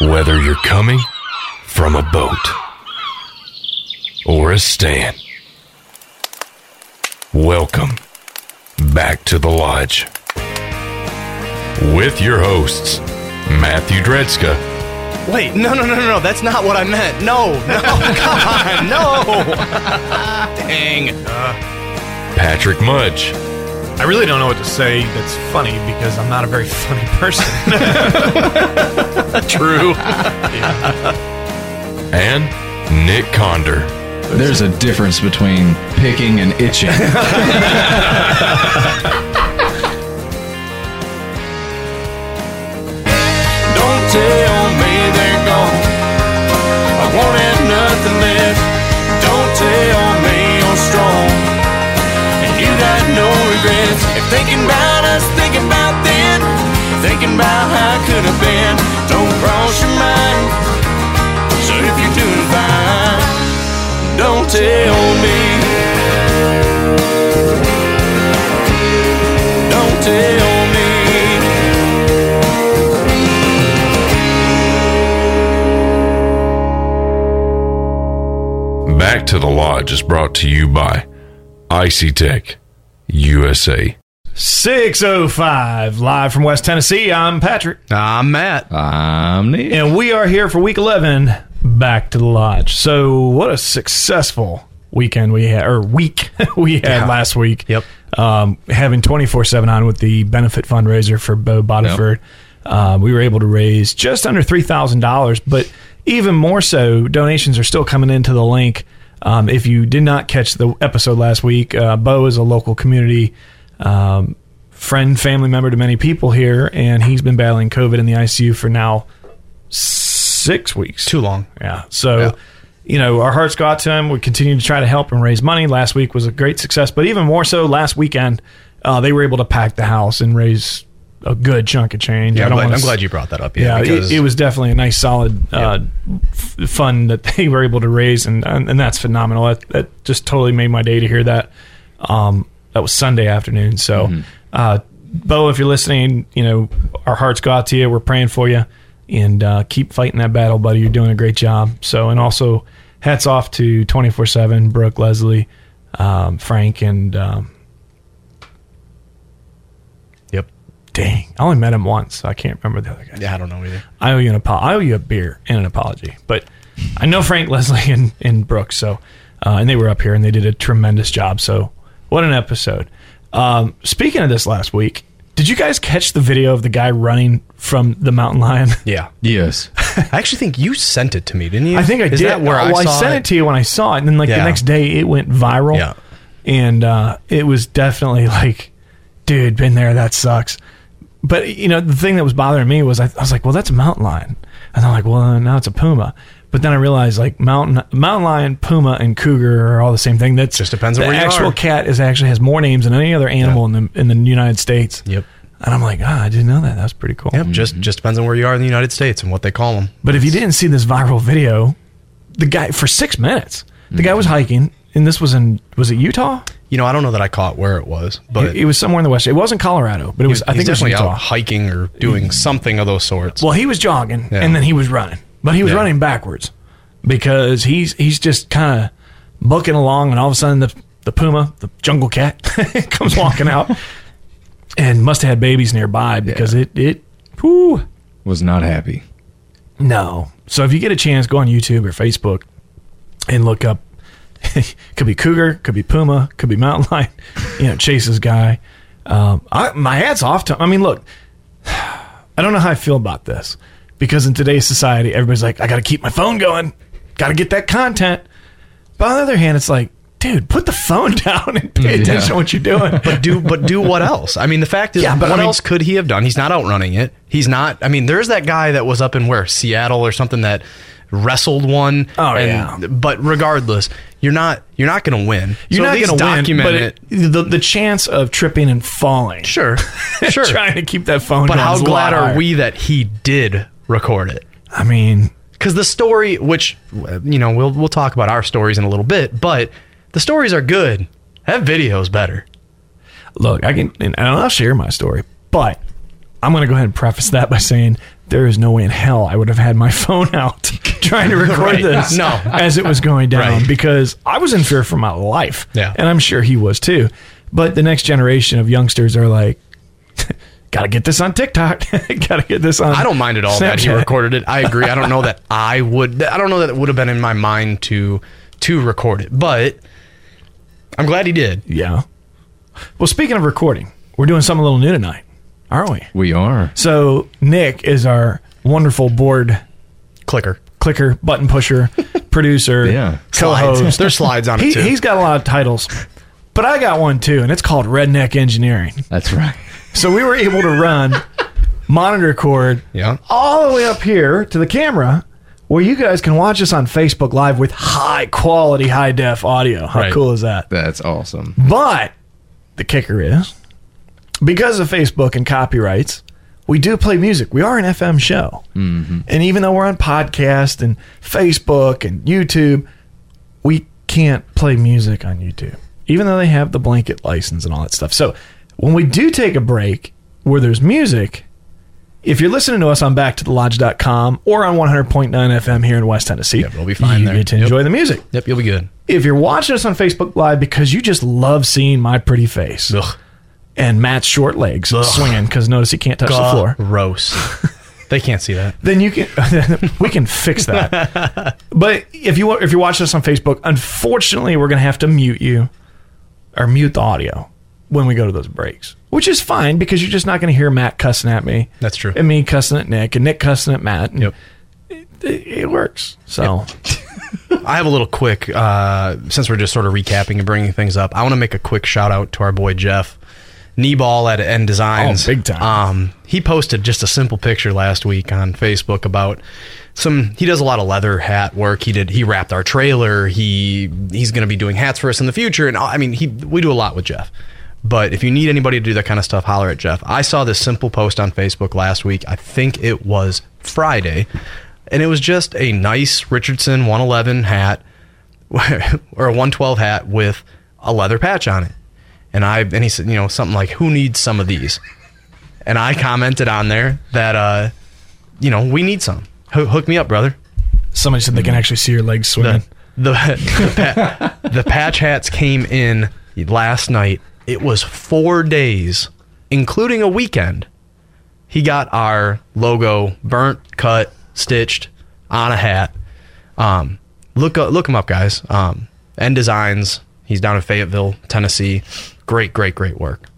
Whether you're coming from a boat or a stand, welcome back to the lodge with your hosts, Matthew Dredska, Wait, no, no, no, no, no. That's not what I meant. No, no, come on, no. Dang. Patrick Mudge, I really don't know what to say that's funny because I'm not a very funny person. True. and Nick Conder. There's a difference between picking and itching. thinking about us, thinking about then, thinking about how it could have been, don't cross your mind. So if you're doing fine, don't tell me. Don't tell me. Back to the Lodge is brought to you by Icy Tech USA. 605 live from West Tennessee. I'm Patrick, I'm Matt. I'm Nick. and we are here for week 11. Back to the lodge. So, what a successful weekend we had, or week we had Yeah. last week. Yep. Um, having 24 7 on with the benefit fundraiser for Bo Bodiford. Uh, we were able to raise just under $3,000, but even more so, donations are still coming into the link. Um, if you did not catch the episode last week, uh, Bo is a local community um, friend, family member to many people here, and he's been battling COVID in the ICU for now six weeks. Too long. Yeah. So, Yeah. you know, our hearts go out to him. We continue to try to help and raise money. Last week was a great success, but even more so last weekend, uh, they were able to pack the house and raise a good chunk of change. Yeah, I I'm don't glad, wanna I'm s- glad you brought that up. Yeah, because it, it was definitely a nice, solid uh, f- fund that they were able to raise, and and, and that's phenomenal. That, that just totally made my day to hear that. Um, that was Sunday afternoon. So, uh, Bo, if you're listening, you know our hearts go out to you. We're praying for you, and uh, keep fighting that battle, buddy. You're doing a great job. So, and also hats off to 24 seven Brooke, Leslie, um, Frank, and um, Yep. dang, I only met him once. So I can't remember the other guy. Yeah, I don't know either. I owe you an apo- I owe you a beer and an apology. But I know Frank, Leslie, and, and Brooks. So, uh, and they were up here and they did a tremendous job. So, what an episode! Um, speaking of this last week, did you guys catch the video of the guy running from the mountain lion? Yeah. yes. I actually think you sent it to me, didn't you? I think I Is did. That where well, I, I, sent it. to you when I saw it, and then like the next day it went viral. Yeah. and uh, it was definitely like, dude, been there. That sucks. But you know, the thing that was bothering me was I, I was like, well, that's a mountain lion, and I'm like, well, now it's a puma. But then I realized like mountain mountain lion, puma, and cougar are all the same thing. That's Just depends on the where you are. The actual are. cat is actually has more names than any other animal in the in the United States. Yep. And I'm like, ah, I didn't know that. That's pretty cool. Yep. Just mm-hmm. just depends on where you are in the United States and what they call them. But if you didn't see this viral video, the guy for six minutes, the guy mm-hmm. was hiking, and this was in was it Utah? You know, I don't know that I caught where it was, but it, it was somewhere in the west. It wasn't Colorado, but it was. I he's think it was definitely Utah. out hiking or doing mm-hmm. something of those sorts. Well, he was jogging Yeah. and then he was running, but he was Yeah. running backwards because he's he's just kind of booking along, and all of a sudden the the puma, the jungle cat, comes walking out, and must have had babies nearby because it it. Whew, Was not happy. No. So if you get a chance, go on YouTube or Facebook and look up. could be cougar, could be puma, could be mountain lion. You know, chases guy. Um, I, my hat's off to. I mean, look, I don't know how I feel about this because in today's society, everybody's like, I got to keep my phone going, got to get that content. But on the other hand, it's like, dude, put the phone down and pay mm, attention to what you're doing. but do but do what else? I mean, the fact is, Yeah, but what I mean- else could he have done? He's not outrunning it. He's not. I mean, there's that guy that was up in where Seattle or something that wrestled one. Oh, and, yeah. But regardless, you're not you're not going to win. You're So not going to win, document but it. it, the the chance of tripping and falling, Sure, sure. trying to keep that phone. but how is a lot glad are higher. we that he did record it? I mean, because the story, which you know, we'll we'll talk about our stories in a little bit, but the stories are good. That video's better. look, I can, and I'll share my story, but I'm going to go ahead and preface that by saying there is no way in hell I would have had my phone out trying to record Right. this No. as it was going down Right. because I was in fear for my life. Yeah. And I'm sure he was too. But the next generation of youngsters are like, gotta get this on TikTok. gotta get this on. I don't mind at all that he recorded it. I agree. I don't know that I would. I don't know that it would have been in my mind to to record it, but I'm glad he did. Yeah. Well, speaking of recording, we're doing something a little new tonight, aren't we? We are. So Nick is our wonderful board Clicker. clicker, button pusher, producer, Yeah. Co-host. There's slides on it He, too. he's got a lot of titles, but I got one too, and it's called Redneck Engineering. That's right. So we were able to run monitor cord yeah. all the way up here to the camera where you guys can watch us on Facebook Live with high quality, high def audio. How Right. cool is that? That's awesome. But the kicker is because of Facebook and copyrights, we do play music. We are an FM show. Mm-hmm. And even though we're on podcast and Facebook and YouTube, we can't play music on YouTube, even though they have the blanket license and all that stuff. So when we do take a break where there's music, if you're listening to us on backtothelodge.com or on 100.9 FM here in West Tennessee, Yep, we'll be fine you there. get to Yep. enjoy the music. Yep. You'll be good. If you're watching us on Facebook Live because you just love seeing my pretty face Ugh. and Matt's short legs swinging because notice he can't touch the floor, Gross. they can't see that. then you can we can fix that. but if you if you're watching us on Facebook, unfortunately, we're gonna have to mute you or mute the audio when we go to those breaks, which is fine because you're just not gonna hear Matt cussing at me. That's true. And me cussing at Nick and Nick cussing at Matt. and Yep. It, it works. So I have a little quick, uh, since we're just sort of recapping and bringing things up, I want to make a quick shout out to our boy Jeff Kneeball at End Designs. Oh, big time. Um, he posted just a simple picture last week on Facebook about some. He does a lot of leather hat work. He did. He wrapped our trailer. He he's going to be doing hats for us in the future. And I mean, he we do a lot with Jeff. But if you need anybody to do that kind of stuff, holler at Jeff. I saw this simple post on Facebook last week. I think it was Friday. And it was just a nice Richardson 111 hat or a 112 hat with a leather patch on it. And I and he said, you know, something like, "Who needs some of these?" And I commented on there that, uh, you know, we need some. Ho- hook me up, brother. somebody said they can actually see your legs swinging. The the the, pa- the patch hats came in last night. It was four days, including a weekend. He got our logo burnt, cut, stitched on a hat. Um, look up, look him up, guys. Um, N Designs. He's down in Fayetteville, Tennessee. Great, great, great work.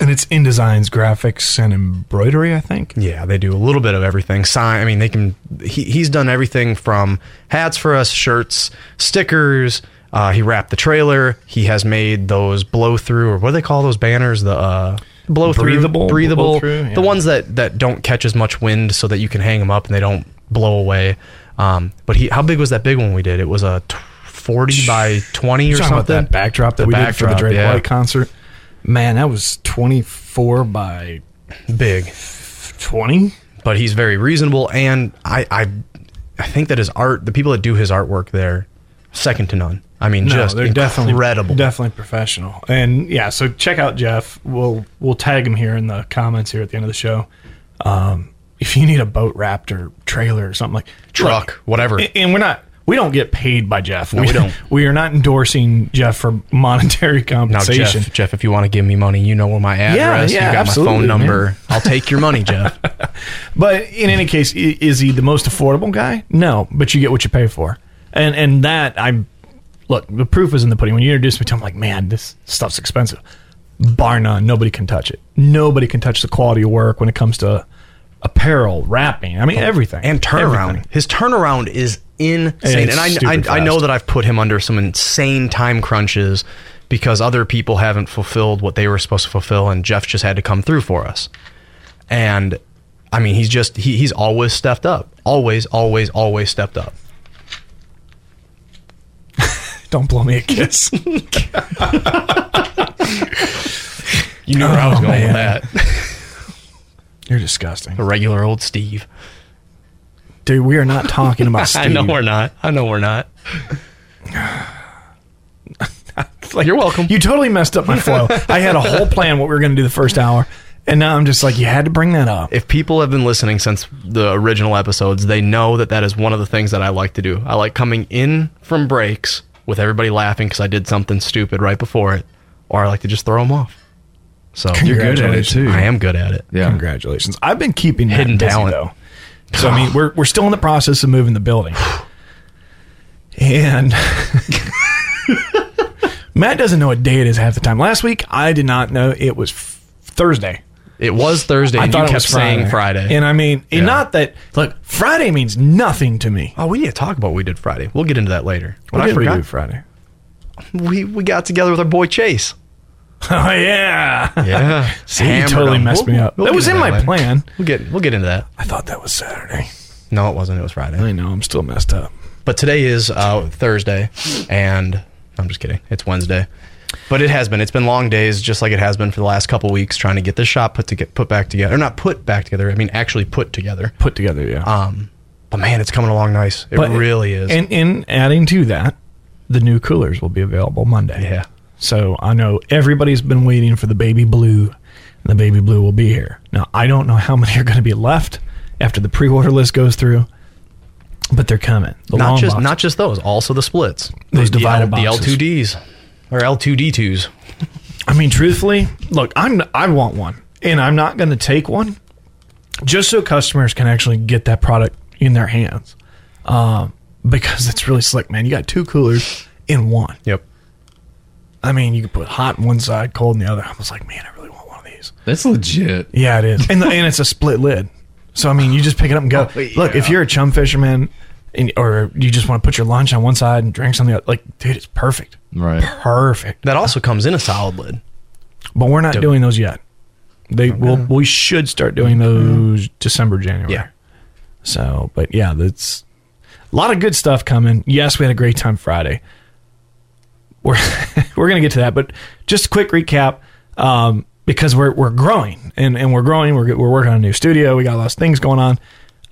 And it's InDesigns graphics and embroidery, I think. Yeah, they do a little bit of everything. Sign. I mean, they can. He, he's done everything from hats for us, shirts, stickers. Uh, he wrapped the trailer. He has made those blow through, or what do they call those banners? The uh, blow through, Breathable? breathable, yeah. the ones that that don't catch as much wind, so that you can hang them up and they don't blow away. Um, but he, how big was that big one we did? It was a t- forty by twenty You're or something. about that backdrop that The we did for the Drake yeah. White concert. Man, that was 24 by big. 20. but he's very reasonable and I, I I think that his art the people that do his artwork there second to none. I mean just they're incredible. definitely definitely professional. And yeah, so check out Jeff. We'll we'll tag him here in the comments here at the end of the show. Um, if you need a boat wrapped or trailer or something like Truck, whatever. and- we're not we don't get paid by Jeff. we don't. We are not endorsing Jeff for monetary now compensation. Jeff, Jeff, if you want to give me money, you know where my address, yeah, you got absolutely, my phone man. number. I'll take your money, Jeff. But in any case, is he the most affordable guy? No, but you get what you pay for. And and that I'm look, the proof is in the pudding. When you introduced me to him, I'm like, man, this stuff's expensive. Bar none, nobody can touch it. Nobody can touch the quality of work when it comes to apparel, wrapping. I mean, oh, everything. and turnaround. Everything. His turnaround is insane, and I, I I know that I've put him under some insane time crunches because other people haven't fulfilled what they were supposed to fulfill, and Jeff just had to come through for us. And I mean, he's just he, he's always stepped up, always, always, always stepped up. Don't blow me a kiss. You knew where I was Oh, going man. with that. You're disgusting. A regular old Steve. Dude, we are not talking about Steve. I know we're not. I know we're not. Like, You're welcome. You totally messed up my flow. I had a whole plan what we were going to do the first hour, And now I'm just like, you had to bring that up. If people have been listening since the original episodes, they know that that is one of the things that I like to do. I like coming in from breaks with everybody laughing because I did something stupid right before it, or I like to just throw them off. So You're good at it too. I am good at it. Yeah. Congratulations. I've been keeping that Hidden busy, talent. though. So I mean, we're we're still in the process of moving the building, and Matt doesn't know what day it is half the time. Last week, I did not know it was f- Thursday. It was Thursday, I and thought you it kept was saying Friday. and I mean, and not that. Look, Friday means nothing to me. oh, we need to talk about what we did Friday. We'll get into that later. What I did we forgot do Friday? we we got together with our boy Chase. Oh yeah, Yeah, See, you totally messed me up. that was in my plan. We'll get we'll get into that. I thought that was Saturday. No, it wasn't. It was Friday. I know. I'm still messed up. But today is uh, Thursday, and I'm just kidding. It's Wednesday. But it has been. It's been long days, just like it has been for the last couple weeks, trying to get this shop put to get put back together, or not put back together. I mean, actually put together. Put together, yeah. Um, but man, it's coming along nice. It But- really is. And in adding to that, the new coolers will be available Monday. yeah, So I know everybody's been waiting for the baby blue, and the baby blue will be here. Now I don't know how many are going to be left after the pre-order list goes through, but they're coming. The not just box- not just those, also the splits, Those the, divided the, L, boxes. the L2Ds or L2D2s. I mean, truthfully, look, I'm I want one, and I'm not going to take one, just so customers can actually get that product in their hands, um, because it's really slick, man. You got two coolers in one. Yep. I mean, you can put hot on one side, cold on the other. I was like, man, I really want one of these. That's legit. Yeah, it is, and the, and it's a split lid. So I mean, you just pick it up and go. Oh, Look, if you're a chum fisherman, and, or you just want to put your lunch on one side and drinks on the other, like, dude, it's perfect, Right. perfect. That also comes in a solid lid. But we're not doing those yet. They will. We should start doing those December, January. Yeah. So, but yeah, that's a lot of good stuff coming. Yes, we had a great time Friday. We're we're gonna get to that, but just a quick recap. Um, because we're we're growing and, and we're growing. We're we're working on a new studio. We got a lot of things going on.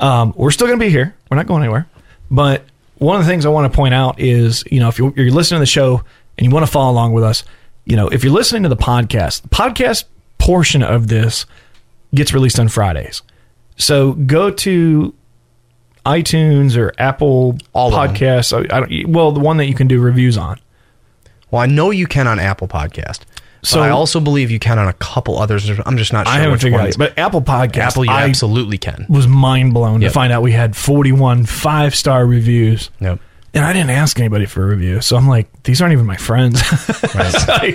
Um, we're still gonna be here. We're not going anywhere. But one of the things I want to point out is, you know, if you're, you're listening to the show and you want to follow along with us, you know, if you're listening to the podcast, the podcast portion of this gets released on Fridays. So go to iTunes or Apple All. Podcasts. I, I well, the one that you can do reviews on. Well, I know you can on Apple Podcast. So So- I also believe you can on a couple others. I'm just not sure. I haven't which figured ones. out, but Apple Podcast, Apple, you I absolutely can. was mind blown Yep. to find out we had 41 five star reviews. Yep. And I didn't ask anybody for a review. So I'm like, these aren't even my friends. like,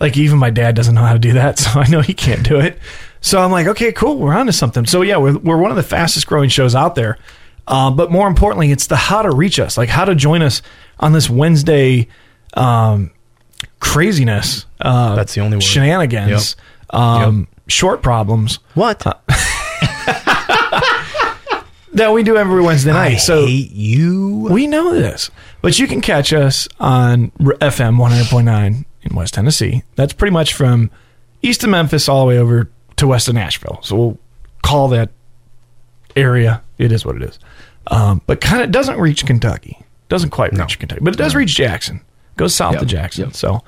like, even my dad doesn't know how to do that. So I know he can't do it. So I'm like, okay, cool. We're on to something. So yeah, we're, we're one of the fastest growing shows out there. Uh, but more importantly, it's the how to reach us, like how to join us on this Wednesday um, craziness. Uh, That's the only word. Shenanigans. Um, Short problems What? that we do every Wednesday night. I so hate you. we know this, but you can catch us on FM 100.9 in West Tennessee. That's pretty much from east of Memphis all the way over to west of Nashville. So we'll call that area. It is what it is. Um, but kind of doesn't reach Kentucky. Doesn't quite reach Kentucky, but it does reach Jackson. Goes south Yep, to Jackson. yep. So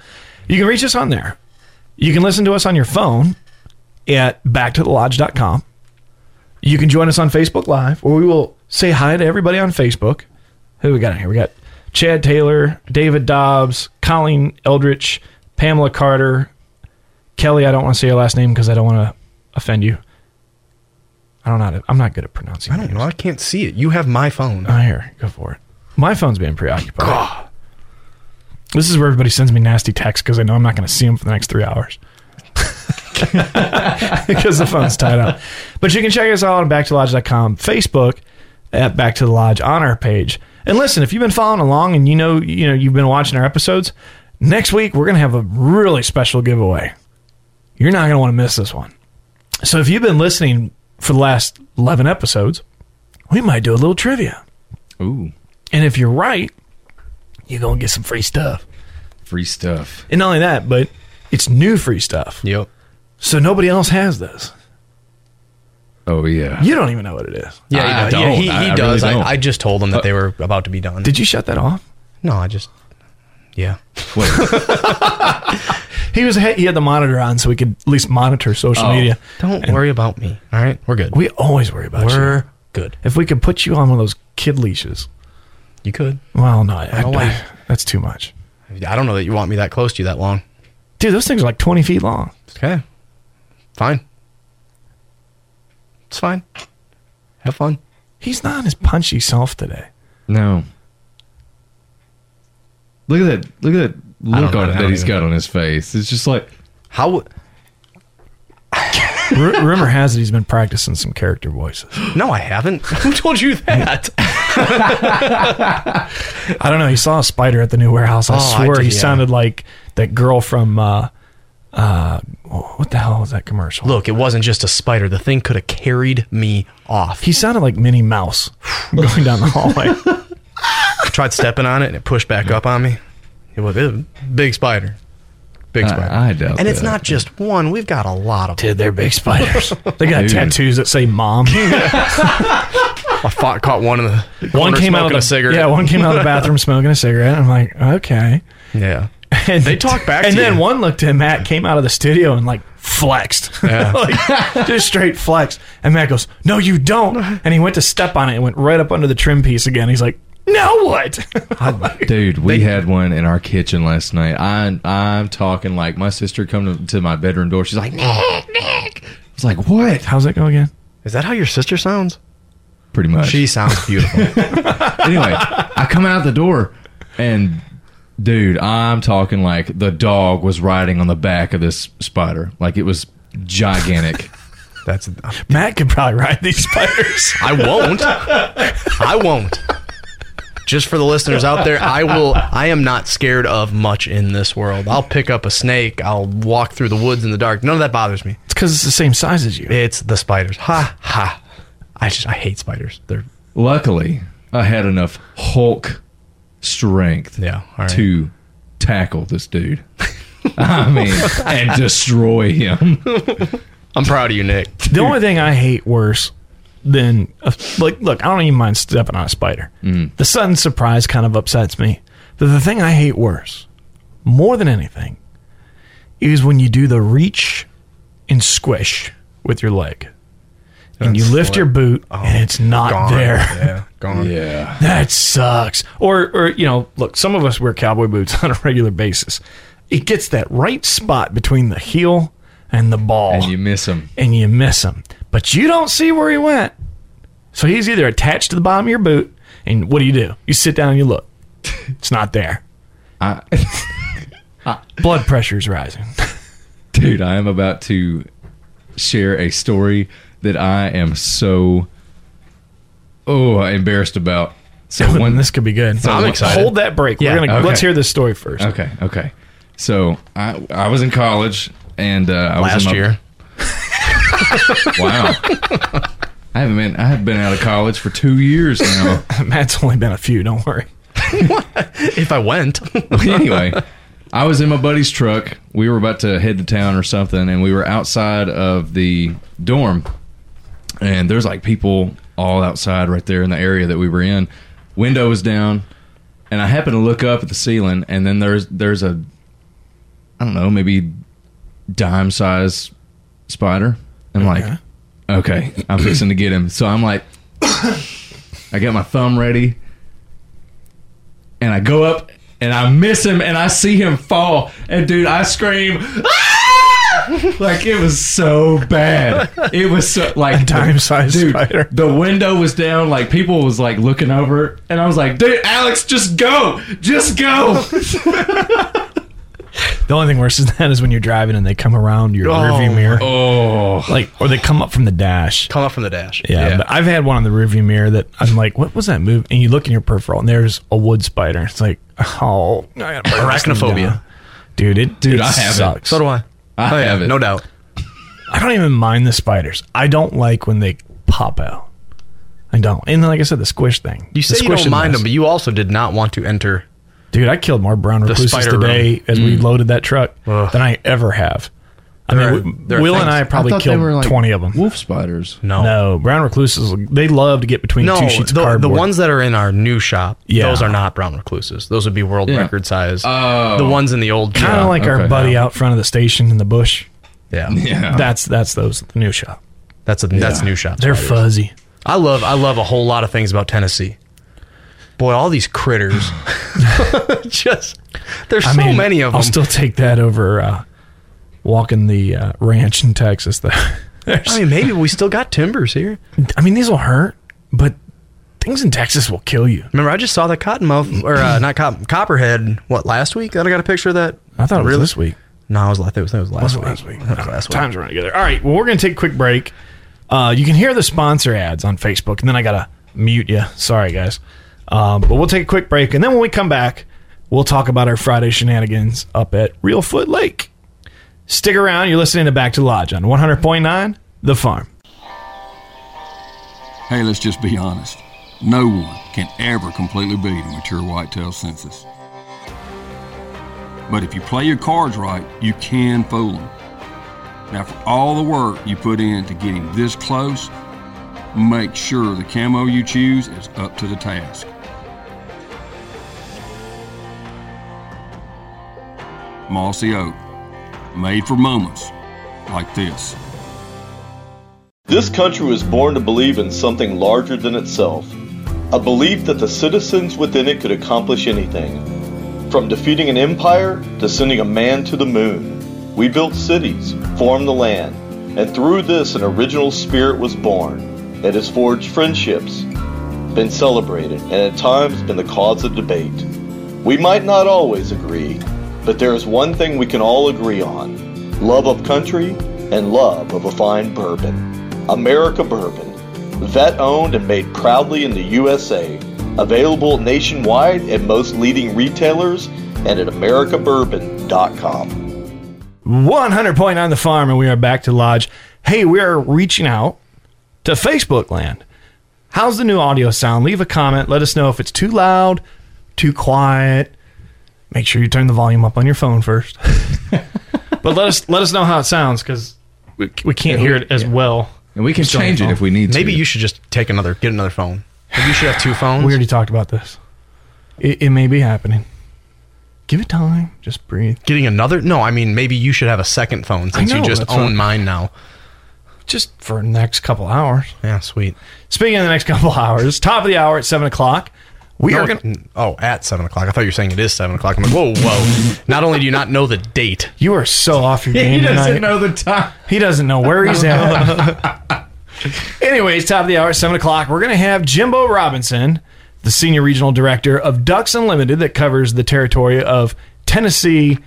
you can reach us on there. You can listen to us on your phone at backtothelodge.com. You can join us on Facebook Live, where we will say hi to everybody on Facebook. Who we got here? We got Chad Taylor, David Dobbs, Colleen Eldritch, Pamela Carter, Kelly. I don't want to say your last name because I don't want to offend you. I don't know. How to, I'm not good at pronouncing. I don't names. know. I can't see it. You have my phone. Oh, here, go for it. My phone's being preoccupied. This is where everybody sends me nasty texts because I know I'm not going to see them for the next three hours. because the phone's tied up. But you can check us out on backtolodge.com, Facebook at Back to the Lodge on our page. And listen, if you've been following along and you know you know you've been watching our episodes, next week we're going to have a really special giveaway. You're not going to want to miss this one. So if you've been listening for the last 11 episodes, we might do a little trivia. Ooh, And if you're right, you're going to get some free stuff. free stuff. And not only that, but it's new free stuff. Yep. So nobody else has this. Oh yeah. You don't even know what it is. Yeah, I he does. don't. Yeah, he, I- he I does. really. I, I just told him that uh, they were about to be done. Did you shut that off? no, I just. Yeah. Wait. he was he had the monitor on so we could at least monitor social Oh. media. Don't worry about me. All right, we're good. We always worry about you. we're you. good. If we could put you on one of those kid leashes. You could. Well, no, I, know why. that's too much. I don't know that you want me that close to you that long. Dude, those things are like 20 feet long. Okay, fine. It's fine. Have fun. He's not his punchy self today. No. Look at that! Look at that I don't look know. on that he's got know. on his face. It's just like How? w- R- rumor has it he's been practicing some character voices. No, I haven't. Who told you that? I don't know. He saw a spider at the new warehouse. I Oh, I swear did, he yeah. sounded like that girl from uh, uh, what the hell was that commercial? Look, it wasn't just a spider. The thing could have carried me off. he sounded like Minnie Mouse going down the hallway. I tried stepping on it and it pushed back up on me. It was, it was a big spider. Big spider. I doubt And it's that. not just one. We've got a lot of them. Dude, they're big spiders. They got Dude. tattoos that say "mom." I fought, caught one in the one came out of smoking the a cigarette. Yeah, one came out of the bathroom smoking a cigarette. I'm like, okay. Yeah. And They talk back And to then you. one looked at Matt, came out of the studio and like flexed. Yeah. like just straight flex. And Matt goes, No, you don't. And he went to step on it and went right up under the trim piece again. He's like, Now what? Dude, we had one in our kitchen last night. I, I'm talking like my sister come to, to my bedroom door. She's like, Nick, Nick. I was like, what? How's that go again? Is that how your sister sounds? Pretty much. She sounds beautiful. anyway, I come out the door and dude, I'm talking like the dog was riding on the back of this spider. Like it was gigantic. That's. Matt could probably ride these spiders. I won't. I won't. Just for the listeners out there, I will. I am not scared of much in this world. I'll pick up a snake. I'll walk through the woods in the dark. None of that bothers me. It's because it's the same size as you. It's the spiders. Ha ha. I just I hate spiders. They're Luckily, I had enough Hulk strength yeah. All right. to tackle this dude. I mean, and destroy him. I'm proud of you, Nick. The only thing I hate worse than a, like, look, I don't even mind stepping on a spider. Mm. The sudden surprise kind of upsets me. But the thing I hate worse, more than anything, is when you do the reach and squish with your leg, and you lift what- your boot and oh, it's not Gone. there. Yeah. Gone. Yeah. That sucks. Or, or you know, look, some of us wear cowboy boots on a regular basis. It gets that right spot between the heel and the ball And you miss him. and you miss him, but you don't see where he went. So he's either attached to the bottom of your boot, and what do you do? You sit down and you look. It's not there. I, Blood pressure's rising. dude, I am about to share a story that I am so oh embarrassed about. So When when this could be good. I'm excited. Hold that break. Yeah, We're gonna okay. let's hear this story first. Okay, okay. So I I was in college and uh, I was Last year. Wow. I haven't been I have been out of college for two years now. Matt's only been a few. Don't worry. If I went, anyway, I was in my buddy's truck. We were about to head to town or something, and we were outside of the dorm. And there's like people all outside right there in the area that we were in. Window was down, and I happened to look up at the ceiling, and then there's there's a I don't know maybe dime size spider. I'm like, okay, I'm fixing to get him. So I'm like, I got my thumb ready, and I go up and I miss him and I see him fall and dude I scream "Ah!" like it was so bad it was so like A dime-sized dude, spider. the window was down like people was like looking over and I was like dude Alex just go just go The only thing worse than that is when you're driving and they come around your oh. rearview mirror, oh like, or they come up from the dash. come up from the dash. Yeah, but I've had one on the rearview mirror that I'm like, what was that move? And you look in your peripheral and there's a wood spider. It's like, oh, I gotta burn this thing Arachnophobia. dude. It Dude, it I have it. So do I. I Oh, have it No doubt. I don't even mind the spiders. I don't like when they pop out. I don't. And then, like I said, the squish thing. You say The you don't squish mind and them, but you also did not want to enter. Dude, I killed more brown recluses today room. as we mm. loaded that truck Ugh. than I ever have. I There mean, are- there are Will and things- I probably thought they killed were like twenty of them. Wolf spiders. No, No, brown recluses. They love to get between no. two sheets the, of the cardboard. ones that are in our new shop, Yeah. those are not brown recluses. Those would be world Yeah. record size. Oh. the ones in the old kind of shop. like our okay, buddy yeah. out front of the station in the bush. yeah. Yeah. That's that's those at the new shop. That's a that's new shop. They're spiders. fuzzy. I love I love a whole lot of things about Tennessee. Boy, all these critters. Just there's I so mean, many of them. I'll still take that over uh, walking the uh, ranch in Texas. Though. I mean, maybe we still got timbers here. I mean, these will hurt, but things in Texas will kill you. Remember, I just saw that cottonmouth or uh, not cop, copperhead. What last week? That I got a picture of that. I thought it was Really? this week. No, I was last. It was, it was last week. last week? That was last week. Times running together. All right. Well, we're going to take a quick break. Uh, you can hear the sponsor ads on Facebook, and then I got to mute you. Sorry, guys. Um, but we'll take a quick break, and then when we come back, we'll talk about our Friday shenanigans up at Reelfoot Lake. Stick around. You're listening to Back to Lodge on 100.9 The Farm. Hey, let's just be honest. No one can ever completely beat a mature whitetail census. But if you play your cards right, you can fool them. Now, for all the work you put in to getting this close, make sure the camo you choose is up to the task. Mossy Oak, made for moments like this. This country was born to believe in something larger than itself, a belief that the citizens within it could accomplish anything. From defeating an empire to sending a man to the moon, we built cities, formed the land, and through this an original spirit was born. It has forged friendships, been celebrated, and at times been the cause of debate. We might not always agree, but there is one thing we can all agree on love of country and love of a fine bourbon. America Bourbon, vet owned and made proudly in the USA, available nationwide at most leading retailers and at americabourbon.com. 100.9 The Farm, and we are back to Lodge. Hey, we are reaching out to Facebook land. How's the new audio sound? Leave a comment. Let us know if it's too loud, too quiet. Make sure you turn the volume up on your phone first. but let us let us know how it sounds because we, we can't hear it as well. And we can Still change it if we need to. Maybe you should just take another, get another phone. Maybe you should have two phones. We already talked about this. It, it may be happening. Give it time. Just breathe. Getting another? No, I mean maybe you should have a second phone since know, you just own what- mine now. Just for the next couple hours. Yeah, sweet. Speaking of the next couple hours, top of the hour at seven o'clock. We No, are gonna. oh, at seven o'clock. I thought you were saying it is seven o'clock. I'm like, whoa, whoa. Not only do you not know the date, You are so off your game he doesn't tonight. know the time. He doesn't know where he's at. Anyways, top of the hour, seven o'clock. We're gonna have Jimbo Robinson, the senior regional director of Ducks Unlimited, that covers the territory of Tennessee,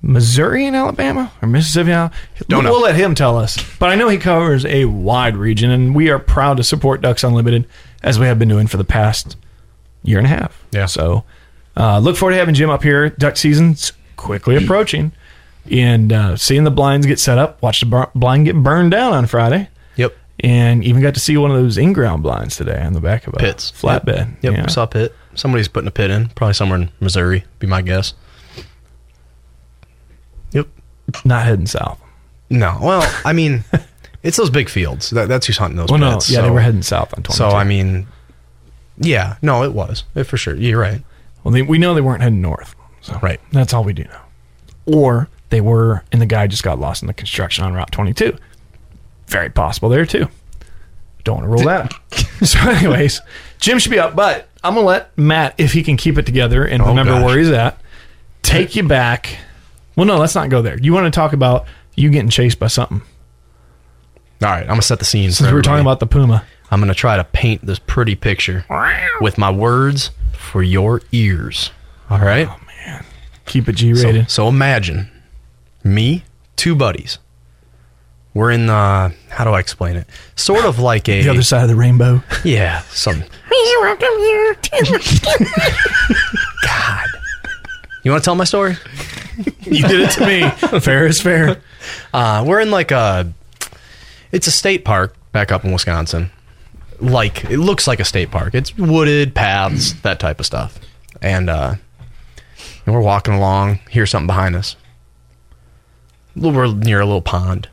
Missouri, and Alabama, or Mississippi. Al- Don't know. We'll let him tell us. But I know he covers a wide region, and we are proud to support Ducks Unlimited as we have been doing for the past year and a half. Yeah. So uh, look forward to having Jim up here. Duck season's quickly approaching, and uh, seeing the blinds get set up. Watch the blind get burned down on Friday, yep, and even got to see one of those in-ground blinds today on the back of a pits, flatbed. Yep, Yeah. Saw a pit. Somebody's putting a pit in, probably somewhere in Missouri. Be my guess. Yep. Not heading south. No, well, I mean, it's those big fields. That, that's who's hunting those Well, no, pits. yeah, they were heading south on 22. So I mean, yeah, no, it was it for sure. You're right. well, they, we know they weren't heading north. So Right. that's all we do know. Or they were, and the guy just got lost in the construction on Route 22. Very possible there too. Don't want to rule that out. so, anyways, Jim should be up, but I'm gonna let Matt, if he can keep it together and Oh, remember gosh. where he's at, take you back. Well, no, let's not go there. You want to talk about you getting chased by something? All right, I'm gonna set the scene. Since we were talking about the puma. I'm gonna try to paint this pretty picture with my words for your ears. All right. Oh, man. Keep it G rated. so imagine me, two buddies. We're in the how do I explain it? Sort of like a the other side of the rainbow. yeah, some God. You want to tell my story? you did it to me. fair is fair. Uh, we're in like a, it's a state park back up in Wisconsin. Like it looks like a state park. It's wooded paths, that type of stuff. And uh, and we're walking along. Hear something behind us. we're near a little pond,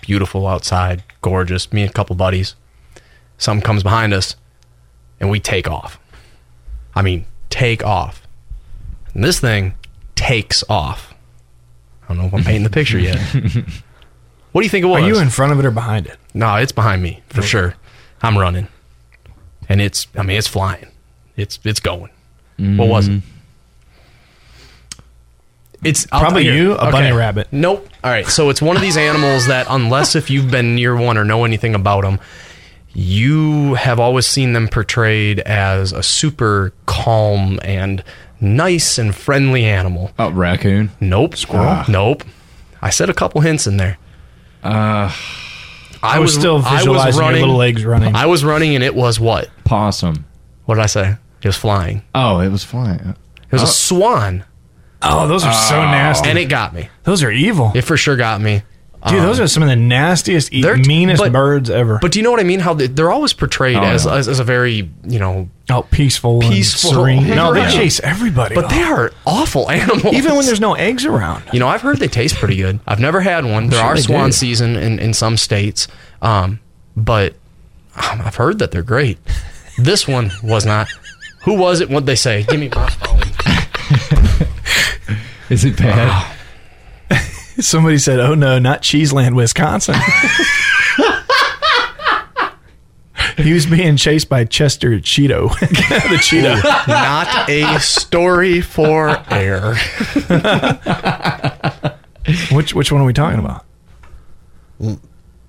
beautiful outside, gorgeous. Me and a couple buddies. Something comes behind us, and we take off. I mean, take off. And this thing takes off. I don't know if I'm painting the picture yet. what do you think it was? Are you in front of it or behind it? No, it's behind me for sure. I'm running, and it's. I mean, it's flying. It's it's going. What was it? It's I'll Probably tell you, a bunny rabbit. Nope. All right. So it's one of these animals that, unless if you've been near one or know anything about them, you have always seen them portrayed as a super calm and nice and friendly animal. Oh, raccoon. Nope. Squirrel. Nope. I said a couple hints in there. Uh, I was still visualizing your little legs running. I was running, and it was what? possum. What did I say? It was flying. Oh, it was flying. It was a oh. swan, Oh, those are so oh. nasty. and it got me. those are evil. It for sure got me. Dude, those are some of the nastiest, e- They're- meanest but- birds ever. But do you know what I mean? How they, they're always portrayed Oh, as, yeah. as as a very you know, oh, peaceful, Peaceful. and serene. No, they Right. chase everybody. but they are awful animals. even when there's no eggs around. You know, I've heard they taste pretty good. I've never had one. There sure are they swan do. season in, in some states, um, but um, I've heard that they're great. This one was not. Who was it? What they say? Give me my phone. Is it bad? Somebody said, "Oh no, not Cheeseland, Wisconsin." he was being chased by Chester Cheeto, the Cheeto. Not a story for air. Which which one are we talking about?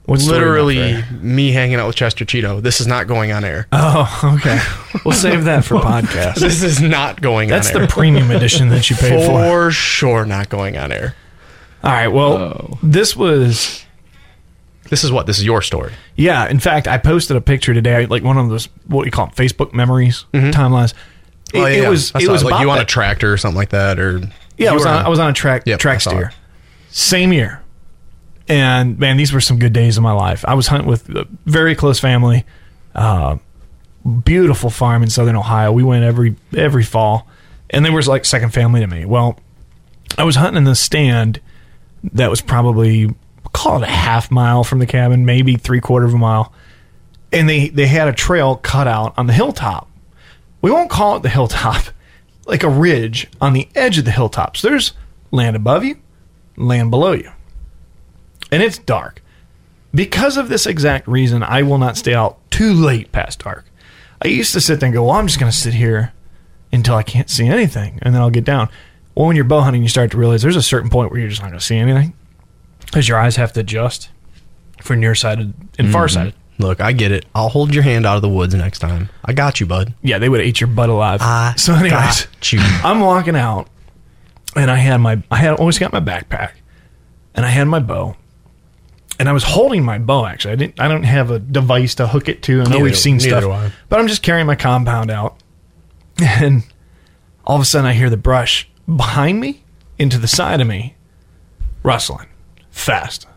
What's Literally, me hanging out with Chester Cheeto. This is not going on air. Oh, okay. We'll save that for podcast. This is not going That's on the air. premium edition that you paid for. for sure not going on air. All right. Well, Oh. this was This is what? This is your story. yeah. In fact, I posted a picture today, like one of those what do you call them, Facebook memories timelines. It, Oh, yeah, it was it was like you on a tractor or something like that, or Yeah, I was on, I was on a track Yep, track steer. Same year. And man, these were some good days of my life. I was hunting with a very close family. Uh, beautiful farm in southern Ohio. We went every every fall, and they were like second family to me. Well, I was hunting in the stand that was probably call it a half mile from the cabin, maybe three quarter of a mile, and they they had a trail cut out on the hilltop. We won't call it the hilltop, like a ridge on the edge of the hilltop. So there's land above you, land below you, and it's dark. Because of this exact reason, I will not stay out too late past dark. I used to sit there and go, well, I'm just going to sit here until I can't see anything, and then I'll get down. Well, when you're bow hunting, you start to realize there's a certain point where you're just not going to see anything because your eyes have to adjust for nearsighted and mm-hmm. farsighted. Look, I get it. I'll hold your hand out of the woods next time. I got you, bud. Yeah, they would have ate your butt alive. I so, anyways, got you. I'm walking out, and I had my I had always got my backpack, and I had my bow, and I was holding my bow. Actually, I didn't. I don't have a device to hook it to. I know Neither we've seen neither stuff, do I. but I'm just carrying my compound out, and all of a sudden I hear the brush behind me into the side of me, rustling fast,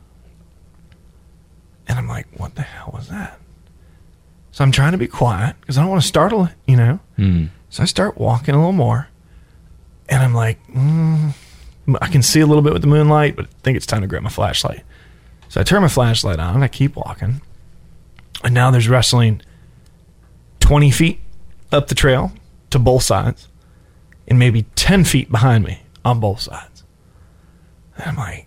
and I'm like, "What the hell was that?" So I'm trying to be quiet because I don't want to startle it, you know. So I start walking a little more, and I'm like, mm, I can see a little bit with the moonlight, but I think it's time to grab my flashlight. So I turn my flashlight on and I keep walking, and now there's wrestling 20 feet up the trail to both sides, and maybe 10 feet behind me on both sides. And I'm like,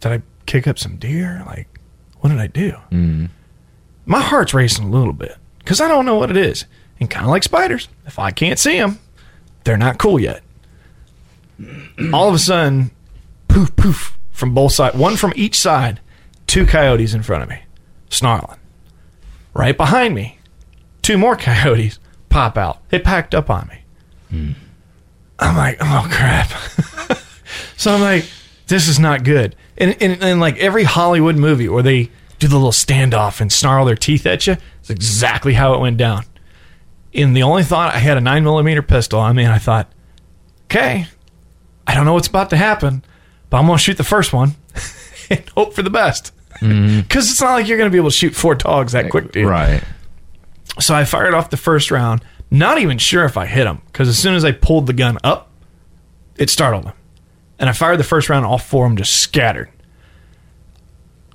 did I kick up some deer? Like, what did I do? Mm-hmm. my heart's racing a little bit because I don't know what it is. And kind of like spiders, if I can't see them, they're not cool yet. All of a sudden, poof, poof, from both sides, one from each side, two coyotes in front of me, snarling. Right behind me, two more coyotes pop out. They packed up on me. Mm. I'm like, oh crap. so I'm like, this is not good. And, and, and like every Hollywood movie where they do the little standoff and snarl their teeth at you, it's exactly how it went down. And the only thought I had a nine millimeter pistol I mean, I thought, okay, I don't know what's about to happen, but I'm gonna shoot the first one and hope for the best. Mm-hmm. Because it's not like you're gonna be able to shoot four dogs that quick, dude. Right. So I fired off the first round, not even sure if I hit him, because as soon as I pulled the gun up, it startled him. and I fired the first round. All four of them just scattered.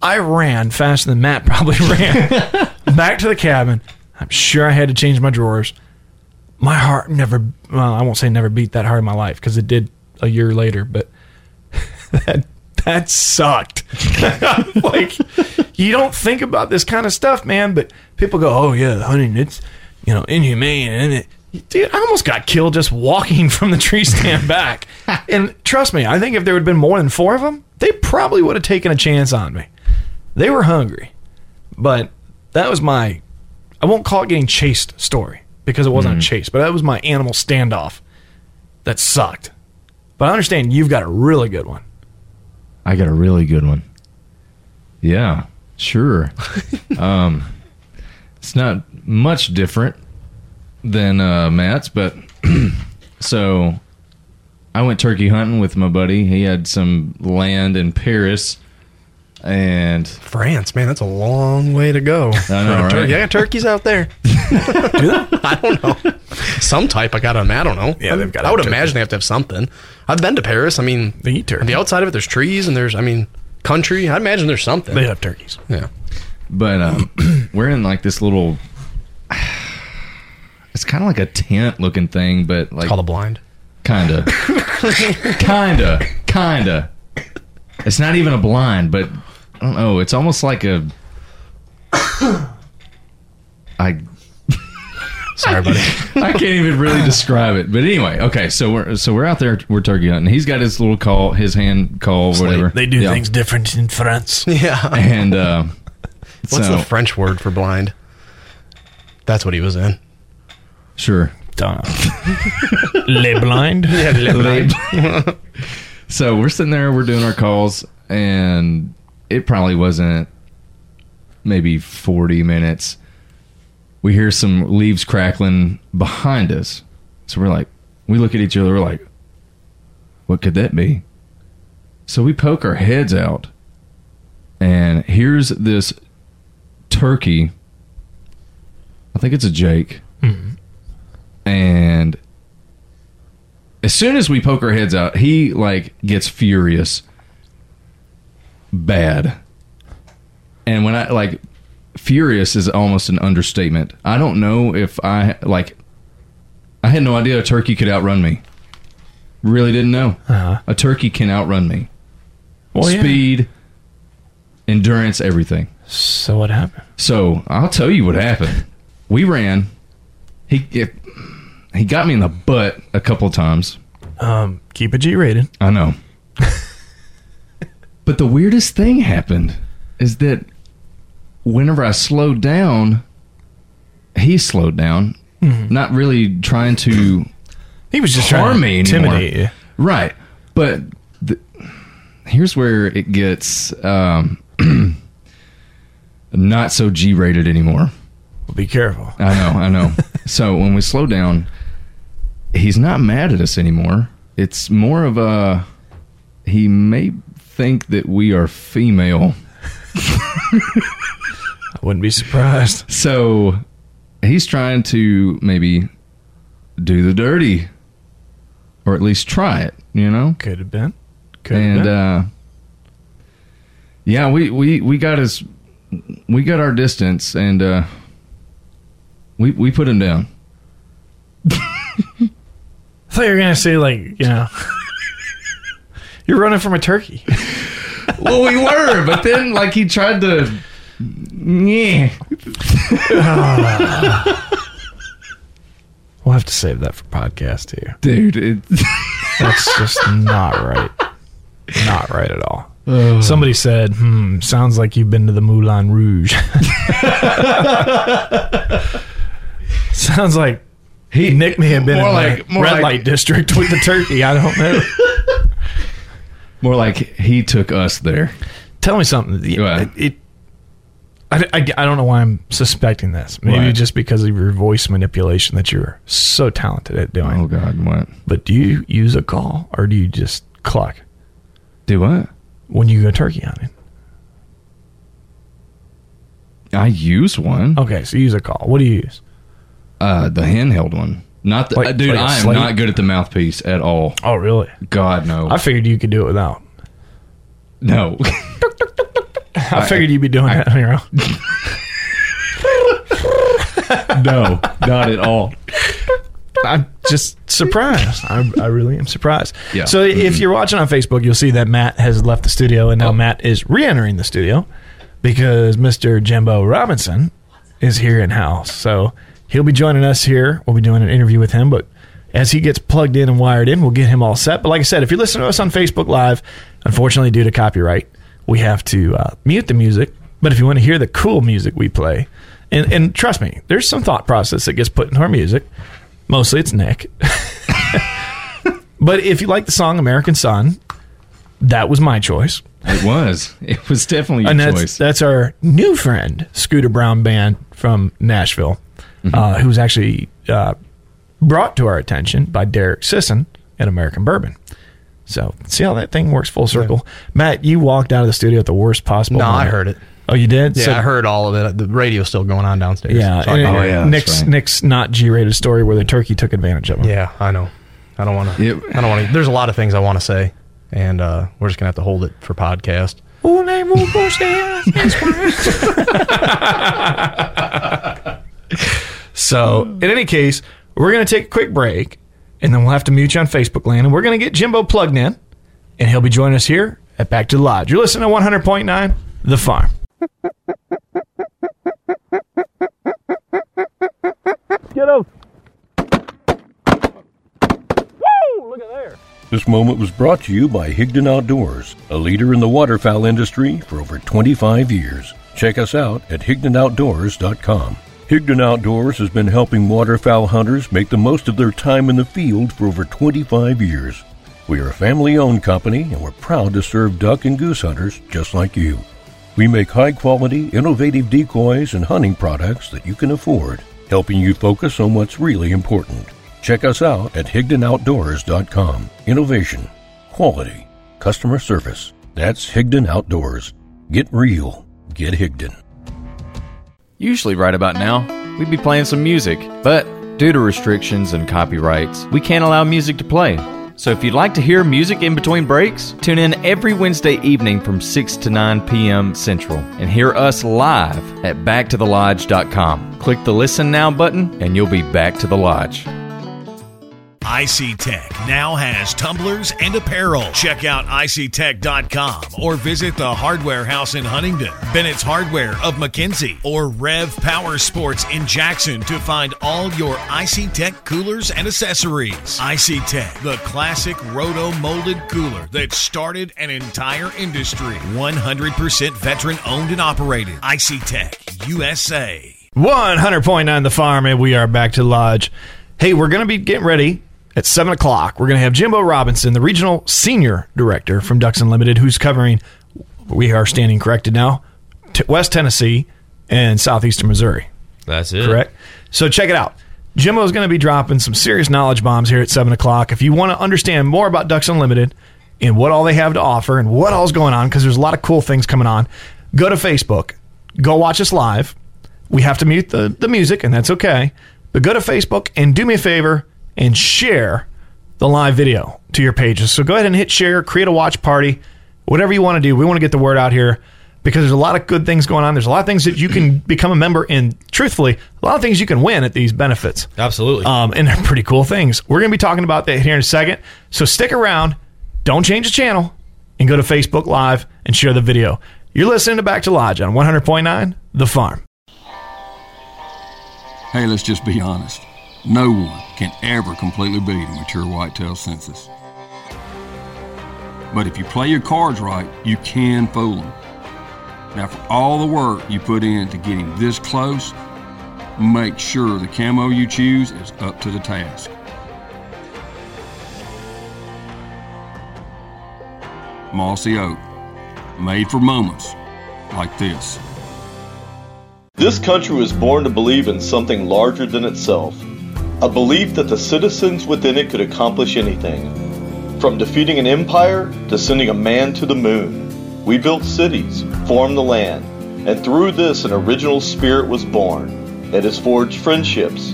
I ran faster than Matt probably ran back to the cabin. I'm sure I had to change my drawers. My heart never, well, I won't say never beat that hard in my life because it did a year later, but that, that sucked. like, you don't think about this kind of stuff, man, but people go, oh, yeah, hunting, it's, you know, inhumane. And it, dude, I almost got killed just walking from the tree stand back. and trust me, I think if there would have been more than four of them, they probably would have taken a chance on me. They were hungry, but that was my, I won't call it getting chased story because it wasn't a chase, but that was my animal standoff that sucked. But I understand you've got a really good one. I got a really good one. Yeah, sure. um, it's not much different than uh, Matt's, but so I went turkey hunting with my buddy. He had some land in Paris, and France, man, that's a long way to go. I know, Tur- Yeah, turkeys out there. I don't know. Some type. I got on. I don't know. Yeah, they've gotta I would have imagine they have to have something. I've been to Paris. I mean, They eat turkey. On the outside of it, there's trees and there's, I mean, country. I imagine there's something. They have turkeys. yeah. But um, we're in like this little. It's kind of like a tent looking thing, but like Called a blind. Kinda. kinda. Kinda. It's not even a blind, but I don't know. It's almost like a. I Sorry, buddy. I can't even really describe it. But anyway, okay. So we're so we're out there. We're turkey hunting. He's got his little call, his hand call, whatever. They do Yeah. things different in France. yeah. And uh, What's so the French word for blind? That's what he was in. sure. Don't know. Le blind. so we're sitting there, we're doing our calls, and it probably wasn't maybe 40 minutes. We hear some leaves crackling behind us. So we're like, we look at each other, we're like, what could that be? So we poke our heads out, and here's this turkey. I think it's a Jake. And as soon as we poke our heads out, he like gets furious, bad. And when I like furious is almost an understatement. I don't know if I like. I had no idea a turkey could outrun me. Really didn't know. Uh-huh. A turkey can outrun me. Well, yeah. Speed, endurance, everything. So what happened? So I'll tell you what happened. We ran. He it, he got me in the butt a couple of times. Um, keep it G rated. I know. but the weirdest thing happened is that whenever I slowed down, he slowed down. Not really trying to He was just harm trying me to anymore. intimidate you. Right. But the, here's where it gets um, not so G rated anymore. Well, be careful. I know, I know. so when we slow down, he's not mad at us anymore. It's more of a he may think that we are female. I wouldn't be surprised. So he's trying to maybe do the dirty or at least try it, you know? Could have been. Could have and been. uh yeah, we we we got his we got our distance and uh we we put him down. I thought you were gonna say like you know. You're running from a turkey. Well, we were, but then like he tried to. Yeah. We'll have to save that for podcast too. Dude, it, That's just not right. Not right at all. Somebody said, "Hmm, sounds like you've been to the Moulin Rouge." sounds like he Nick may have been more in like the more red like, light district with the turkey. I don't know. more like he took us there. Tell me something. It, it- I, I, I don't know why I'm suspecting this. Maybe Right. just because of your voice manipulation that you're so talented at doing. Oh God, what? But do you use a call or do you just cluck Do what? When you go turkey hunting? I use one. Okay, so you use a call. What do you use? Uh, the handheld one, Not the, Like- uh, dude. like I am not good at the mouthpiece at all. Oh, really? God no, I figured you could do it without. no. I figured you'd be doing that on your own. no, not at all. I'm just surprised. I, I really am surprised. Yeah. So if you're watching on Facebook, you'll see that Matt has left the studio, and now Matt is re-entering the studio because Mr. Jimbo Robinson is here in house. So he'll be joining us here. We'll be doing an interview with him, but as he gets plugged in and wired in, we'll get him all set. But like I said, if you're listening to us on Facebook Live, unfortunately, due to copyright, we have to uh, mute the music. But if you want to hear the cool music we play, and, and trust me, there's some thought process that gets put into our music. Mostly it's Nick. but if you like the song American Sun, that was my choice. It was. It was definitely your and that's, choice. that's our new friend, Scooter Brown Band from Nashville, Mm-hmm. uh, who's actually uh, brought to our attention by Derek Sisson at American Bourbon. So, see how that thing works full circle. Matt, you walked out of the studio at the worst possible No, I heard it. Oh, you did? Yeah, So- I heard all of it. The radio's still going on downstairs. Yeah, So I and- can Oh, hear it. yeah, that's Nick's right. Nick's not G-rated story where the turkey took advantage of him. Yeah, I know. I don't want to. Yep. I don't want to. There's a lot of things I want to say, and uh, we're just gonna have to hold it for podcast. Oh, name will push So, in any case, we're going to take a quick break, and then we'll have to mute you on Facebook land, and we're going to get Jimbo plugged in, and he'll be joining us here at Back to the Lodge. You're listening to 100.9 The Farm. Get up. Woo! Look at there. This moment was brought to you by Higdon Outdoors, a leader in the waterfowl industry for over 25 years. Check us out at HigdonOutdoors.com. Higdon Outdoors has been helping waterfowl hunters make the most of their time in the field for over 25 years. We are a family owned company and we're proud to serve duck and goose hunters just like you. We make high quality, innovative decoys and hunting products that you can afford, helping you focus on what's really important. Check us out at HigdonOutdoors.com. Innovation, quality, customer service. That's Higdon Outdoors. Get real. Get Higdon. Usually, right about now, we'd be playing some music, but due to restrictions and copyrights, we can't allow music to play. So, if you'd like to hear music in between breaks, tune in every Wednesday evening from 6 to 9 p.m. Central and hear us live at backtothelodge.com. Click the Listen Now button, and you'll be back to the lodge. IC Tech now has tumblers and apparel. Check out ictech.com or visit the Hardware House in Huntington, Bennett's Hardware of McKenzie, or Rev Power Sports in Jackson to find all your IC Tech coolers and accessories. IC Tech, the classic roto molded cooler that started an entire industry. 100% veteran owned and operated. IC Tech USA. 100.9 The Farm, and we are back to lodge. Hey, we're going to be getting ready at 7 o'clock. We're going to have Jimbo Robinson, the regional senior director from Ducks Unlimited, who's covering, we are standing corrected now, t- West Tennessee and Southeastern Missouri. That's it. Correct? So check it out. Jimbo's going to be dropping some serious knowledge bombs here at 7 o'clock. If you want to understand more about Ducks Unlimited and what all they have to offer and what all's going on, because there's a lot of cool things coming on, go to Facebook. Go watch us live. We have to mute the, the music, and that's okay. But go to Facebook and do me a favor and share the live video to your pages. So go ahead and hit share, create a watch party, whatever you want to do. We want to get the word out here because there's a lot of good things going on. There's a lot of things that you can become a member and truthfully, a lot of things you can win at these benefits. Absolutely. Um, and they're pretty cool things. We're going to be talking about that here in a second. So stick around. Don't change the channel and go to Facebook Live and share the video. You're listening to Back to Lodge on 100.9 The Farm. Hey, let's just be honest. No one can ever completely beat a mature whitetail census. But if you play your cards right, you can fool them. Now, for all the work you put in to getting this close, make sure the camo you choose is up to the task. Mossy Oak, made for moments like this. This country was born to believe in something larger than itself. A belief that the citizens within it could accomplish anything. From defeating an empire to sending a man to the moon. We built cities, formed the land, and through this an original spirit was born. It has forged friendships,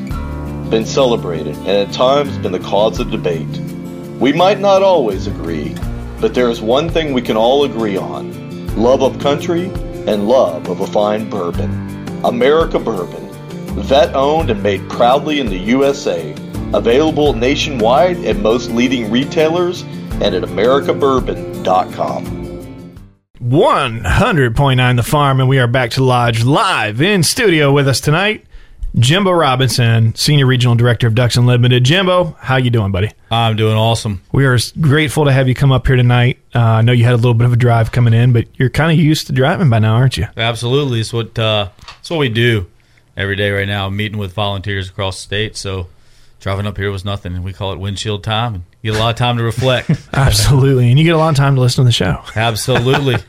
been celebrated, and at times been the cause of debate. We might not always agree, but there is one thing we can all agree on love of country and love of a fine bourbon. America Bourbon, vet owned and made proudly in the USA, available nationwide at most leading retailers and at americabourbon.com. 100.9 The Farm, and we are back to Lodge live in studio with us tonight. Jimbo Robinson, Senior Regional Director of Ducks Unlimited. Jimbo, how you doing, buddy? I'm doing awesome. We are grateful to have you come up here tonight. Uh, I know you had a little bit of a drive coming in, but you're kind of used to driving by now, aren't you? Absolutely, it's what uh, it's what we do every day right now. Meeting with volunteers across the state, so driving up here was nothing. We call it windshield time, and you get a lot of time to reflect. Absolutely, and you get a lot of time to listen to the show. Absolutely.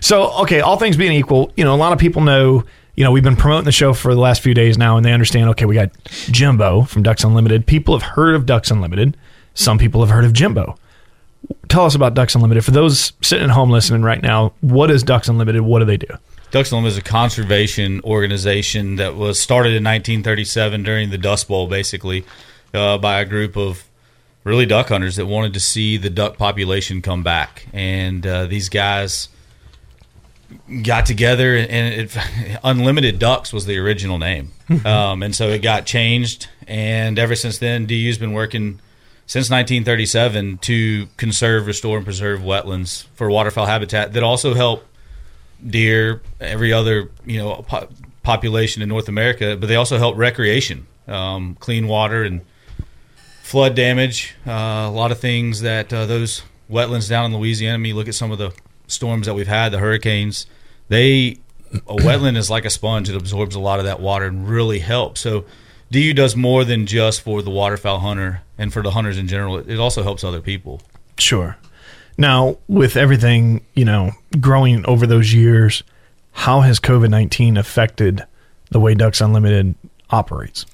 So, okay, all things being equal, you know, a lot of people know, you know, we've been promoting the show for the last few days now, and they understand, okay, we got Jimbo from Ducks Unlimited. People have heard of Ducks Unlimited. Some people have heard of Jimbo. Tell us about Ducks Unlimited. For those sitting at home listening right now, what is Ducks Unlimited? What do they do? Ducks Unlimited is a conservation organization that was started in 1937 during the Dust Bowl, basically, uh, by a group of really duck hunters that wanted to see the duck population come back. And uh, these guys got together, and it, Unlimited Ducks was the original name. um, and so it got changed. And ever since then, DU's been working since 1937 to conserve, restore, and preserve wetlands for waterfowl habitat that also help deer, every other you know po- population in North America, but they also help recreation, um, clean water and flood damage. Uh, a lot of things that uh, those wetlands down in Louisiana. I mean, look at some of the storms that we've had, the hurricanes. They a wetland is like a sponge; it absorbs a lot of that water and really helps. So. DU does more than just for the waterfowl hunter and for the hunters in general. It, it also helps other people. Sure. Now, with everything, you know, growing over those years, how has COVID 19 affected the way Ducks Unlimited operates?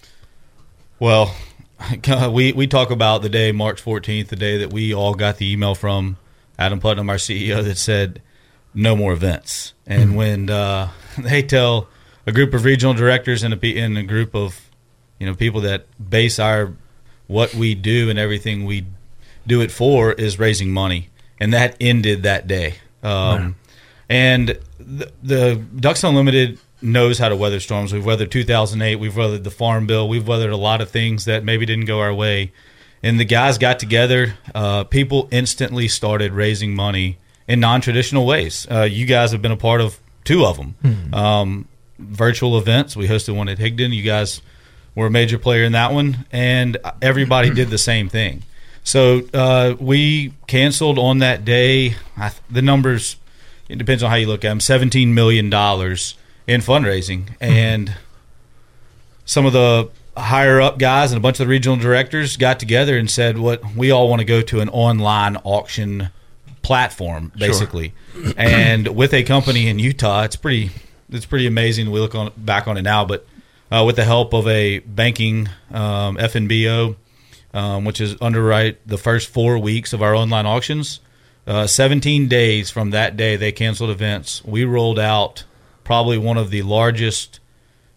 Well, we we talk about the day March 14th, the day that we all got the email from Adam Putnam, our CEO, that said no more events. And when uh, they tell a group of regional directors and a, and a group of you know people that base our what we do and everything we do it for is raising money, and that ended that day. Um, And the, the Ducks Unlimited knows how to weather storms. We've weathered 2008. We've weathered the Farm Bill. We've weathered a lot of things that maybe didn't go our way. And the guys got together. Uh, people instantly started raising money in non-traditional ways. Uh, you guys have been a part of two of them. Um, virtual events. We hosted one at Higdon. You guys were a major player in that one, and everybody did the same thing. So uh, we canceled on that day. I, th- the numbers it depends on how you look at them. Seventeen million dollars in fundraising, and some of the higher up guys and a bunch of the regional directors got together and said, "What we all want to go to an online auction platform, basically." and with a company in Utah, it's pretty it's pretty amazing. We look on back on it now, but uh, with the help of a banking um, FNBO, um, which is underwrite the first four weeks of our online auctions. Uh, 17 days from that day, they canceled events. We rolled out probably one of the largest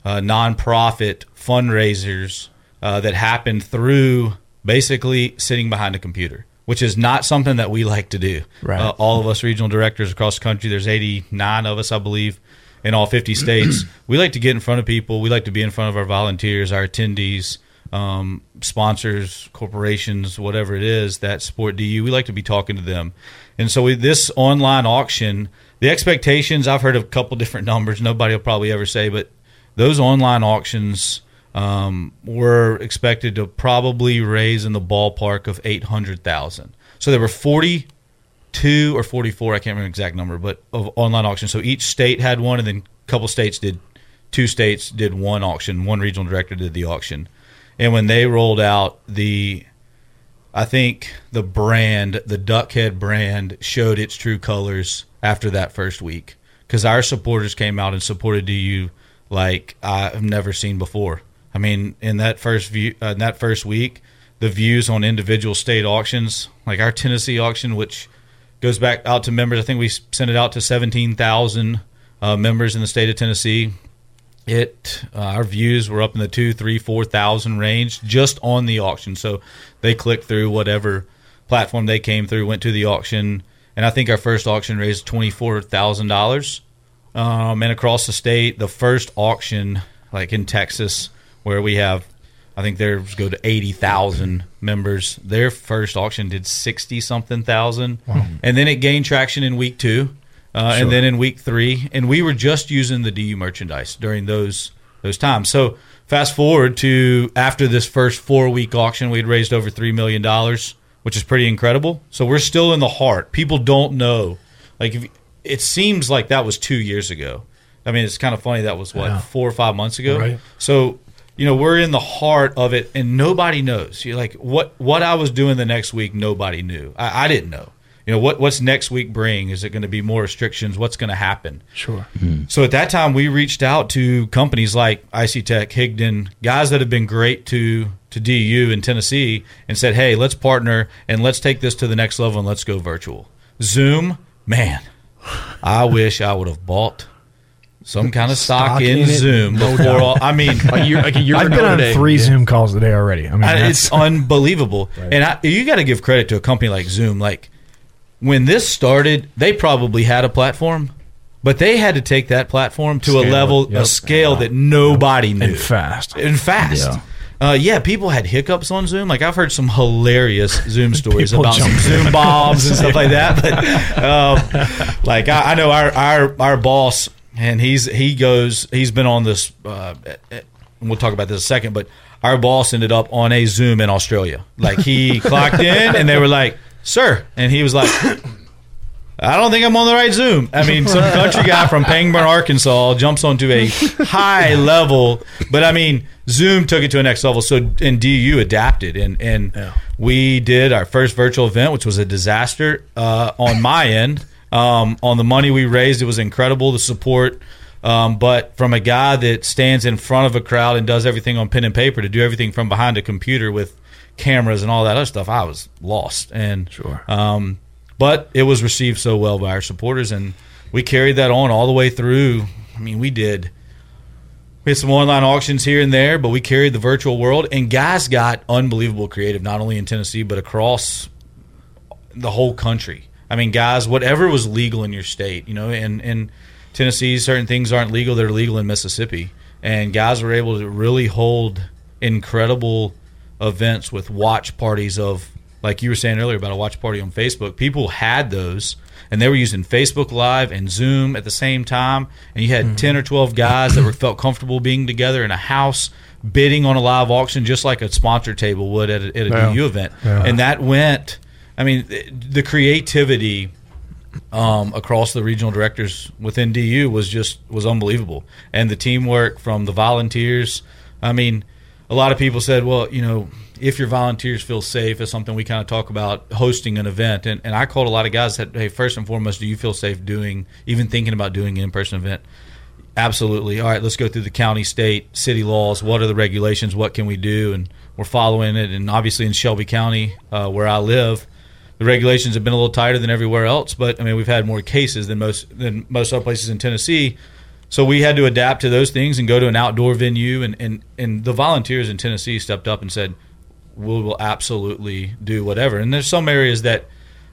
uh, nonprofit fundraisers uh, that happened through basically sitting behind a computer, which is not something that we like to do. Right. Uh, all of us regional directors across the country, there's 89 of us, I believe, in all 50 states. we like to get in front of people. We like to be in front of our volunteers, our attendees, um, sponsors, corporations, whatever it is that support DU. We like to be talking to them. And so with this online auction, the expectations, I've heard a couple different numbers. Nobody will probably ever say, but those online auctions um, were expected to probably raise in the ballpark of 800,000. So there were 42 or 44, I can't remember exact number, but of online auctions. So each state had one, and then a couple states did, two states did one auction, one regional director did the auction. And when they rolled out the, I think the brand, the Duckhead brand, showed its true colors after that first week because our supporters came out and supported DU like I've never seen before. I mean, in that first view, uh, in that first week, the views on individual state auctions, like our Tennessee auction, which goes back out to members. I think we sent it out to seventeen thousand uh, members in the state of Tennessee. It uh, our views were up in the two, three, four thousand range just on the auction. So they clicked through whatever platform they came through, went to the auction, and I think our first auction raised twenty four thousand dollars. Um, and across the state, the first auction, like in Texas, where we have, I think theirs go to eighty thousand members. Their first auction did sixty something thousand, and then it gained traction in week two, uh, Sure. and then in week three, and we were just using the DU merchandise during those those times. So fast forward to after this first four week auction, we had raised over three million dollars, which is pretty incredible. So we're still in the heart. People don't know, like if, it seems like that was two years ago. I mean, it's kind of funny that was what Yeah. four or five months ago. Right. So you know we're in the heart of it, and nobody knows. You're like what what I was doing the next week, nobody knew. I, I didn't know. You know what what's next week bring? Is it going to be more restrictions? What's going to happen? Sure. Hmm. So at that time, we reached out to companies like IC Tech, Higdon, guys that have been great to to DU in Tennessee, and said, "Hey, let's partner and let's take this to the next level and let's go virtual." Zoom, man, I wish I would have bought some kind of stock, Stock in, in? Zoom No before. All, I mean, A year- like a year I've been on today. three Yeah. Zoom calls today already. I mean, I- it's unbelievable. And I, you got to give credit to a company like Zoom. Like when this started, they probably had a platform, but they had to take that platform to a Scale it. level, a Yep. scale that nobody knew. and fast. And fast. Yeah. Uh, yeah, people had hiccups on Zoom. Like I've heard some hilarious Zoom stories People about some Zoom bombs and stuff like that. But um, like I, I know our, our our boss, and he's he goes. He's been on this. Uh, and we'll talk about this in a second. But our boss ended up on a Zoom in Australia. Like he clocked in, and they were like, "Sir," and he was like. I don't think I'm on the right Zoom. I mean, some country guy from Pangburn, Arkansas, jumps onto a high level, but I mean, Zoom took it to a next level. So, and DU adapted, and and we did our first virtual event, which was a disaster uh, on my end. Um, on the money we raised, it was incredible. The support. Um, but from a guy that stands in front of a crowd and does everything on pen and paper to do everything from behind a computer with cameras and all that other stuff, I was lost. And Sure. um, but it was received so well by our supporters, and we carried that on all the way through. I mean, we did. We had some online auctions here and there, but we carried the virtual world, and guys got unbelievable creative, not only in Tennessee but across the whole country. I mean, guys, whatever was legal in your state, you know, and in Tennessee, certain things aren't legal; they're legal in Mississippi, and guys were able to really hold incredible events with watch parties of, like you were saying earlier about a watch party on Facebook. People had those, and they were using Facebook Live and Zoom at the same time, and you had ten or twelve guys that were felt comfortable being together in a house. Bidding on a live auction just like a sponsor table would at a, at a Yeah. DU event, Yeah. and that went. I mean, the creativity um, across the regional directors within DU was just was unbelievable, and the teamwork from the volunteers. I mean, a lot of people said, "Well, you know, if your volunteers feel safe," is something we kind of talk about hosting an event, and, and I called a lot of guys that, "Hey, first and foremost, do you feel safe doing even thinking about doing an in person event?" Absolutely. All right, let's go through the county, state, city laws. What are the regulations? What can we do? And we're following it. And obviously, in Shelby County, uh, where I live, the regulations have been a little tighter than everywhere else. But I mean, we've had more cases than most than most other places in Tennessee. So we had to adapt to those things and go to an outdoor venue. And and, and the volunteers in Tennessee stepped up and said, "We will absolutely do whatever." And there's some areas that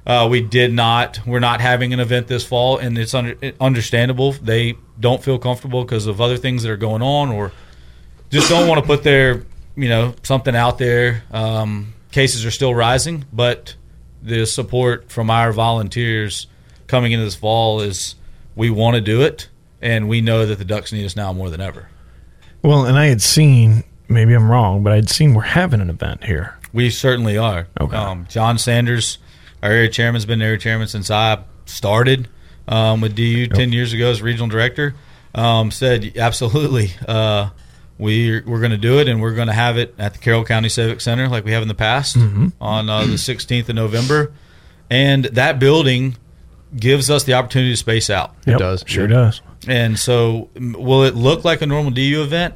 uh, we did not. We're not having an event this fall, and it's under, understandable. They don't feel comfortable because of other things that are going on, or just don't want to put their, you know, something out there. Um, cases are still rising, but the support from our volunteers coming into this fall is we want to do it, and we know that the Ducks need us now more than ever. Well, and I had seen, maybe I'm wrong, but I'd seen we're having an event here. We certainly are. Okay. Um, John Sanders, our area chairman, has been area chairman since I started um, with DU 10 years ago as regional director. Um, said, absolutely, uh, we, we're going to do it, and we're going to have it at the Carroll County Civic Center like we have in the past on uh, the 16th of November. And that building gives us the opportunity to space out. Yep, does, Sure yeah. does. And so, will it look like a normal DU event?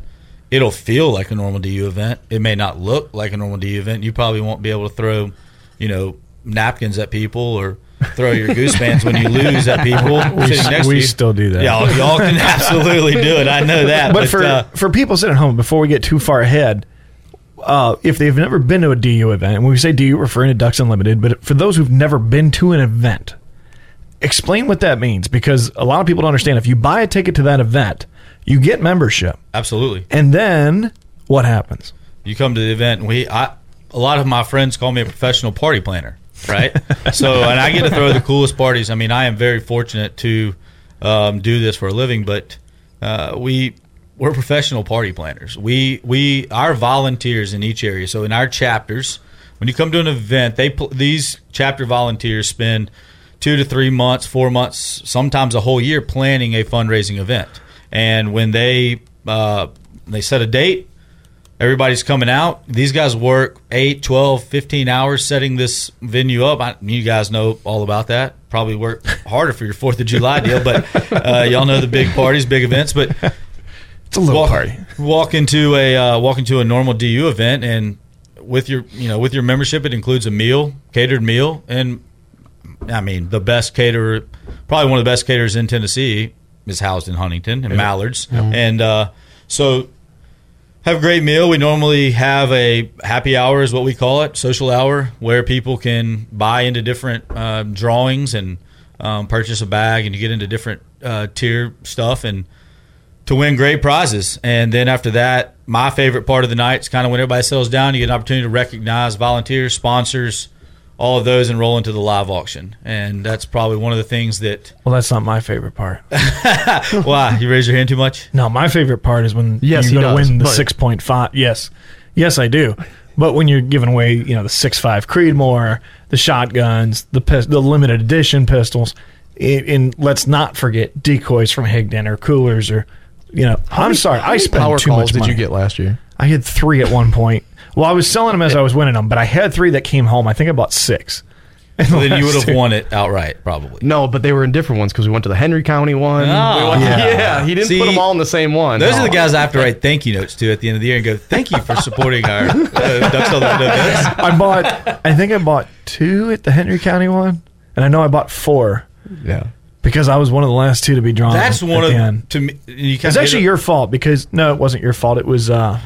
It'll feel like a normal DU event. It may not look like a normal DU event. You probably won't be able to throw, you know, napkins at people or throw your goose bands when you lose at people We, we still do that. Y'all, y'all can absolutely do it. I know that. but, for uh, for people sitting at home, before we get too far ahead, uh, if they've never been to a DU event, and when we say DU, referring to Ducks Unlimited, but for those who've never been to an event, explain what that means because a lot of people don't understand. If you buy a ticket to that event, you get membership, absolutely. and then what happens? you come to the event and we I a lot of my friends call me a professional party planner, right? so and I get to throw the coolest parties. I mean, I am very fortunate to um, do this for a living, but uh, we we're professional party planners. We we our volunteers in each area. So in our chapters, when you come to an event, they these chapter volunteers spend two to three months, four months, sometimes a whole year planning a fundraising event. And when they uh, they set a date, everybody's coming out. These guys work 8, 12, 15 hours setting this venue up. I, you guys know all about that. Probably work harder for your 4th of July deal, but uh, y'all know the big parties, big events. But It's a little walk, party. walk into a uh, walk into a normal DU event, and with your you know with your membership, it includes a meal, catered meal, and I mean the best caterer, probably one of the best caterers in Tennessee is housed in Huntington and Mallards, and uh, so have a great meal. We normally have a happy hour, is what we call it, social hour, where people can buy into different uh, drawings and um, purchase a bag, and you get into different uh, tier stuff and to win great prizes. And then after that, my favorite part of the night is kind of when everybody settles down. You get an opportunity to recognize volunteers, sponsors, all of those, and roll into the live auction. And that's probably one of the things that. Well, that's not my favorite part. Why you raise your hand too much? No, my favorite part is when Yes, you're going to win the but- six point five. Yes, yes, I do. But when you're giving away, you know, the six five Creedmoor, the shotguns, the pis- the limited edition pistols, i- and let's not forget decoys from Higdon or coolers or, you know, I'm sorry, I spent power too calls much did money. you get last year? I had three at one point. Well, I was selling them as I was winning them, but I had three that came home. I think I bought six. in the Well, then you would have two. won it outright, probably. No, but they were in different ones because we went to the Henry County one. Oh. We went- Yeah. yeah. he didn't See, put them all in the same one. Those are the guys I have to write thank you notes to at the end of the year and go, thank you for supporting our uh, Ducks Till Dawn events. I bought. I think I bought two at the Henry County one, and I know I bought four Yeah. because I was one of the last two to be drawn. That's at one the of end. to me. You It's actually your fault because no, it wasn't your fault. It was uh,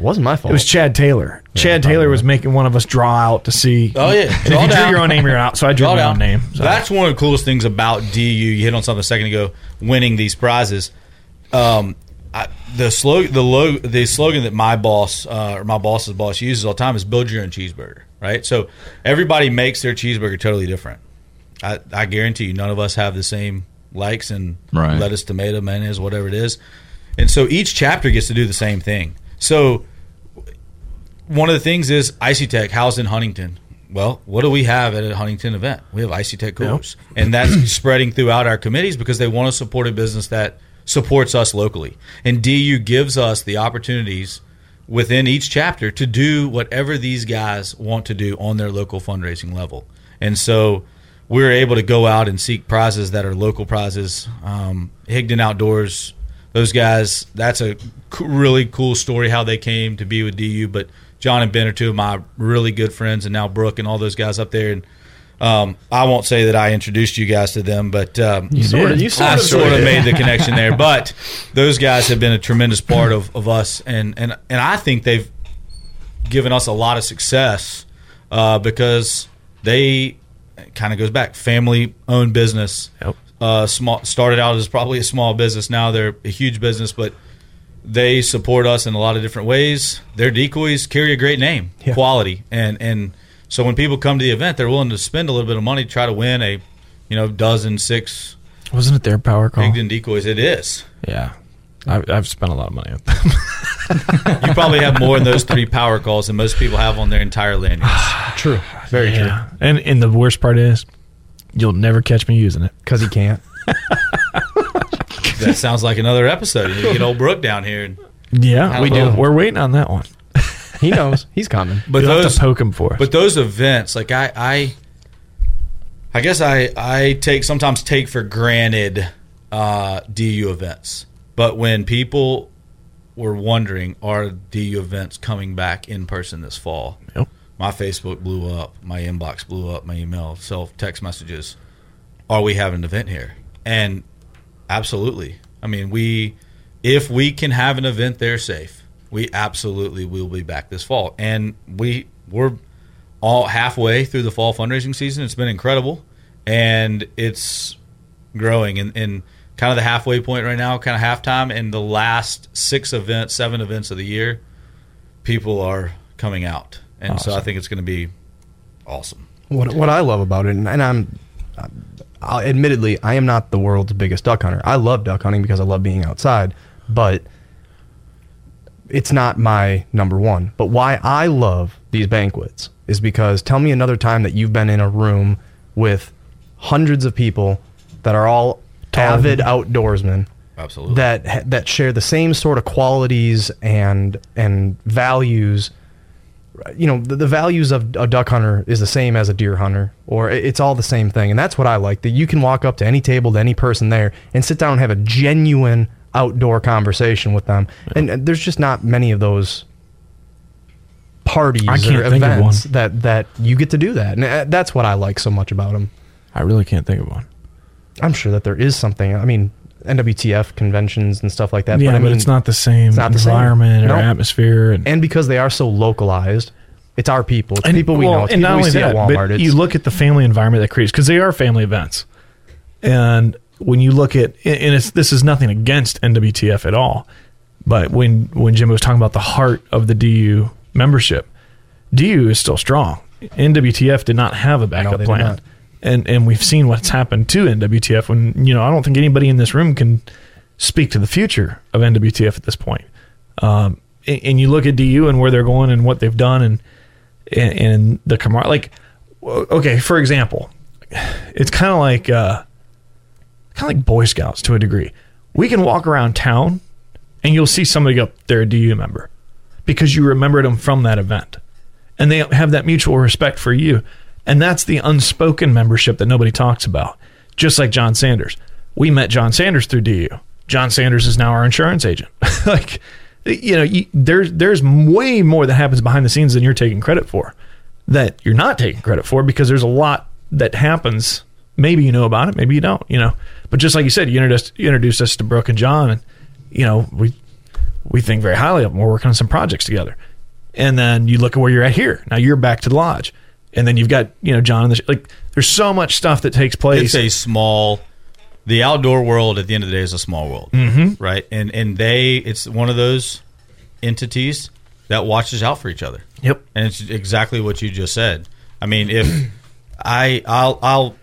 It wasn't my fault. it was Chad Taylor. Chad Taylor was making one of us draw out to see. Oh yeah, And if Draw you drew your own name, you're out. So I drew Draw my down. own name. So. That's one of the coolest things about DU. You hit on something a second ago. Winning these prizes, um, I, the slogan, the lo- the slogan that my boss uh, or my boss's boss uses all the time is "Build your own cheeseburger." Right. So everybody makes their cheeseburger totally different. I, I guarantee you, none of us have the same likes and Right. lettuce, tomato, mayonnaise, whatever it is. And so each chapter gets to do the same thing. So one of the things is Icy Tech housed in Huntington. Well, what do we have at a Huntington event? We have Icy Tech coolers, and that's spreading throughout our committees because they want to support a business that supports us locally. And DU gives us the opportunities within each chapter to do whatever these guys want to do on their local fundraising level. And so we're able to go out and seek prizes that are local prizes. Um, Higdon Outdoors, those guys, that's a really cool story how they came to be with DU. But John and Ben are two of my really good friends, and now Brooke and all those guys up there. And um, I won't say that I introduced you guys to them, but um, You sorta- you I sorta sort of made the connection there. But those guys have been a tremendous part of, of us, and, and and I think they've given us a lot of success uh, because they kind of goes back family owned business. Yep. Uh, small started out as probably a small business. Now they're a huge business, but they support us in a lot of different ways. Their decoys carry a great name, Yeah. quality, and and so when people come to the event, they're willing to spend a little bit of money to try to win a, you know, dozen six wasn't it their power call? Higdon decoys. It is. Yeah, I've, I've spent a lot of money on them. You probably have more in those three power calls than most people have on their entire lanyards. true. Very yeah, and and the worst part is, you'll never catch me using it. Because he can't. that sounds like another episode. You get old Brooke down here, and, Yeah, We well, do. We're waiting on that one. He knows. He's coming. but You'll have those to poke him for us. But those events, like I, I, I guess I, I take sometimes take for granted uh, DU events. But when people were wondering, are DU events coming back in person this fall? Yep. My Facebook blew up, my inbox blew up, my email, self text messages. Are we having an event here? And absolutely. I mean, we if we can have an event there safe, we absolutely will be back this fall. And we we're all halfway through the fall fundraising season. It's been incredible, and it's growing. And, and kind of the halfway point right now, kind of halftime. And the last six events, seven events of the year, people are coming out, and so I think it's going to be awesome. What what I love about it, and, and I'm, i admittedly, I am not the world's biggest duck hunter. I love duck hunting because I love being outside, but it's not my number one. But why I love these banquets is because tell me another time that you've been in a room with hundreds of people that are all avid outdoorsmen Absolutely. that that share the same sort of qualities and and values you know the, the values of a duck hunter is the same as a deer hunter or it's all the same thing. And that's what i like that you can walk up to any table to any person there and sit down and have a genuine outdoor conversation with them. And, and there's just not many of those parties or events that that you get to do that. And uh, that's what i like so much about them I really can't think of one. i'm sure that there is something. I mean nwtf conventions and stuff like that yeah, but, but, I mean, it's not the same not the same. environment No. or atmosphere. And, and because they are so localized, it's our people. It's and people we well, know. It's and people not we only see that, at Walmart. but It's, you look at the family environment that creates because they are family events, and when you look at and it's this is nothing against NWTF at all, but when when Jim was talking about the heart of the DU membership, DU is still strong. NWTF did not have a backup did plan. And and we've seen what's happened to NWTF when you know I don't think anybody in this room can speak to the future of NWTF at this point. Um, and, and you look at DU and where they're going and what they've done and and, and the camar like okay for example it's kind of like uh kind of like boy scouts to a degree. We can walk around town and you'll see somebody go they're a du member because you remembered them from that event. And they have that mutual respect for you and that's the unspoken membership that nobody talks about. Just like john sanders. We met john sanders through du john sanders is now our insurance agent. Like you know you, there's there's way more that happens behind the scenes than you're taking credit for that you're not taking credit for because there's a lot that happens. Maybe you know about it maybe you don't you know. But just like you said you introduced you introduced us to brooke and john and you know we we think very highly of them. We're working on some projects together. And then you look at where you're at here. Now you're back to the lodge and then you've got you know john and the like there's so much stuff that takes place It's a small. The outdoor world at the end of the day is a small world, Mhm. right? And and they, it's one of those entities that watches out for each other. Yep. And it's exactly what you just said. I mean, if I, I'll, I'll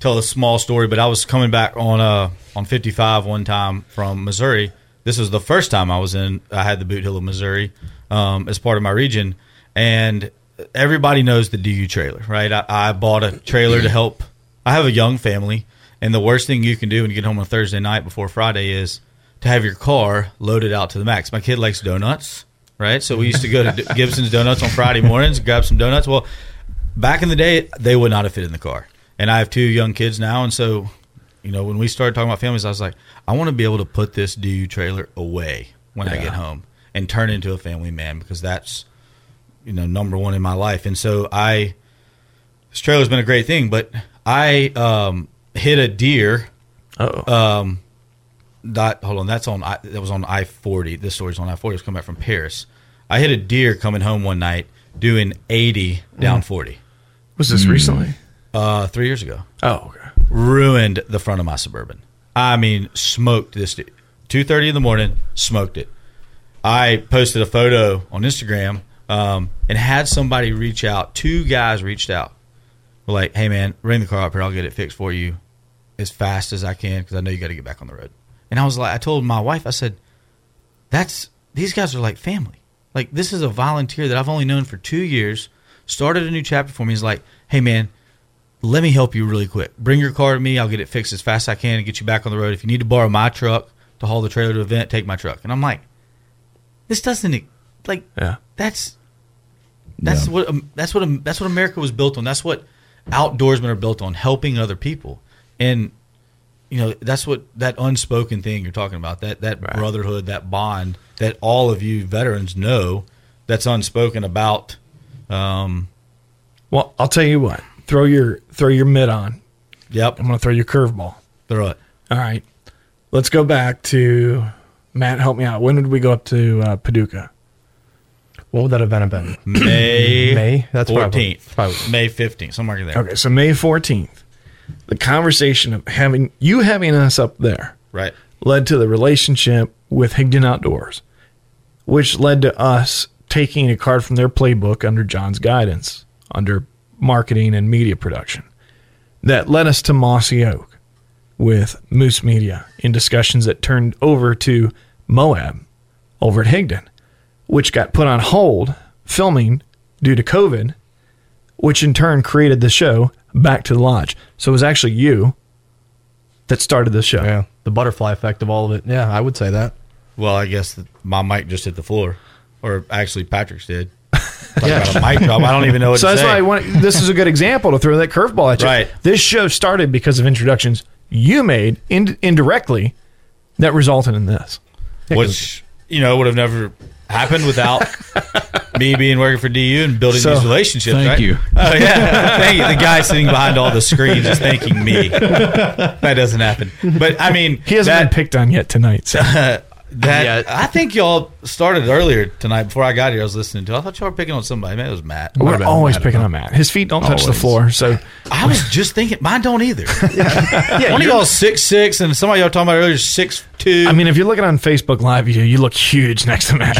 tell a small story, but I was coming back on uh on 55 one time from Missouri. This was the first time I was in. I had the Bootheel of Missouri um, as part of my region, and everybody knows the DU trailer, right? I, I bought a trailer to help. I have a young family, and the worst thing you can do when you get home on Thursday night before Friday is to have your car loaded out to the max. My kid likes donuts, right? So we used to go to Gibson's Donuts on Friday mornings, grab some donuts. Well, back in the day, they would not have fit in the car. And I have two young kids now, and so you know when we started talking about families, I was like, I want to be able to put this DU trailer away when I get home and turn into a family man because that's you know number one in my life. And so I this trailer's been a great thing, but I um, hit a deer. Oh, Um, that hold on, that's on I, that was on I forty. This story's on I forty. It was coming back from Paris. I hit a deer coming home one night doing eighty down Mm. forty. was this recently Uh, three years ago. oh okay Ruined the front of my suburban. I mean, smoked this. Two thirty in the morning, smoked it. I posted a photo on Instagram um, and had somebody reach out. Two guys reached out, were like, "Hey man, bring the car up here. I'll get it fixed for you as fast as I can because I know you got to get back on the road." And I was like, I told my wife, I said, "That's these guys are like family. Like this is a volunteer that I've only known for two years. Started a new chapter for me. He's like, "Hey man, let me help you really quick. Bring your car to me. I'll get it fixed as fast as I can and get you back on the road. If you need to borrow my truck to haul the trailer to event, take my truck." And I'm like, "This doesn't like yeah that's that's Yeah. what um, that's what um, that's what America was built on. That's what outdoorsmen are built on, helping other people. And you know, that's what that unspoken thing you're talking about, that that brotherhood, that bond that all of you veterans know that's unspoken about Um, Well, I'll tell you what. Throw your throw your mid on. yep, I'm going to throw your curveball. throw it. All right. Let's go back to Matt. Help me out. When did we go up to uh, Paducah? What would that event have been? May May? That's probably- fourteenth, May fifteenth, somewhere there. Okay, so May 14th. The conversation of having you having us up there Right. led to the relationship with Higdon Outdoors, which led to us taking a card from their playbook under John's guidance, under marketing and media production. That led us to Mossy Oak with Moose Media in discussions that turned over to Moab over at Higdon, which got put on hold filming due to COVID, which in turn created the show back to the lodge. So it was actually you that started the show. Yeah, the butterfly effect of all of it. Yeah, I would say that. Well, I guess that my mic just hit the floor, or actually Patrick's did. yeah, about a mic drop. I don't even know what so to that's say. why I want. This is a good example to throw that curveball at you. Right. This show started because of introductions you made in, indirectly that resulted in this. which you know would have never happened without me being working for DU and building So, these relationships. thank right? you. Oh yeah, thank you. The guy sitting behind all the screens is thanking me. That doesn't happen. But I mean, He hasn't that, been picked on yet tonight. So. that Yeah. I think y'all started earlier tonight before I got here. I was listening to. I thought y'all were picking on somebody. Maybe it was Matt. We're been always mad picking on Matt. His feet don't touch the Always. floor. So I was just thinking, mine don't either. One of y'all six six, and somebody y'all talking about earlier is six two. I mean, if you're looking on Facebook Live, you you look huge next to Matt.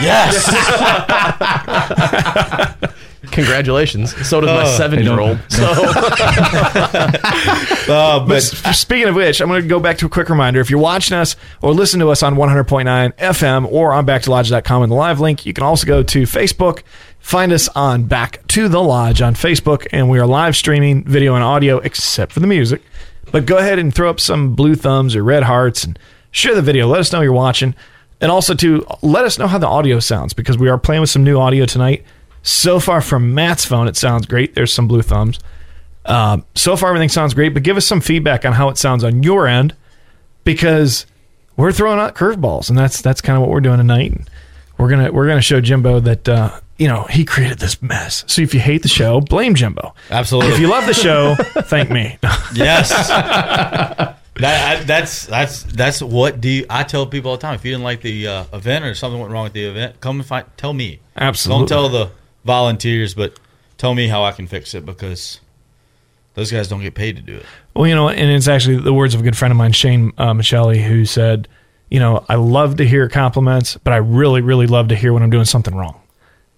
yes. Congratulations. So does my Oh. seven year old. So Uh, but S- Speaking of which, I'm going to go back to a quick reminder. If you're watching us or listen to us on 100.9 FM or on backtolodge.com in the live link, you can also go to Facebook. Find us on Back to the Lodge on Facebook, and we are live streaming video and audio except for the music. But go ahead and throw up some blue thumbs or red hearts and share the video. Let us know you're watching. And also to let us know how the audio sounds because we are playing with some new audio tonight. So far from Matt's phone, it sounds great. There's some blue thumbs. Um, so far, everything sounds great, but give us some feedback on how it sounds on your end because we're throwing out curveballs, and that's that's kind of what we're doing tonight. And we're gonna we're gonna show Jimbo that uh, you know he created this mess. So if you hate the show, blame Jimbo. Absolutely. If you love the show, thank me. Yes. that, I, that's that's that's what do you, I tell people all the time. If you didn't like the uh, event or something went wrong with the event, come and find, tell me. Absolutely. Don't tell the volunteers, but tell me how I can fix it because those guys don't get paid to do it. Well, you know, and it's actually the words of a good friend of mine, Shane uh, Michelli, who said, you know, I love to hear compliments, but I really, really love to hear when I'm doing something wrong,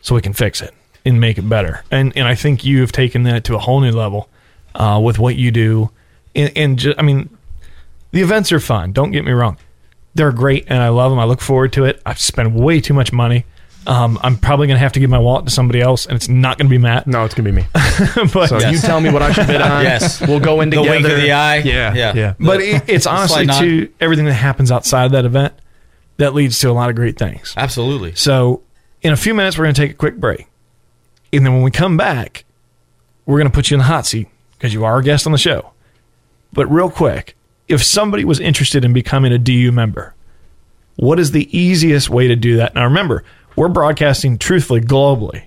so we can fix it and make it better. And and I think you have taken that to a whole new level uh, with what you do. And, and I mean, the events are fun. Don't get me wrong; they're great, and I love them. I look forward to it. I've spent way too much money. Um, I'm probably going to have to give my wallet to somebody else, and it's not going to be Matt. no, it's gonna be me. but So you tell me what I should bid on. Yes. we'll go in The together. wink of the eye. Yeah, Yeah. yeah. but it, it's honestly to everything that happens outside of that event that leads to a lot of great things. Absolutely. So, in a few minutes, we're going to take a quick break, and then when we come back, we're going to put you in the hot seat because you are a guest on the show. But real quick, if somebody was interested in becoming a DU member, what is the easiest way to do that? Now, remember, we're broadcasting truthfully globally.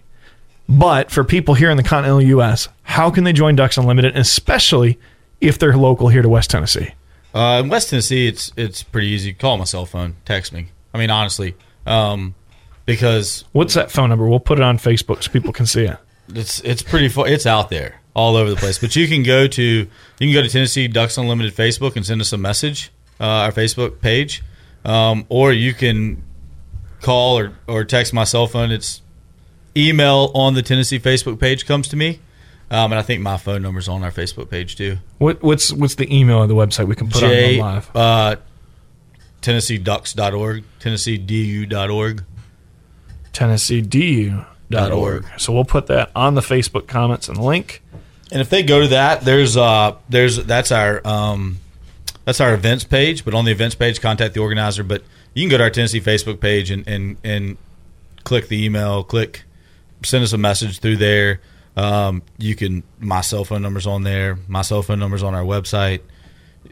But for people here in the continental U.S., how can they join Ducks Unlimited, especially if they're local here to West Tennessee? Uh, in West Tennessee, it's it's pretty easy. Call my cell phone, text me. I mean, honestly, um, because What's that phone number? We'll put it on Facebook so people can see it. it's it's pretty it's out there all over the place. But you can go to you can go to Tennessee Ducks Unlimited Facebook and send us a message, uh, our Facebook page, um, or you can call or or text my cell phone. It's email on the Tennessee Facebook page comes to me, um, and I think my phone number's on our Facebook page too. What what's what's the email on the website we can put J on live? uh, TennesseeDucks.org, TennesseeDU.org. TennesseeDU.org. So we'll put that on the Facebook comments and link. And if they go to that, there's uh there's that's our um that's our events page, but on the events page, contact the organizer. But you can go to our Tennessee Facebook page and and, and click the email, click send us a message through there. Um, you can my cell phone number's on there, my cell phone number's on our website.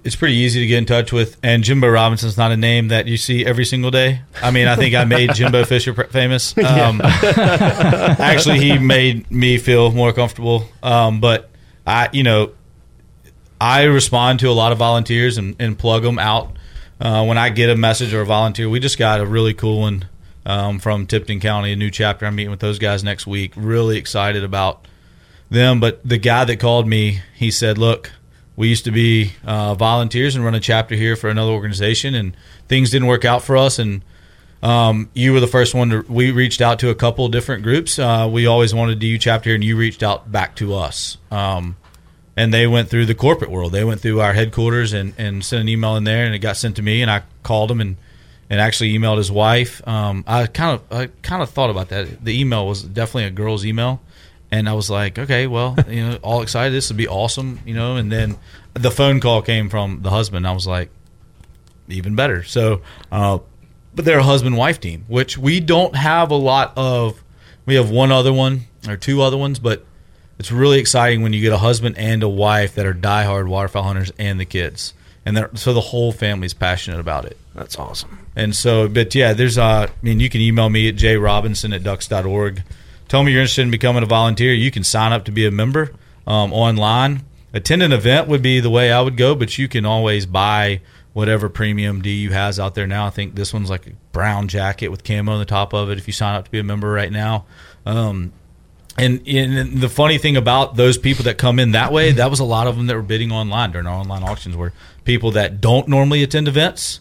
it's pretty easy to get in touch with. And Jimbo Robinson's not a name that you see every single day. I mean, I think I made Jimbo Fisher famous. Um, actually, he made me feel more comfortable. Um, but I, you know, I respond to a lot of volunteers and, and plug them out. Uh, when I get a message or a volunteer, we just got a really cool one um, from Tipton County, a new chapter. I'm meeting with those guys next week. Really excited about them. But the guy that called me, he said, "Look, we used to be uh, volunteers and run a chapter here for another organization, and things didn't work out for us. And um, you were the first one to. We reached out to a couple different groups. Uh, we always wanted to do you chapter, and you reached out back to us. Um, and they went through the corporate world. They went through our headquarters and, and sent an email in there, and it got sent to me, and I called him and and actually emailed his wife. Um, I kind of I kind of thought about that. The email was definitely a girl's email, and I was like, okay, well, you know, all excited. This would be awesome, you know. And then the phone call came from the husband. I was like, even better. So, uh, but they're a husband wife team, which we don't have a lot of. We have one other one or two other ones, but it's really exciting when you get a husband and a wife that are diehard waterfowl hunters and the kids, and they're, so the whole family's passionate about it. That's awesome. And so, but yeah, there's uh, I mean, you can email me at jrobinson at ducks.org. Tell me you're interested in becoming a volunteer. You can sign up to be a member um, online. Attend an event would be the way I would go, but you can always buy whatever premium DU has out there now. I think this one's like a brown jacket with camo on the top of it. If you sign up to be a member right now, um, and, and the funny thing about those people that come in that way, that was a lot of them that were bidding online during our online auctions were people that don't normally attend events.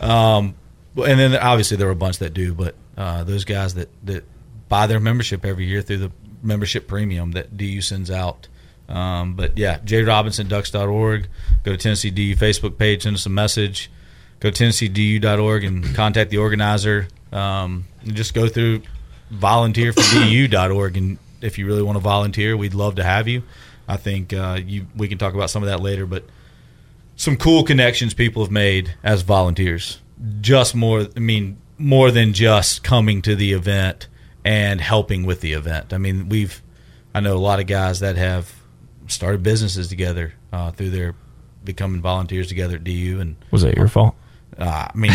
Um, and then obviously there were a bunch that do, but uh, those guys that, that buy their membership every year through the membership premium that DU sends out. Um, but yeah, jrobinson.ducks.org. Go to Tennessee DU Facebook page, send us a message. Go to tennesseedu.org and contact the organizer. Um, and just go through volunteerfordu.org and if you really want to volunteer, we'd love to have you. I think uh, you we can talk about some of that later, but some cool connections people have made as volunteers. Just more, I mean, more than just coming to the event and helping with the event. I mean, we've I know a lot of guys that have started businesses together uh, through their becoming volunteers together at DU. And Was that your fault? Uh, I mean,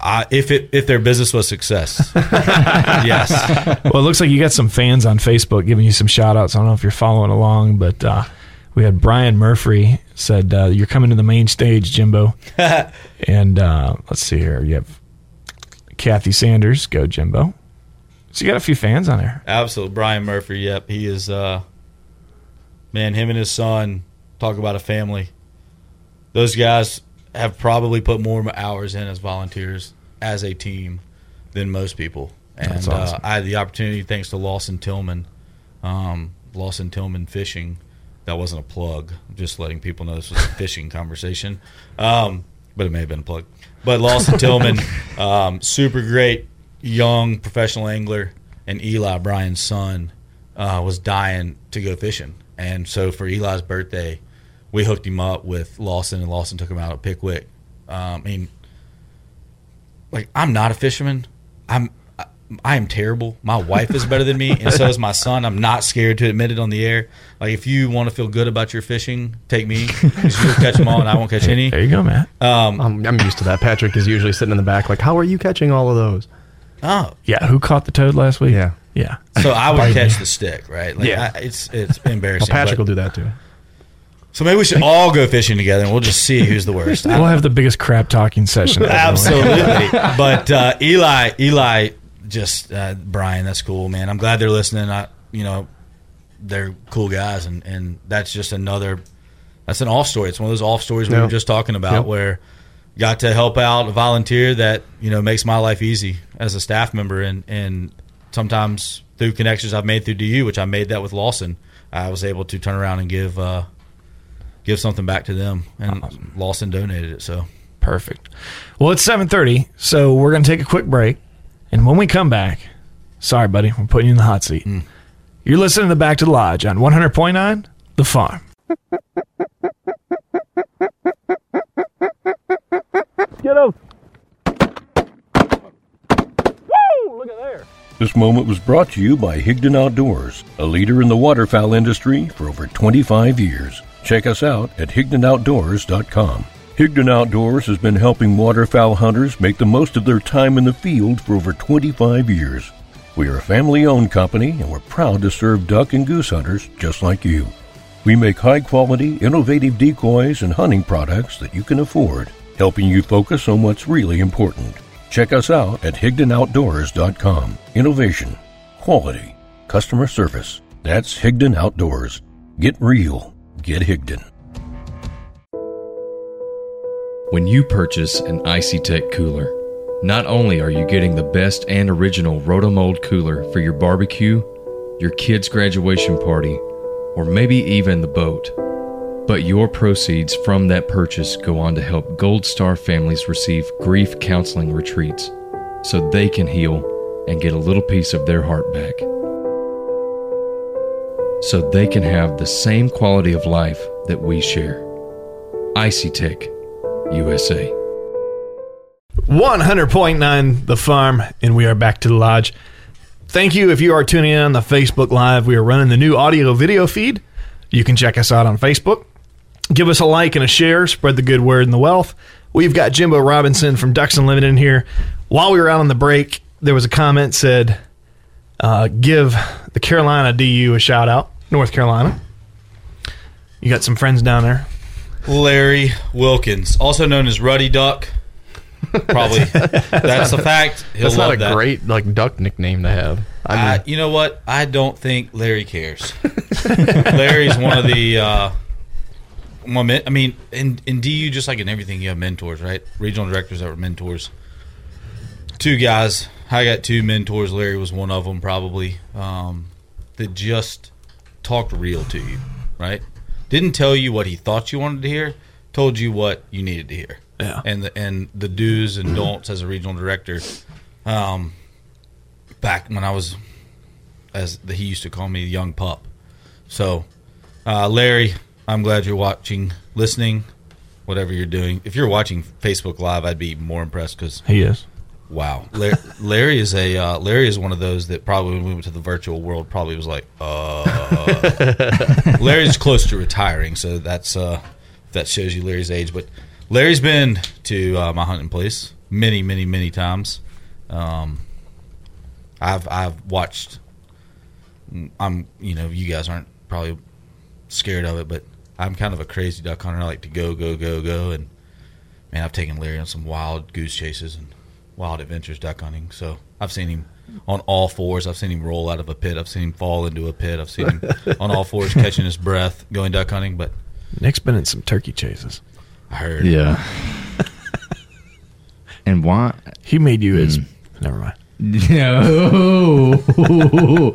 I, if it if their business was success, yes. well, it looks like you got some fans on Facebook giving you some shout outs. I don't know if you're following along, but uh, we had Brian Murphy said, uh, You're coming to the main stage, Jimbo. and uh, let's see here. You have Kathy Sanders. Go, Jimbo. So you got a few fans on there. Absolutely. Brian Murphy, yep. He is, uh, man, him and his son talk about a family. Those guys have probably put more hours in as volunteers as a team than most people. And That's awesome. uh, I had the opportunity, thanks to Lawson Tillman, um, Lawson Tillman Fishing. That wasn't a plug. I'm just letting people know this was a fishing conversation. Um, but it may have been a plug. But Lawson Tillman, um, super great young professional angler, and Eli Brian's son uh, was dying to go fishing, and so for Eli's birthday, we hooked him up with Lawson, and Lawson took him out at Pickwick. Um, I mean, like I'm not a fisherman. I'm I, I am terrible. My wife is better than me, and so is my son. I'm not scared to admit it on the air. Like if you want to feel good about your fishing, take me because you'll catch them all, and I won't catch any. There you go, Matt. Um, I'm, I'm used to that. Patrick is usually sitting in the back, like, "How are you catching all of those?" oh, Yeah, who caught the toad last week? Yeah. Yeah. so I would catch the stick, right? Like, Yeah. I, it's it's Well, embarrassing. Patrick but- will do that too. So maybe we should all go fishing together, and we'll just see who's the worst. We'll have the biggest crap talking session. ever. Absolutely. but uh, Eli, Eli, just uh, Brian, that's cool, man. I'm glad they're listening. I, you know, they're cool guys, and and that's just another. That's an off story. It's one of those off stories we Yeah. were just talking about, Yep. where got to help out a volunteer that you know makes my life easy as a staff member, and and sometimes through connections I've made through DU, which I made that with Lawson, I was able to turn around and give. Uh, Give something back to them, and Lawson donated it. So Perfect. Well, it's 7:30, so we're going to take a quick break. And when we come back, sorry buddy, we're putting you in the hot seat. Mm. You're listening to Back to the Lodge on 100.9 The Farm. Get up. Woo! Look at there. This moment was brought to you by Higdon Outdoors, a leader in the waterfowl industry for over 25 years. Check us out at HigdonOutdoors.com. Higdon Outdoors has been helping waterfowl hunters make the most of their time in the field for over 25 years. We are a family owned company and we're proud to serve duck and goose hunters just like you. We make high quality, innovative decoys and hunting products that you can afford, helping you focus on what's really important. Check us out at HigdonOutdoors.com. Innovation, quality, customer service. That's Higdon Outdoors. Get real. Get Higdon. When you purchase an Icey-Tek cooler, not only are you getting the best and original Rotomold cooler for your barbecue, your kid's graduation party, or maybe even the boat, but your proceeds from that purchase go on to help Gold Star families receive grief counseling retreats so they can heal and get a little piece of their heart back. So they can have the same quality of life that we share. Icey-Tek, USA. 100.9 The Farm, and we are back to the lodge. Thank you if you are tuning in on the Facebook Live. We are running the new audio video feed. You can check us out on Facebook. Give us a like and a share. Spread the good word and the wealth. We've got Jimbo Robinson from Ducks Unlimited in here. While we were out on the break, there was a comment said, uh, "Give the Carolina DU a shout out, North Carolina." You got some friends down there. Larry Wilkins, also known as Ruddy Duck. Probably that's the fact. He'll That's not a that. great like duck nickname to have. I mean, I, you know what? I don't think Larry cares. Larry's one of the. Uh, one I mean, in in DU, just like in everything, you have mentors, right? Regional directors that were mentors. Two guys. I got two mentors. Larry was one of them, probably. Um, that just talked real to you, right? Didn't tell you what he thought you wanted to hear. Told you what you needed to hear. Yeah. And the and the do's and don'ts as a regional director. Um, back when I was, as the, he used to call me, young pup. So, uh, Larry, I'm glad you're watching, listening, whatever you're doing. If you're watching Facebook Live, I'd be more impressed because He is. Wow, Larry, is a uh, Larry is one of those that probably when we went to the virtual world probably was like, uh. Larry's close to retiring, so that's uh, that shows you Larry's age. But Larry's been to uh, my hunting place many, many, many times. Um, I've I've watched. I'm you know you guys aren't probably scared of it, but I'm kind of a crazy duck hunter. I like to go go go go, and man, I've taken Larry on some wild goose chases and wild adventures duck hunting. So I've seen him on all fours. I've seen him roll out of a pit. I've seen him fall into a pit. I've seen him on all fours catching his breath going duck hunting. But Nick's been in some turkey chases. I heard Yeah. and why? He made you his. Mm. Never mind. No.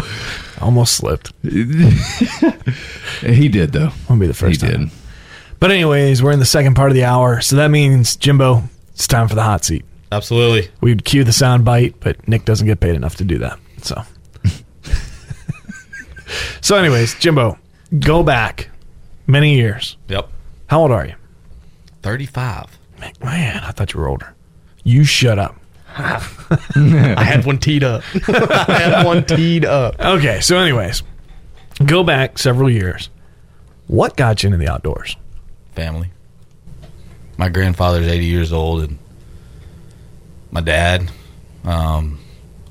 Almost slipped. he did though. Won't be the first he time. did. But anyways, we're in the second part of the hour, so that means Jimbo, it's time for the hot seat. Absolutely. We'd cue the sound bite, but Nick doesn't get paid enough to do that. So, so anyways, Jimbo, go back many years. Yep. How old are you? Thirty five. Man, I thought you were older. You shut up. I had one teed up. I had one teed up. Okay, so anyways, go back several years. What got you into the outdoors? family. My grandfather's 80 years old, and my dad. Um,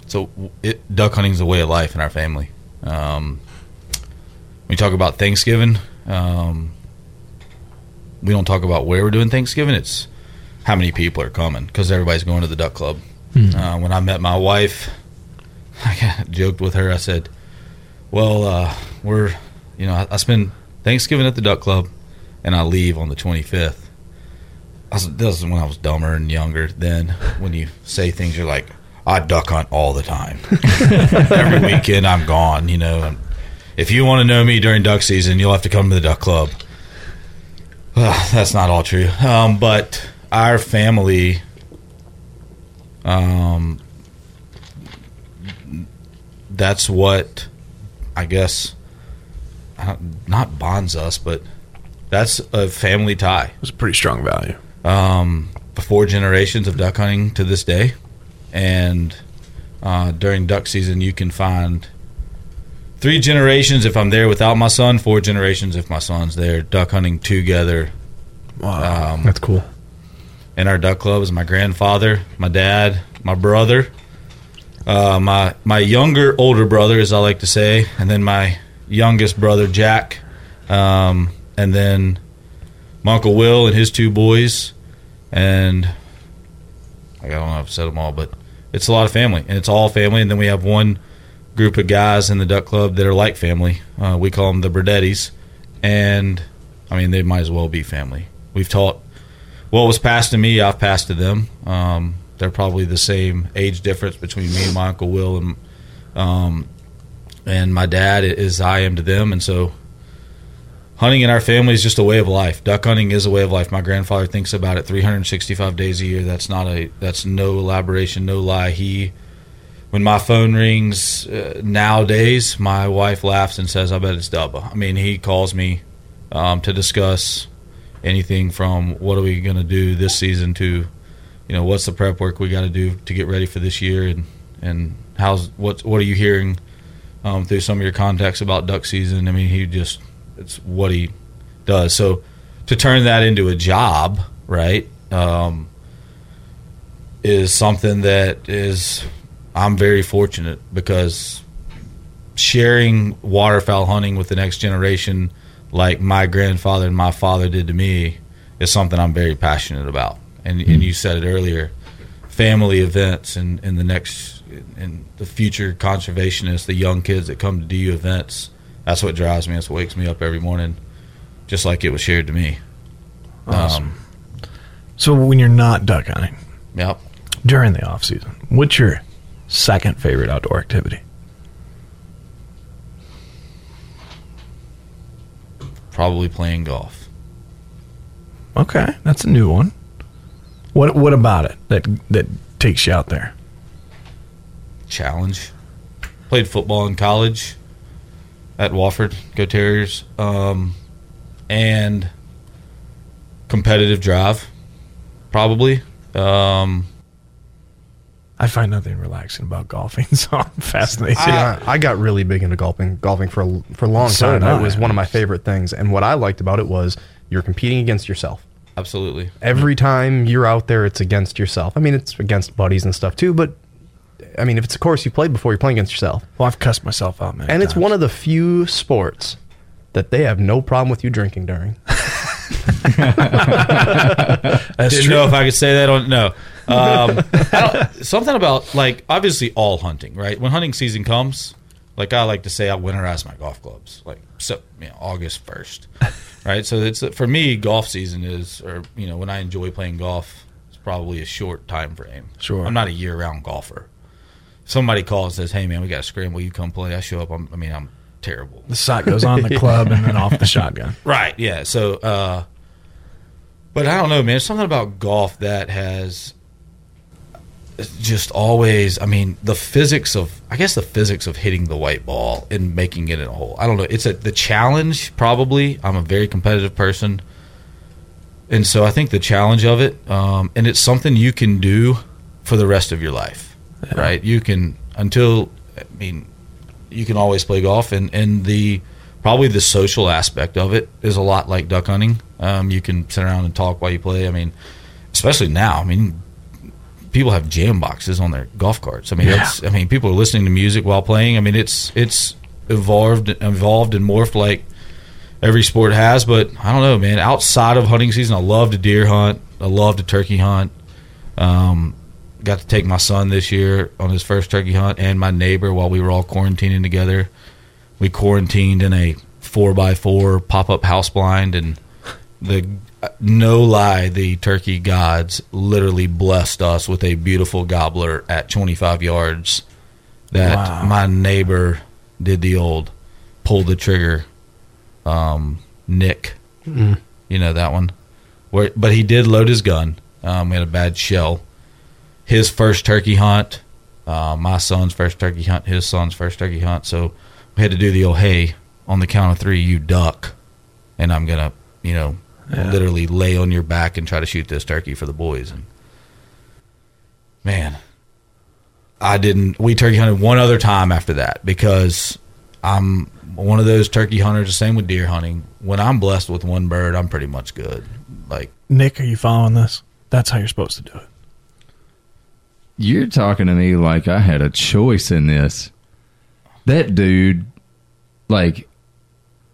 so it, duck hunting is a way of life in our family. Um, we talk about Thanksgiving. Um, we don't talk about where we're doing Thanksgiving. It's how many people are coming because everybody's going to the duck club. Uh, when I met my wife, I joked with her. I said, "Well, uh, we're, you know, I, I spend Thanksgiving at the duck club, and I leave on the 25th." I was, this is when I was dumber and younger. Then when you say things, you're like, "I duck hunt all the time. Every weekend I'm gone." You know, and if you want to know me during duck season, you'll have to come to the duck club. Well, that's not all true, um, but our family um, that's what I guess I don't- not bonds us, but that's a family tie. It was a pretty strong value. Um, four generations of duck hunting to this day, and uh, during duck season, you can find three generations if I'm there without my son. Four generations if my son's there. Duck hunting together. Wow, Um, That's cool. in our duck club is my grandfather, my dad, my brother, uh, my my younger older brother, as I like to say, and then my youngest brother Jack, um, and then my uncle Will and his two boys, and I don't know if I've said them all, but it's a lot of family, and it's all family. And then we have one group of guys in the duck club that are like family. Uh, we call them the Burdettis, and I mean they might as well be family. We've taught what was passed to me, I've passed to them. Um, they're probably the same age difference between me and my uncle Will, and um, and my dad is I am to them, and so hunting in our family is just a way of life. Duck hunting is a way of life. My grandfather thinks about it 365 days a year. That's not a that's no elaboration, no lie. He when my phone rings uh, nowadays, my wife laughs and says, "I bet it's Dubba." I mean, he calls me um, to discuss anything from what are we going to do this season to you know what's the prep work we got to do to get ready for this year and and how's what what are you hearing um, through some of your contacts about duck season i mean he just it's what he does so to turn that into a job right um, is something that is i'm very fortunate because sharing waterfowl hunting with the next generation like my grandfather and my father did to me is something I'm very passionate about. And and you said it earlier, family events and, and the next and the future conservationists, the young kids that come to DU events, that's what drives me. That's what wakes me up every morning, just like it was shared to me. Awesome. Um, so when you're not duck hunting Yep. during the off season, what's your second favorite outdoor activity? Probably playing golf. Okay, that's a new one. What what about it that that takes you out there? challenge. Played football in college at Wofford, Go Terriers, um, and competitive drive, probably. Um, I find nothing relaxing about golfing, so I'm fascinated. I, I got really big into golfing, golfing for a, for a long So time. It was one of my favorite things. And what I liked about it was you're competing against yourself. absolutely. Every time you're out there, it's against yourself. I mean, it's against buddies and stuff too, but I mean, if it's a course you played before, you're playing against yourself. well, I've cussed myself out, man. And it's one of the few sports that they have no problem with you drinking during. That's Didn't true. know if I could say that on no. Um, I don't- something about like obviously all hunting, right? When hunting season comes, like I like to say, I winterize my golf clubs, like so you know, August first, right? So it's for me, golf season is, or you know, when I enjoy playing golf, it's probably a short time frame. Sure. I'm not a year round golfer. Somebody calls and says, "Hey man, we got to scramble. You come play." I show up. I'm, I mean, I'm terrible. the shot goes on the club and then off the shotgun. Right. Yeah. So, uh, but I don't know, man. There's something about golf that has just always. I mean, the physics of. I guess the physics of hitting the white ball and making it in a hole. I don't know. It's a the challenge. Probably. I'm a very competitive person, and so I think the challenge of it, um, and it's something you can do for the rest of your life. Right. You can until. I mean, you can always play golf and and the probably the social aspect of it is a lot like duck hunting. Um, you can sit around and talk while you play. I mean especially now i mean people have jam boxes on their golf carts. I mean Yeah. it's i mean people are listening to music while playing. I mean it's it's evolved evolved and morphed like every sport has but i don't know man. Outside of hunting season i love to deer hunt. I love to turkey hunt. Um, got to take my son this year on his first turkey hunt and my neighbor while we were all quarantining together. We quarantined in a four by four pop up house blind, and the no lie, the turkey gods literally blessed us with a beautiful gobbler at 25 yards. That Wow. my neighbor did the old pull the trigger, um, Nick. You know that one, where but he did load his gun. Um, we had a bad shell his first turkey hunt, uh, my son's first turkey hunt, his son's first turkey hunt. So we had to do the old hey on the count of three, you duck, and I'm gonna, you know, literally lay on your back and try to shoot this turkey for the boys. And man, I didn't. We turkey hunted one other time after that because I'm one of those turkey hunters. The same with deer hunting. When I'm blessed with one bird, I'm pretty much good. Like Nick, are you following this? That's how you're supposed to do it. You're talking to me like I had a choice in this. That dude, like,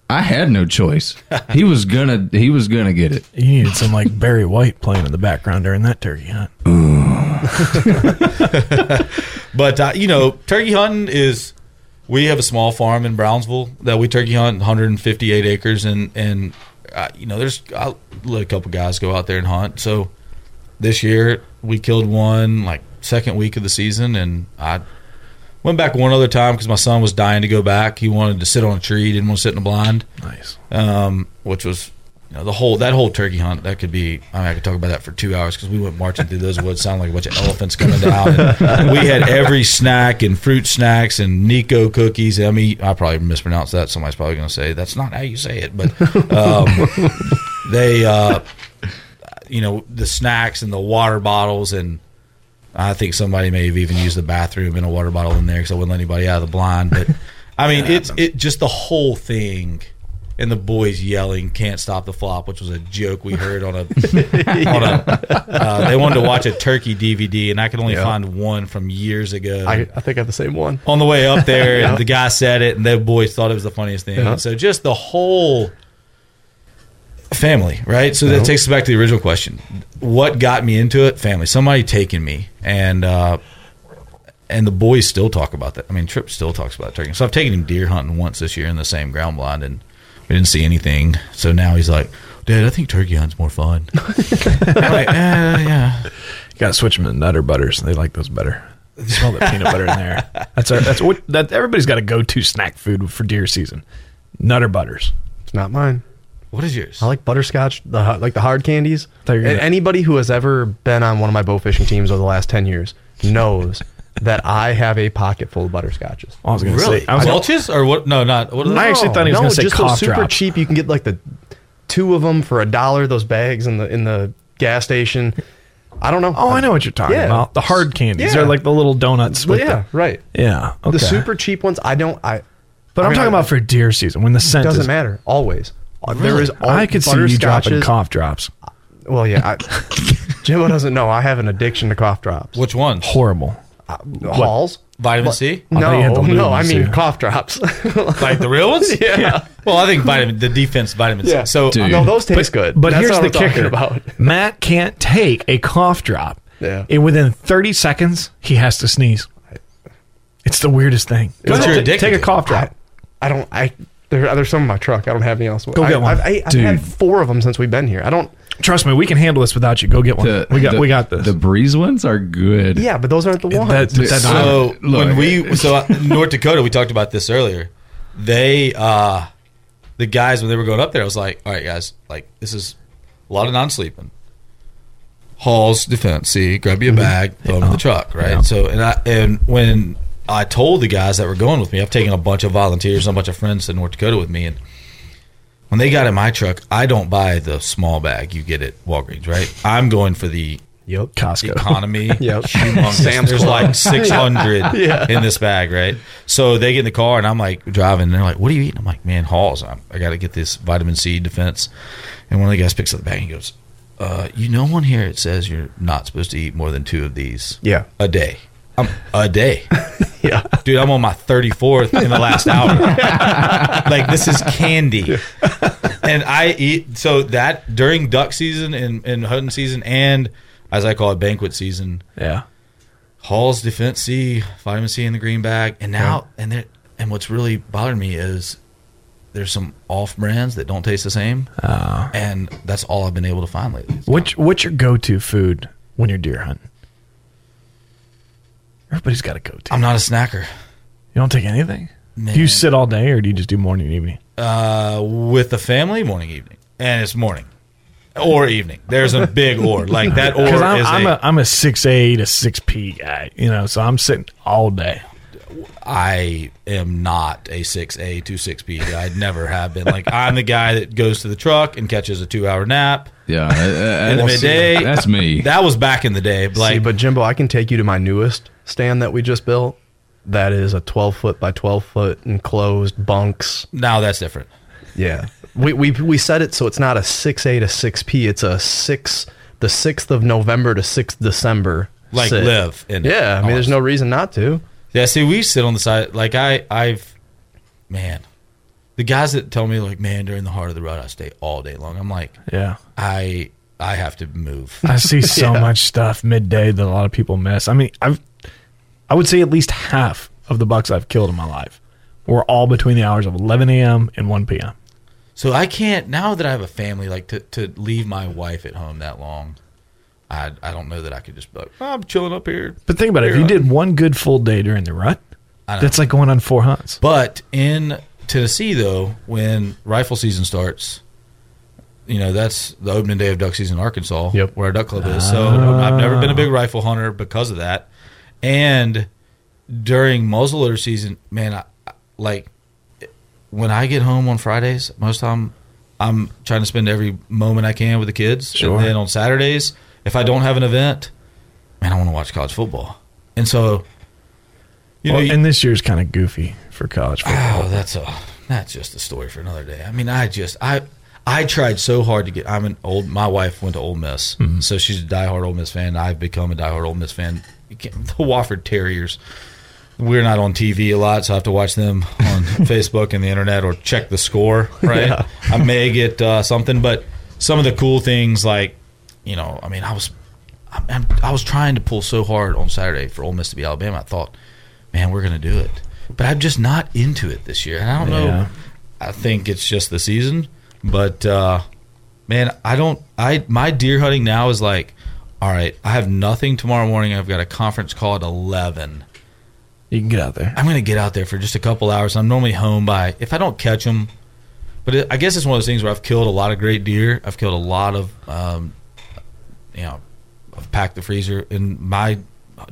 I had no choice. He was gonna. He was gonna get it. You needed some like Barry White playing in the background during that turkey hunt. But uh, you know, turkey hunting is. We have a small farm in Brownsville that we turkey hunt, 158 acres, and and uh, you know, there's I let a couple guys go out there and hunt. So this year we killed one like second week of the season, and I went back one other time because my son was dying to go back. He wanted to sit on a tree, didn't want to sit in a blind. Nice. um, which was you know the whole that whole turkey hunt that could be I, mean, I could talk about that for two hours because we went marching through those woods sounded like a bunch of elephants coming down and we had every snack and fruit snacks and Nico cookies I mean I probably mispronounced that somebody's probably going to say that's not how you say it but um, they uh, you know the snacks and the water bottles and I think somebody may have even used the bathroom and a water bottle in there because I wouldn't let anybody out of the blind. But I mean, it's it just the whole thing, and the boys yelling "Can't stop the flop," which was a joke we heard on a. on a uh, they wanted to watch a turkey DVD, and I could only Yeah. find one from years ago. I, I think I have the same one. on the way up there, Yeah. and the guy said it, and the boys thought it was the funniest thing. Yeah. So just the whole family, right? So that Yeah. takes us back to the original question: What got me into it? Family. Somebody taking me, and uh, and the boys still talk about that. I mean, Trip still talks about turkey. So I've taken him deer hunting once this year in the same ground blind, and we didn't see anything. So now he's like, "Dad, I think turkey hunting's more fun." I'm like, eh, yeah. You got to switch them to Nutter Butters. They like those better. They smell the peanut butter in there. That's our, that's what that everybody's got a go to snack food for deer season. Nutter Butters. It's not mine. What is yours? I like butterscotch, the like the hard candies. Thought you were And gonna- anybody who has ever been on one of my bow fishing teams over the last ten years knows that I have a pocket full of butterscotches. Oh, I was going to Really? say. I was Werther's or what? No, not. What are I actually thought he was no, gonna say just cough those super drops. cheap. You can get like the two of them for a dollar. Those bags in the in the gas station. I don't know. Oh, I know what you're talking Yeah. about. The hard candies. Yeah. They're like the little donuts. With yeah, right. Yeah. Okay. The super cheap ones. I don't. I. But I I'm mean, talking I- about for deer season when the scent doesn't is. matter. Always. Uh, There is. All, I could see you dropping cough drops. Well, yeah. I, Jimbo doesn't know. I have an addiction to cough drops. Which ones? Horrible. Halls. Vitamin C? I thought No, you had the blue no. I mean too. cough drops. Like the real ones? yeah. Well, I think vitamin the defense vitamin C. Yeah. So Dude. No, those taste good. But That's here's what the I'm talking kicker: About. Matt can't take a cough drop. Yeah. And within 30 seconds, he has to sneeze. It's the weirdest thing. Go What ahead, you're t- addicted take a to. cough drop. I don't. I there, there's some in my truck. I don't have any else. Go I, get one. I've, I, I've Dude. had four of them since we've been here. I don't. Trust me, we can handle this without you. Go get one. The, we got the- we got this. The breeze ones are good. Yeah, but those aren't the ones. That- that- so Look. when we so uh, North Dakota, we talked about this earlier. They uh the guys when they were going up there, I was like, all right, guys, like this is a lot of non-sleeping. Halls defense. See, grab you a bag, throw them in the truck, right? Yeah. So and I and when I told the guys that were going with me, I've taken a bunch of volunteers and a bunch of friends to North Dakota with me, and when they got in my truck, I don't buy the small bag you get at Walgreens, right? I'm going for the Yep. Costco. economy. Yep. Sam's There's Club. like 600 Yeah. in this bag, right? So they get in the car and I'm like driving. And they're like, "What are you eating?" I'm like, "Man, Halls. I'm, I got to get this vitamin C defense." And one of the guys picks up the bag and goes, uh, "You know, on here it says you're not supposed to eat more than two of these Yeah. a day." I'm, a day, Yeah. dude. I'm on my 34th in the last hour. like this is candy, and I eat so that during duck season and, and hunting season, and as I call it, banquet season. yeah. Halls Defense C, vitamin C in the green bag, and now and there, and what's really bothering me is there's some off brands that don't taste the same, oh. and that's all I've been able to find lately. What's what's your go to food when you're deer hunting? Everybody's got a go to. I'm not a snacker. You don't take anything. Man. Do you sit all day, or do you just do morning and evening? Uh, with the family, morning, evening, and it's morning or evening. There's a big or like that or I'm, is I'm a, a I'm a six A to six P guy, you know, so I'm sitting all day. I am not a six A to six P. I never have been. Like I'm the guy that goes to the truck and catches a two hour nap. Yeah, uh, uh, In the that's- midday. That's me. That was back in the day. Like See, but Jimbo, I can take you to my newest stand that we just built. that is a 12 foot by 12 foot enclosed bunks. Now that's different. Yeah. We, we, we set it so it's not a 6A to 6P. It's a 6, the 6th of November to 6th December. Like sit. live in it. Yeah. I mean, there's no reason not to. Yeah, see, we sit on the side. Like I, I've, man, the guys that tell me like, man, during the heart of the rut, I stay all day long. I'm like, Yeah. I, I have to move. I see so Yeah. much stuff midday that a lot of people miss. I mean, I've I would say at least half of the bucks I've killed in my life were all between the hours of 11 a.m. and 1 p.m. So I can't now that I have a family, like to, to leave my wife at home that long. I, I don't know that I could just be like, "Oh, I'm chilling up here. But think about it. If you did one good full day during the rut, that's like going on four hunts. But in Tennessee, though, when rifle season starts, you know that's the opening day of duck season in Arkansas, Yep. where our duck club is. So ah. I've never been a big rifle hunter because of that. And during muzzleloader season, man, I, I- like when I get home on Fridays, most of the time I'm trying to spend every moment I can with the kids. Sure. And then on Saturdays, if I don't have an event, man, I want to watch college football. And so, you know, Well, you- and this year's kind of goofy for college football. Oh, that's a that's just a story for another day. I mean, I just I I tried so hard to get. I'm an old. My wife went to Ole Miss, Mm-hmm. so she's a diehard Ole Miss fan. I've become a diehard Ole Miss fan. The Wofford Terriers. We're not on TV a lot, so I have to watch them on Facebook and the internet or check the score. Right? Yeah. I may get uh, something, but some of the cool things, like you know, I mean, I was I, I'm- was trying to pull so hard on Saturday for Ole Miss to be Alabama. I thought, man, we're going to do it. But I'm just not into it this year. And I don't know. I think it's just the season. But uh, man, I don't. I my deer hunting now is like, all right, I have nothing tomorrow morning. I've got a conference call at eleven. You can get out there. I'm going to get out there for just a couple hours. I'm normally home by if I don't catch them. But it, I guess it's one of those things where I've killed a lot of great deer. I've killed a lot of, um, you know, I've packed the freezer. And my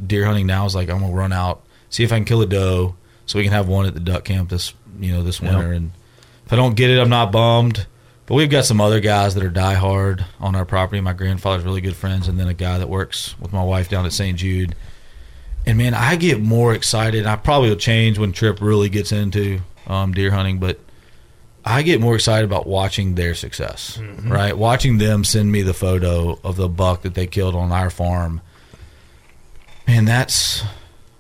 deer hunting now is like I'm gonna run out, see if I can kill a doe, so we can have one at the duck camp this you know this winter. And if I don't get it, I'm not bummed. But we've got some other guys that are diehard on our property. My grandfather's really good friends, and then a guy that works with my wife down at St. Jude. And man, I get more excited. I probably will change when Trip really gets into um, deer hunting, but I get more excited about watching their success. Mm-hmm. Right, watching them send me the photo of the buck that they killed on our farm. Man, that's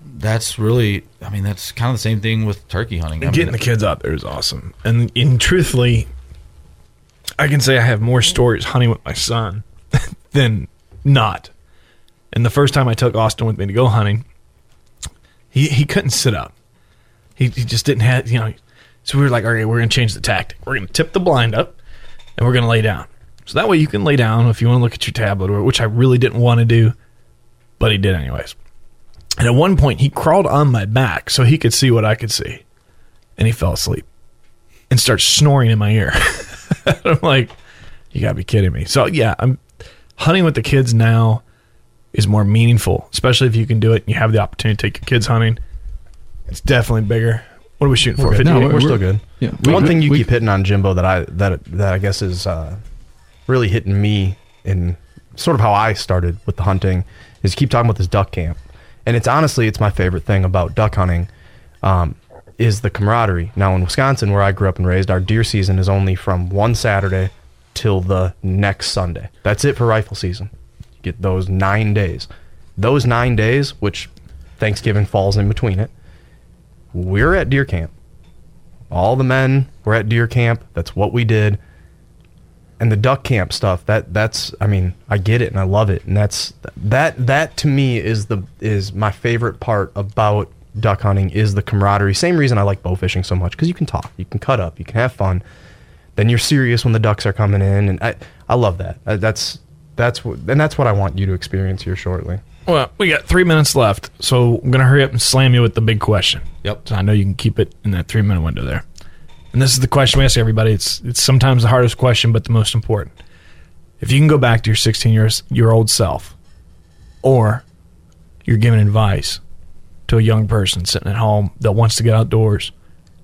that's really. I mean, that's kind of the same thing with turkey hunting. I Getting mean, the kids out there is awesome. And, in truthfully, I can say I have more stories hunting with my son than not. And the first time I took Austin with me to go hunting, he, he couldn't sit up. He, he just didn't have, you know. So we were like, okay, we're going to change the tactic. We're going to tip the blind up and we're going to lay down. So that way you can lay down if you want to look at your tablet, which I really didn't want to do, but he did anyways. And at one point, he crawled on my back so he could see what I could see. And he fell asleep and starts snoring in my ear. I'm like, you got to be kidding me. So, yeah, I'm hunting with the kids now is more meaningful, especially if you can do it and you have the opportunity to take your kids hunting. It's definitely bigger. What are we shooting for? We're, 50? no, we're, we're- still good. yeah, The we- one thing you we- keep hitting on Jimbo that I that that I guess is uh, really hitting me in sort of how I started with the hunting is keep talking about this duck camp, and it's honestly it's my favorite thing about duck hunting, um, is the camaraderie. Now in Wisconsin, where I grew up and raised, our deer season is only from one Saturday till the next Sunday. That's it for rifle season. You get those nine days. Those nine days, which Thanksgiving falls in between it, we're at deer camp. All the men were at deer camp. That's what we did. And the duck camp stuff, that that's I mean, I get it and I love it. And that's that that to me is the is my favorite part about duck hunting is the camaraderie. Same reason I like bow fishing so much because you can talk, you can cut up, you can have fun. Then you're serious when the ducks are coming in, and I I love that. Uh, That's that's what and that's what I want you to experience here shortly. Well, we got three minutes left, so I'm going to hurry up and slam you with the big question. Yep. So I know you can keep it in that three minute window there. And this is the question we ask everybody. It's it's sometimes the hardest question, but the most important. If you can go back to your 16 years your old self, or you're giving advice to a young person sitting at home that wants to get outdoors,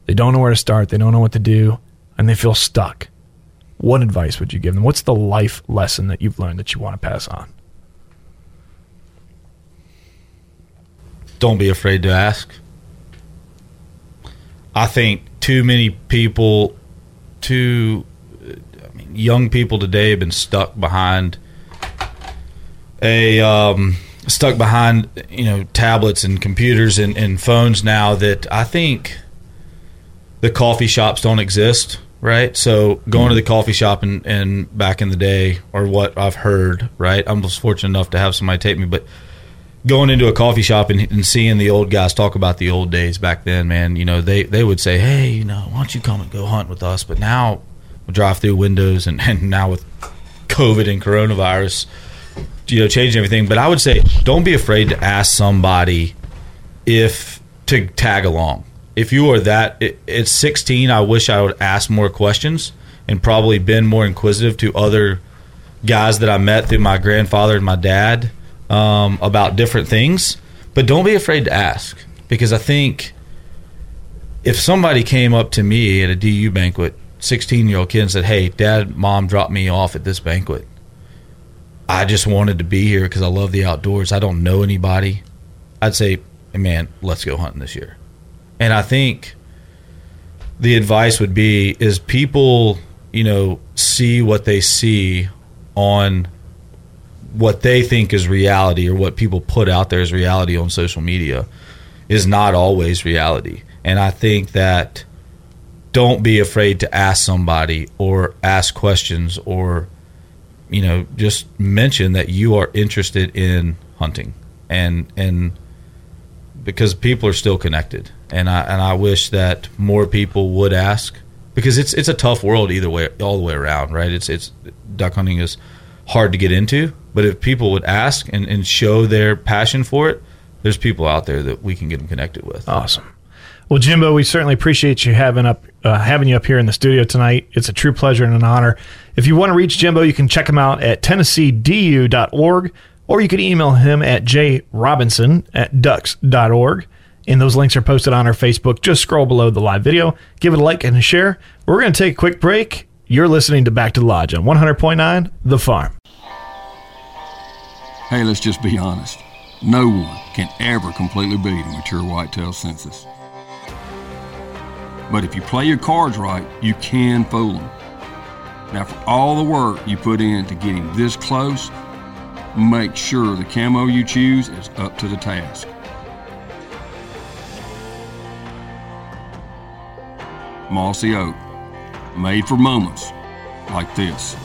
they don't know where to start, they don't know what to do, and they feel stuck. What advice would you give them? What's the life lesson that you've learned that you want to pass on? Don't be afraid to ask. I think too many people, too I mean, young people today have been stuck behind a um, stuck behind you know tablets and computers and, and phones now that I think the coffee shops don't exist right so going to the coffee shop and, back in the day or what I've heard right I was fortunate enough to have somebody take me but going into a coffee shop and, and seeing the old guys talk about the old days back then man you know they, they would say hey you know why don't you come and go hunt with us? But now drive through windows and, and now with COVID and coronavirus you know changing everything. But i would say don't be afraid to ask somebody if to tag along. If you are that it, at 16 i wish i would ask more questions and probably been more inquisitive to other guys that i met through my grandfather and my dad um, about different things but don't be afraid to ask because i think if somebody came up to me at a du banquet 16 year old kid and said hey dad mom dropped me off at this banquet I just wanted to be here because I love the outdoors. I don't know anybody. I'd say, man, let's go hunting this year. And I think the advice would be is people, you know, see what they see on what they think is reality or what people put out there as reality on social media is not always reality. And I think that don't be afraid to ask somebody or ask questions or you know, just mention that you are interested in hunting and and because people are still connected. And I and I wish that more people would ask because it's it's a tough world either way all the way around, right? It's it's duck hunting is hard to get into, but if people would ask and, and show their passion for it, there's people out there that we can get them connected with. Awesome. Well, Jimbo, we certainly appreciate you having up uh, having you up here in the studio tonight. It's a true pleasure and an honor. If you want to reach Jimbo, you can check him out at tennesseedu.org or you can email him at jrobinson at ducks.org. And those links are posted on our Facebook. Just scroll below the live video, give it a like and a share. We're going to take a quick break. You're listening to Back to the Lodge on 100.9 The Farm. Hey, let's just be honest. No one can ever completely beat a mature whitetail census. But if you play your cards right, you can fool them. Now, for all the work you put in to getting this close, make sure the camo you choose is up to the task. Mossy Oak, made for moments like this.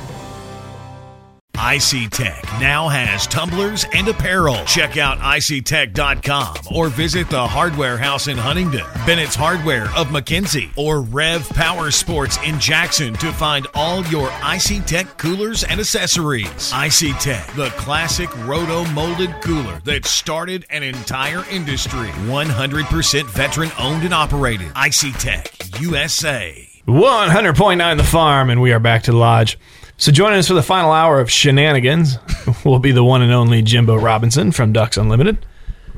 Icey-Tek now has tumblers and apparel. Check out iceytek.com or visit the Hardware House in Huntington, Bennett's Hardware of McKenzie, or Rev Power Sports in Jackson to find all your Icey-Tek coolers and accessories. Icey-Tek, the classic roto molded cooler that started an entire industry. 100% veteran owned and operated. Icey-Tek, USA. 100.9 The Farm, and we are back to the lodge. So joining us for the final hour of shenanigans will be the one and only Jimbo Robinson from Ducks Unlimited.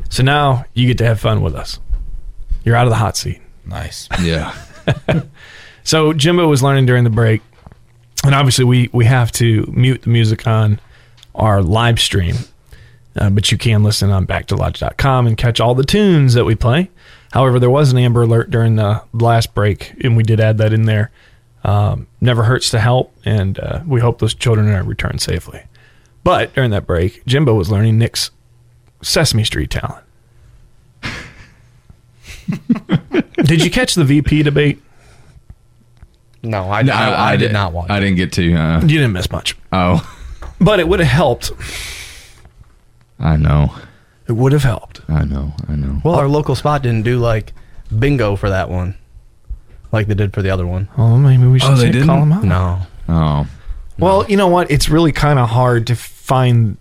So now you get to have fun with us. You're out of the hot seat. Nice. Yeah. So Jimbo was learning during the break, and obviously we we have to mute the music on our live stream, uh, but you can listen on backtolodge.com and catch all the tunes that we play. However, there was an Amber Alert during the last break, and we did add that in there. Um, never hurts to help, and uh, we hope those children are returned safely. But during that break, Jimbo was learning Nick's Sesame Street talent. did you catch the VP debate? No, I, No, I, I did not watch. I didn't get to. Uh, You didn't miss much, oh, but it would have helped. I know. It would have helped. I know. I know. Well, our local spot didn't do like bingo for that one, like they did for the other one. Oh, maybe we should Oh, they say- call didn't? him out. No, Oh, Well, you know what? It's really kind of hard to find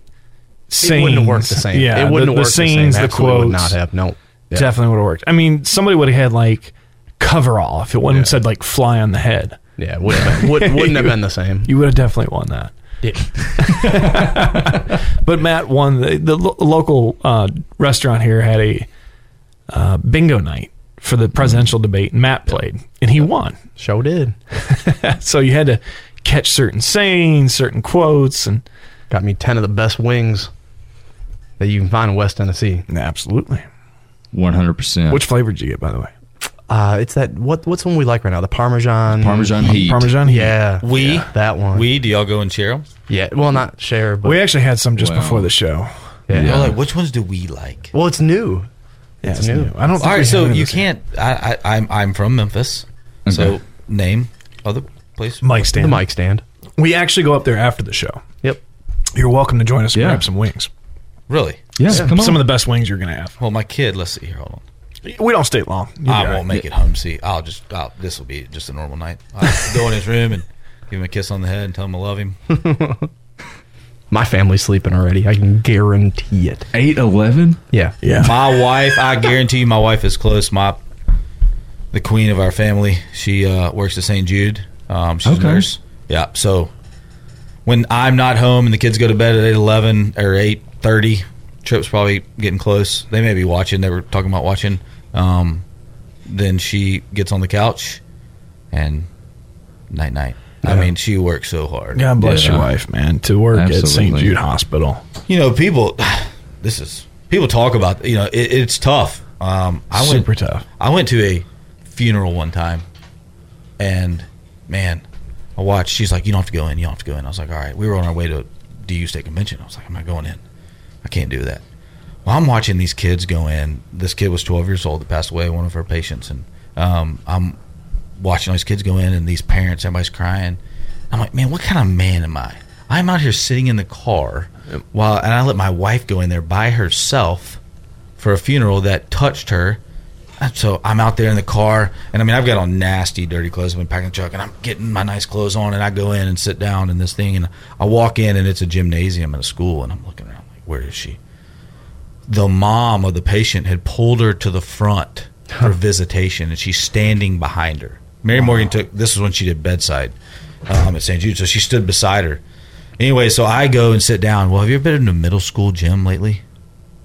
sayings. it wouldn't have worked the same. Yeah, it wouldn't the, have the worked sayings, the, the, same. Absolutely quotes. would not have. No, Yeah. Definitely would have worked. I mean, somebody would have had like coverall if it wouldn't have said like fly on the head. Yeah, it wouldn't have been, would, wouldn't have been the same. You would have definitely won that. Yeah. But Matt won the, the lo- local uh, restaurant here had a uh, bingo night for the presidential debate, and Matt played, and he won. Show did. So you had to catch certain sayings, certain quotes, and Got me ten of the best wings that you can find in West Tennessee. absolutely. one hundred percent. Which flavor did you get, by the way? Uh, it's that what what's one we like right now? The Parmesan. Parmesan heat. Parmesan heat. Yeah, We that one. we do y'all go and share them? yeah. Well, not share, but We actually had some just Wow. before the show. yeah. Yeah. like which ones do we like? Well, it's new. Yeah, It's new. I don't. Think All so you can't. I, I I'm I'm from Memphis, so name other place. Mike stand. The stand. mic stand. We actually go up there after the show. Yep. You're welcome to join us and Yeah. grab some wings. Really? Yeah, come on. Some of the best wings you're gonna have. Well, my kid. Let's see here. Hold on. We don't stay long. You'll I all won't right. make it home. See, I'll just. I'll, this will be just a normal night. I'll go in his room and give him a kiss on the head and tell him I love him. My family's sleeping already. I can guarantee it. Eight eleven. Yeah. Yeah. my wife, I guarantee you, my wife is close. My the queen of our family. She uh, works at St. Jude. Um, she's Okay. a nurse. Yeah. So when I'm not home and the kids go to bed at eight eleven or eight thirty, Trip's probably getting close. They may be watching. They were talking about watching. Um, then she gets on the couch and night night. I mean, she works so hard. God bless Yeah. your wife, man. To work at St. Absolutely. Jude Hospital. You know, people. This is people talk about. You know, it, it's tough. Um, I went Super tough. I went to a funeral one time, and man, I watched. She's like, "You don't have to go in. You don't have to go in." I was like, "All right." We were on our way to DU State Convention. I was like, "I'm not going in. I can't do that." Well, I'm watching these kids go in. This kid was 12 years old that passed away, one of our patients, and um, I'm watching all these kids go in, and these parents, everybody's crying. I'm like, man, what kind of man am I? I'm out here sitting in the car while, and I let my wife go in there by herself for a funeral that touched her. And So I'm out there in the car, and I mean, I've got on nasty, dirty clothes. I've been packing the truck, and I'm getting my nice clothes on, and I go in and sit down in this thing, and I walk in, and it's a gymnasium in a school, and I'm looking around like, where is she? The mom of the patient had pulled her to the front for visitation, and she's standing behind her. Mary Morgan took this is when she did bedside um, at St. Jude, so she stood beside her. Anyway, so I go and sit down. Well, have you ever been in a middle school gym lately?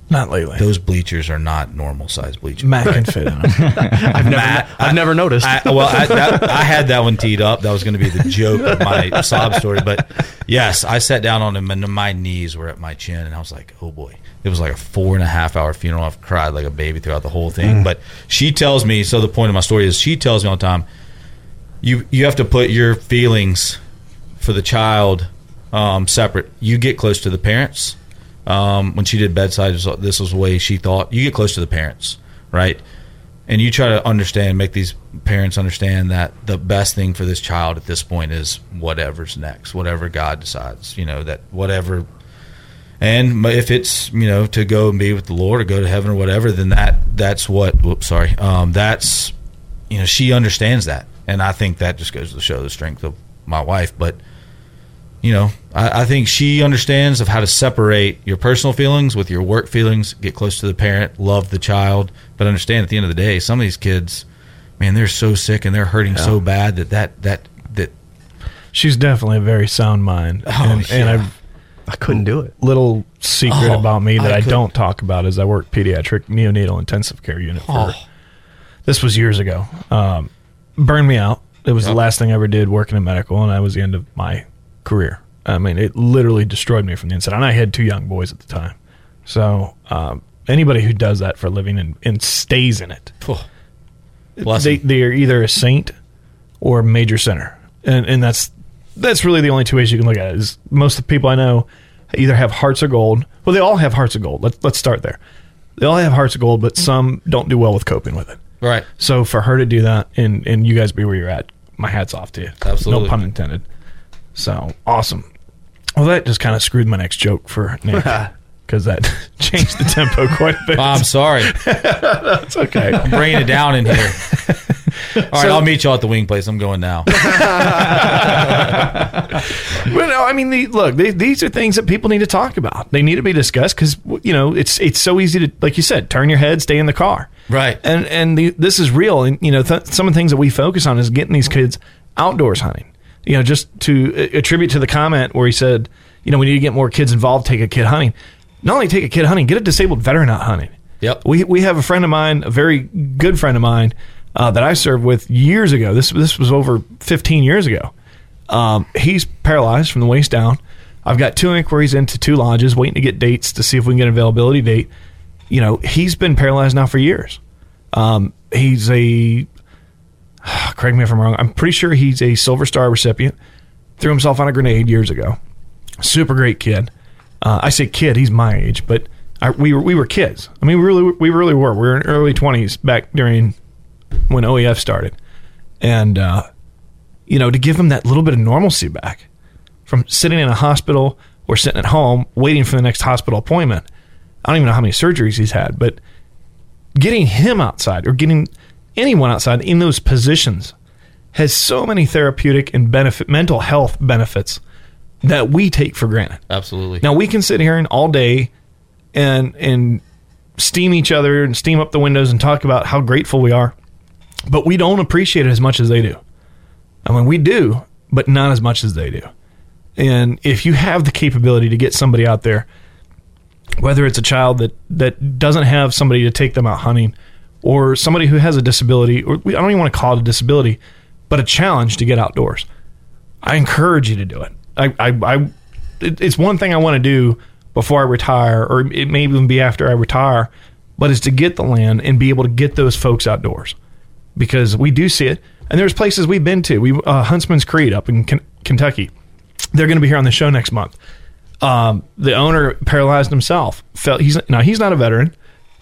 Not lately. Those bleachers are not normal size bleachers. Matt can fit in them. I've never, I've never noticed. I, well, I, that, I had that one teed up. That was going to be the joke of my sob story. But yes, I sat down on him, and my knees were at my chin, and I was like, "Oh boy!" It was like a four and a half hour funeral. I've cried like a baby throughout the whole thing. But she tells me. So the point of my story is, she tells me all the time, you you have to put your feelings for the child um, separate. You get close to the parents. Um, when she did bedside, this was- the way she thought. You get close to the parents, right? And you try to understand, make these parents understand that the best thing for this child at this point is whatever's next, whatever God decides. You know that whatever, and if it's you know to go and be with the Lord or go to heaven or whatever, then that that's what. Whoops, sorry. Um, that's you know she understands that, and I think that just goes to show the strength of my wife. But you know, I, I think she understands of how to separate your personal feelings with your work feelings. Get close to the parent, love the child, but understand at the end of the day, some of these kids, man, they're so sick and they're hurting so bad that that that that She's definitely a very sound mind. Oh, and, and. I've I couldn't do it. little secret Oh, about me that I I, don't talk about is I work pediatric neonatal intensive care unit for. Oh. This was years ago. Um, burned me out. It was the last thing I ever did working in medical, and that was the end of my career. I mean, it literally destroyed me from the inside. And I had two young boys at the time. So um, anybody who does that for a living and, and stays in it, oh, they, they are either a saint or a major sinner, and and that's that's really the only two ways you can look at it. Is most of the people I know either have hearts of gold. Well, they all have hearts of gold. Let's let's start there. They all have hearts of gold, but some don't do well with coping with it. Right. So for her to do that, and and you guys be where you're at, my hat's off to you. Absolutely. no pun intended. So awesome. Well, that just kind of screwed my next joke for Nick because that changed the tempo quite a bit. I'm sorry, That's okay. I'm bringing it down in here. All right, I'll meet y'all at the wing place. I'm going now. Well, no, I mean, the, look, they, these are things that people need to talk about. They need to be discussed because you know it's it's so easy to, like you said, turn your head, stay in the car, Right. and and the, this is real. And you know, th- some of the things that we focus on is getting these kids outdoors hunting. You know, just to uh, attribute to the comment where he said, you know, we need to get more kids involved. Take a kid hunting. Not only take a kid hunting, get a disabled veteran out hunting. Yep. We we have a friend of mine, a very good friend of mine, uh, that I served with years ago. This this was over 15 years ago. Um, he's paralyzed from the waist down. I've got two inquiries into two lodges, waiting to get dates to see if we can get an availability date. You know, he's been paralyzed now for years. Um, he's a correct me if I'm wrong. I'm pretty sure he's a Silver Star recipient. Threw himself on a grenade years ago. Super great kid. Uh, I say kid, he's my age, but I, we were we were kids. I mean, we really we really were. We were in early 20s back during when OEF started, and uh, you know, to give him that little bit of normalcy back from sitting in a hospital or sitting at home waiting for the next hospital appointment. I don't even know how many surgeries he's had, but getting him outside or getting anyone outside in those positions has so many therapeutic and benefit mental health benefits that we take for granted. Absolutely. Now we can sit here and all day and and steam each other and steam up the windows and talk about how grateful we are, but we don't appreciate it as much as they do. I mean, we do, but not as much as they do. And if you have the capability to get somebody out there, whether it's a child that that doesn't have somebody to take them out hunting, or somebody who has a disability, or I don't even want to call it a disability, but a challenge to get outdoors, I encourage you to do it. I, I, I it's one thing I want to do before I retire, or it may even be after I retire, but is to get the land and be able to get those folks outdoors because we do see it. And there's places we've been to. We uh, Huntsman's Creed up in Ken- Kentucky. They're going to be here on the show next month. Um, the owner paralyzed himself. Fell. He's now he's not a veteran,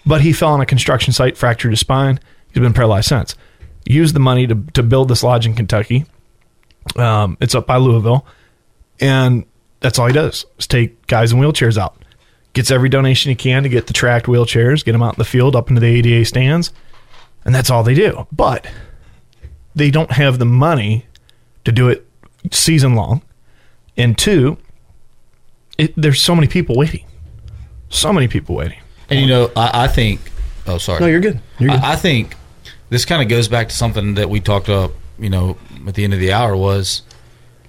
but he fell on a construction site, fractured his spine. He's been paralyzed since. Used the money to to build this lodge in Kentucky. Um, it's up by Louisville, and that's all he does is take guys in wheelchairs out. Gets every donation he can to get the tracked wheelchairs, get them out in the field, up into the ADA stands, and that's all they do. But they don't have the money to do it season long. And two, it, there's so many people waiting. So many people waiting. And you know, I, I think. Oh, sorry. No, you're good. You're good. I, I think this kind of goes back to something that we talked about. You know, at the end of the hour was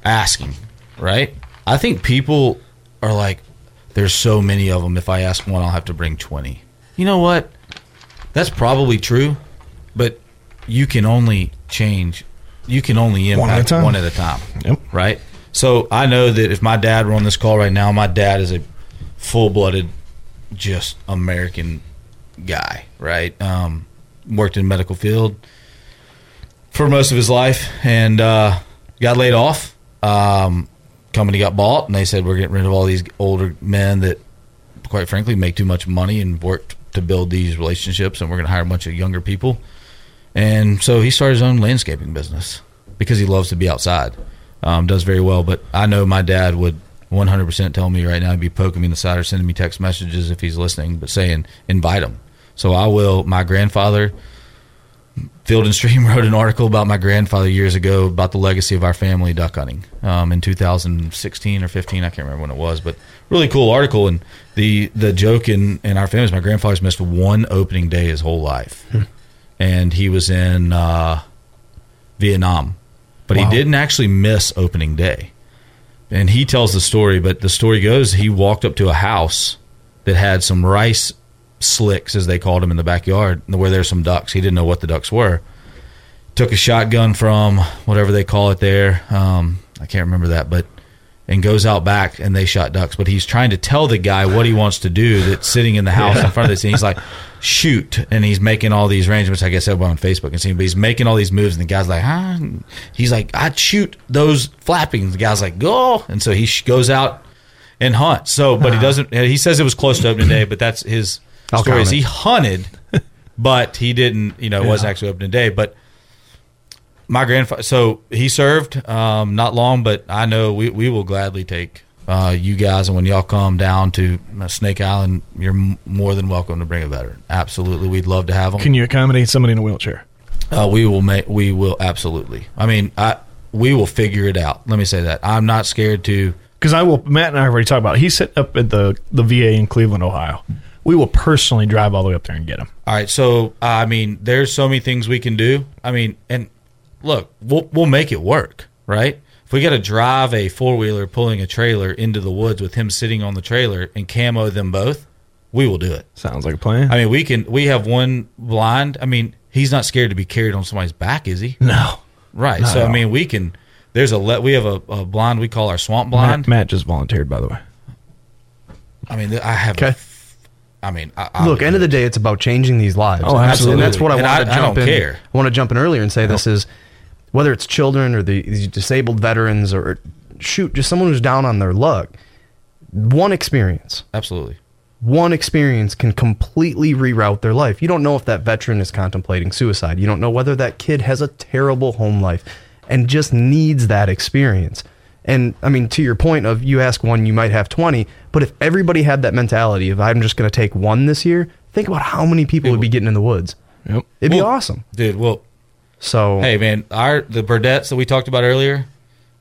asking, right? I think people are like, "There's so many of them. If I ask one, I'll have to bring 20." You know what? That's probably true, but you can only change. You can only One at a impact time. one at a time. Yep. Right. So I know that if my dad were on this call right now, my dad is a full-blooded, just American guy. Right. Um, worked in the medical field for most of his life and uh, got laid off. Um, company got bought, and they said we're getting rid of all these older men that, quite frankly, make too much money and work to build these relationships, and we're going to hire a bunch of younger people. And so he started his own landscaping business because he loves to be outside. Um, does very well, but I know my dad would 100% tell me right now he'd be poking me in the side or sending me text messages if he's listening, but saying invite him. So I will. My grandfather, Field and Stream wrote an article about my grandfather years ago about the legacy of our family duck hunting um, in 2016 or 15. I can't remember when it was, but really cool article. And the the joke in in our family is my grandfather's missed one opening day his whole life, and he was in uh, Vietnam, but Wow. he didn't actually miss opening day. And he tells the story, but the story goes he walked up to a house that had some rice slicks, as they called them, in the backyard, where there's some ducks. He didn't know what the ducks were. Took a shotgun from whatever they call it there. Um, I can't remember that, but and goes out back and they shot ducks. But he's trying to tell the guy what he wants to do that's sitting in the house in front of this, and he's like, "Shoot!" And he's making all these arrangements. I guess everyone on Facebook can see, him, but he's making all these moves, and the guy's like, "Huh?" He's like, "I'd shoot those flappings." The guy's like, "Go!" And so he sh- goes out and hunts. So, but he uh-huh. doesn't. He says it was close to opening day, but that's his I'll story. Is he hunted, but he didn't. You know, it wasn't actually opening day, but my grandfather so he served um, not long but i know we, we will gladly take uh, you guys and when y'all come down to uh, snake island you're m- more than welcome to bring a veteran absolutely we'd love to have them Can you accommodate somebody in a wheelchair? uh, we will make we will absolutely i mean i we will figure it out let me say that i'm not scared to Because I will. Matt and I already talked about. It. He's sitting up at the the VA in Cleveland, Ohio. We will personally drive all the way up there and get him. All right, so I mean, there's so many things we can do. I mean, and look, we'll we'll make it work, right? If we got to drive a four wheeler pulling a trailer into the woods with him sitting on the trailer and camo them both, we will do it. Sounds like a plan. I mean, we can. We have one blind. I mean, he's not scared to be carried on somebody's back, is he? no, Right. Not so I mean, we can. There's a le- we have a, a blind we call our swamp blind. Matt, Matt just volunteered, by the way. I mean, I have. Okay. I mean, I, I Look, end of the day, it's about changing these lives. Oh, absolutely. And that's what I want I- to I jump don't in. care. I want to jump in earlier and say this is whether it's children or the, these disabled veterans or shoot, just someone who's down on their luck. One experience, Absolutely. one experience can completely reroute their life. You don't know if that veteran is contemplating suicide. You don't know whether that kid has a terrible home life and just needs that experience. And I mean, to your point of you ask one, you might have 20, but if everybody had that mentality of I'm just going to take one this year, think about how many people would be getting in the woods. Yep. It'd be awesome. dude. Well, So, hey, man, our the Burdettes that we talked about earlier,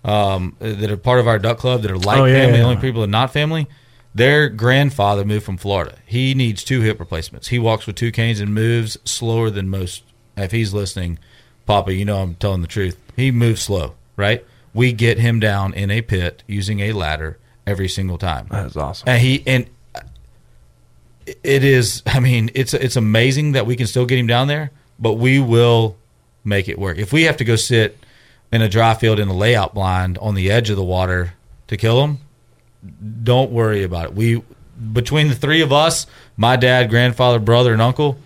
um, that are part of our duck club, that are like Oh, yeah, family, the yeah. only people that are not family. Their grandfather moved from Florida. He needs two hip replacements. He walks with two canes and moves slower than most. If he's listening, Papa, you know I'm telling the truth. He moves slow, right? We get him down in a pit using a ladder every single time. That is awesome. And he and it is. I mean, it's it's amazing that we can still get him down there, but we will make it work. If we have to go sit in a dry field in a layout blind on the edge of the water to kill him, don't worry about it. We between the three of us, my dad, grandfather, brother, and uncle,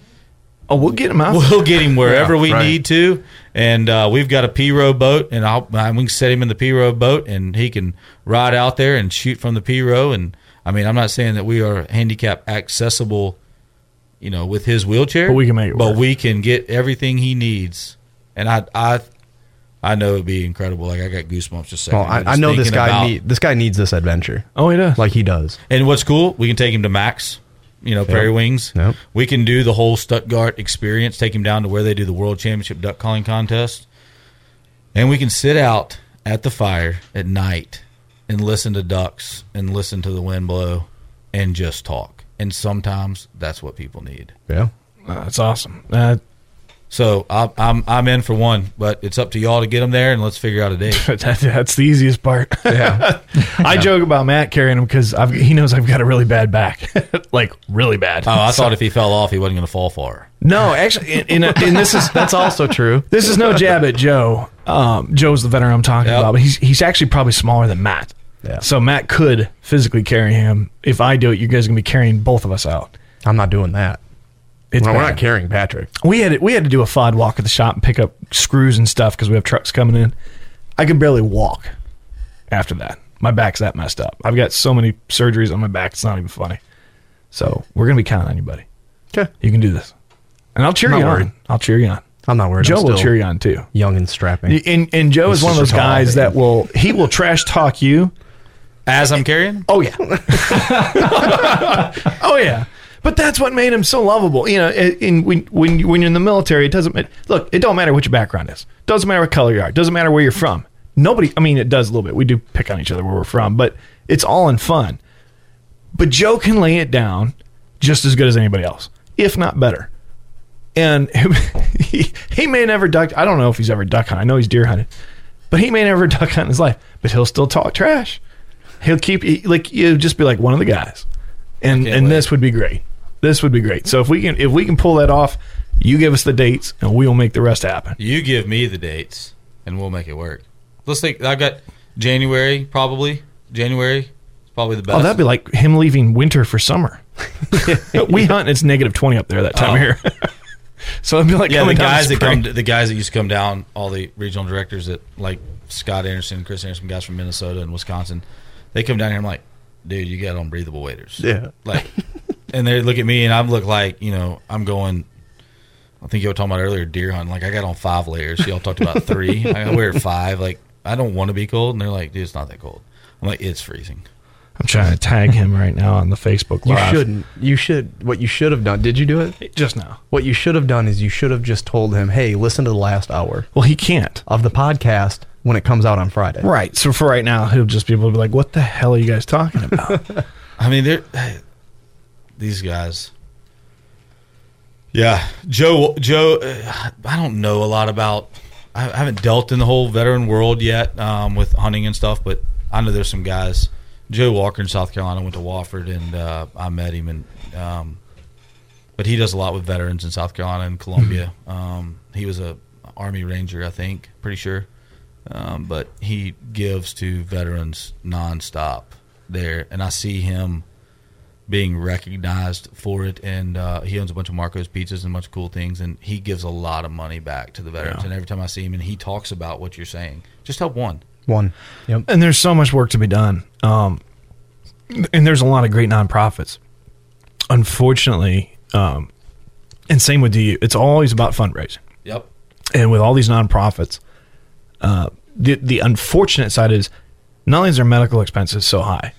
Oh, we'll get him out. We'll get him wherever Yeah, we right. need to, and uh, we've got a pirogue boat, and I'll I, we can set him in the pirogue boat, and he can ride out there and shoot from the pirogue. And I mean, I'm not saying that we are handicap accessible, you know, with his wheelchair, But we can make it but work. we can get everything he needs, and I I I know it'd be incredible. Like I got goosebumps just saying. well, I, I know this guy need, this guy needs this adventure. Oh, he does. Like he does. And what's cool, we can take him to Mack's, you know, Prairie Wings. Yep. We can do the whole Stuttgart experience, take him down to where they do the World Championship duck calling contest. And we can sit out at the fire at night and listen to ducks and listen to the wind blow and just talk. And sometimes that's what people need. Yeah. Uh, that's awesome. Uh, So I, I'm I'm in for one, but it's up to y'all to get them there and let's figure out a date. that, that's the easiest part. Yeah. I joke about Matt carrying him because he knows I've got a really bad back, like really bad. Oh, I So- thought if he fell off, he wasn't going to fall far. No, actually, and, and, and this is That's also true. this is no jab at Joe. Um, Joe's the veteran I'm talking Yep. about, but he's he's actually probably smaller than Matt. Yeah. So Matt could physically carry him. If I do it, you guys are gonna be carrying both of us out. I'm not doing that. It's Well, we're bad. not carrying Patrick. We had to, we had to do a FOD walk at the shop and pick up screws and stuff because we have trucks coming in. I could barely walk after that. My back's that messed up. I've got so many surgeries on my back. It's not even funny. So we're gonna be counting on you, buddy. Okay. You can do this, and I'll cheer Not you worried. on. I'll cheer you on. I'm not worried. Joe I'm will cheer you on too. Young and strapping. And and Joe is one of those guys that will he will trash talk you. As I'm carrying, Oh yeah. oh yeah. But that's what made him so lovable. You know, in when when you, when you're in the military, it doesn't look. It don't matter what your background is. Doesn't matter what color you are. Doesn't matter where you're from. Nobody. I mean, it does a little bit. We do pick on each other where we're from, but it's all in fun. But Joe can lay it down just as good as anybody else, if not better. And he, he may never duck. I don't know if he's ever duck hunted. I know he's deer hunted, but he may never duck hunt in his life. But he'll still talk trash. He'll keep like you just be like one of the guys, and and wait. this would be great. This would be great. So if we can if we can pull that off, you give us the dates and we'll make the rest happen. You give me the dates, and we'll make it work. Let's think. I've got January probably. January is probably the oh, best. Oh, that'd be like him leaving winter for summer. we hunt and it's negative twenty up there that time Oh. of year. so it'd be like yeah. The coming down guys that come, the guys that used to come down, all the regional directors that like Scott Anderson, Chris Anderson, guys from Minnesota and Wisconsin, they come down here. I'm like, dude, you got unbreathable waders. Yeah. Like, and they look at me and I look like you know I'm going. I think you were talking about earlier deer hunting. Like I got on five layers. Y'all talked about three. I wear five. Like I don't want to be cold, and they're like, dude, it's not that cold. I'm like, it's freezing. I'm trying to tag him right now on the Facebook You Live. shouldn't. You should. What you should have done. Did you do it? just now. What you should have done is you should have just told him, "Hey, listen to the last hour Well, he can't. of the podcast when it comes out on Friday." Right. So for right now, he'll just be able to be like, "What the hell are you guys talking about?" I mean, they're these guys. Yeah, Joe. Joe, uh, I don't know a lot about. I haven't dealt in the whole veteran world yet um, with hunting and stuff, but I know there's some guys. Joe Walker in South Carolina went to Wofford, and uh, I met him, and um, but he does a lot with veterans in South Carolina and Columbia. Um, he was a Army Ranger, I think, pretty sure, um, but he gives to veterans nonstop there, and I see him being recognized for it. And uh, he owns a bunch of Marco's pizzas and a bunch of cool things. And he gives a lot of money back to the veterans. Yeah. And every time I see him, and he talks about what you're saying, just help one. One. Yep. and there's so much work to be done. Um, and there's a lot of great nonprofits. Unfortunately, um, and same with DU, it's always about fundraising. Yep. And with all these nonprofits, uh, the the unfortunate side is not only is their medical expenses so high.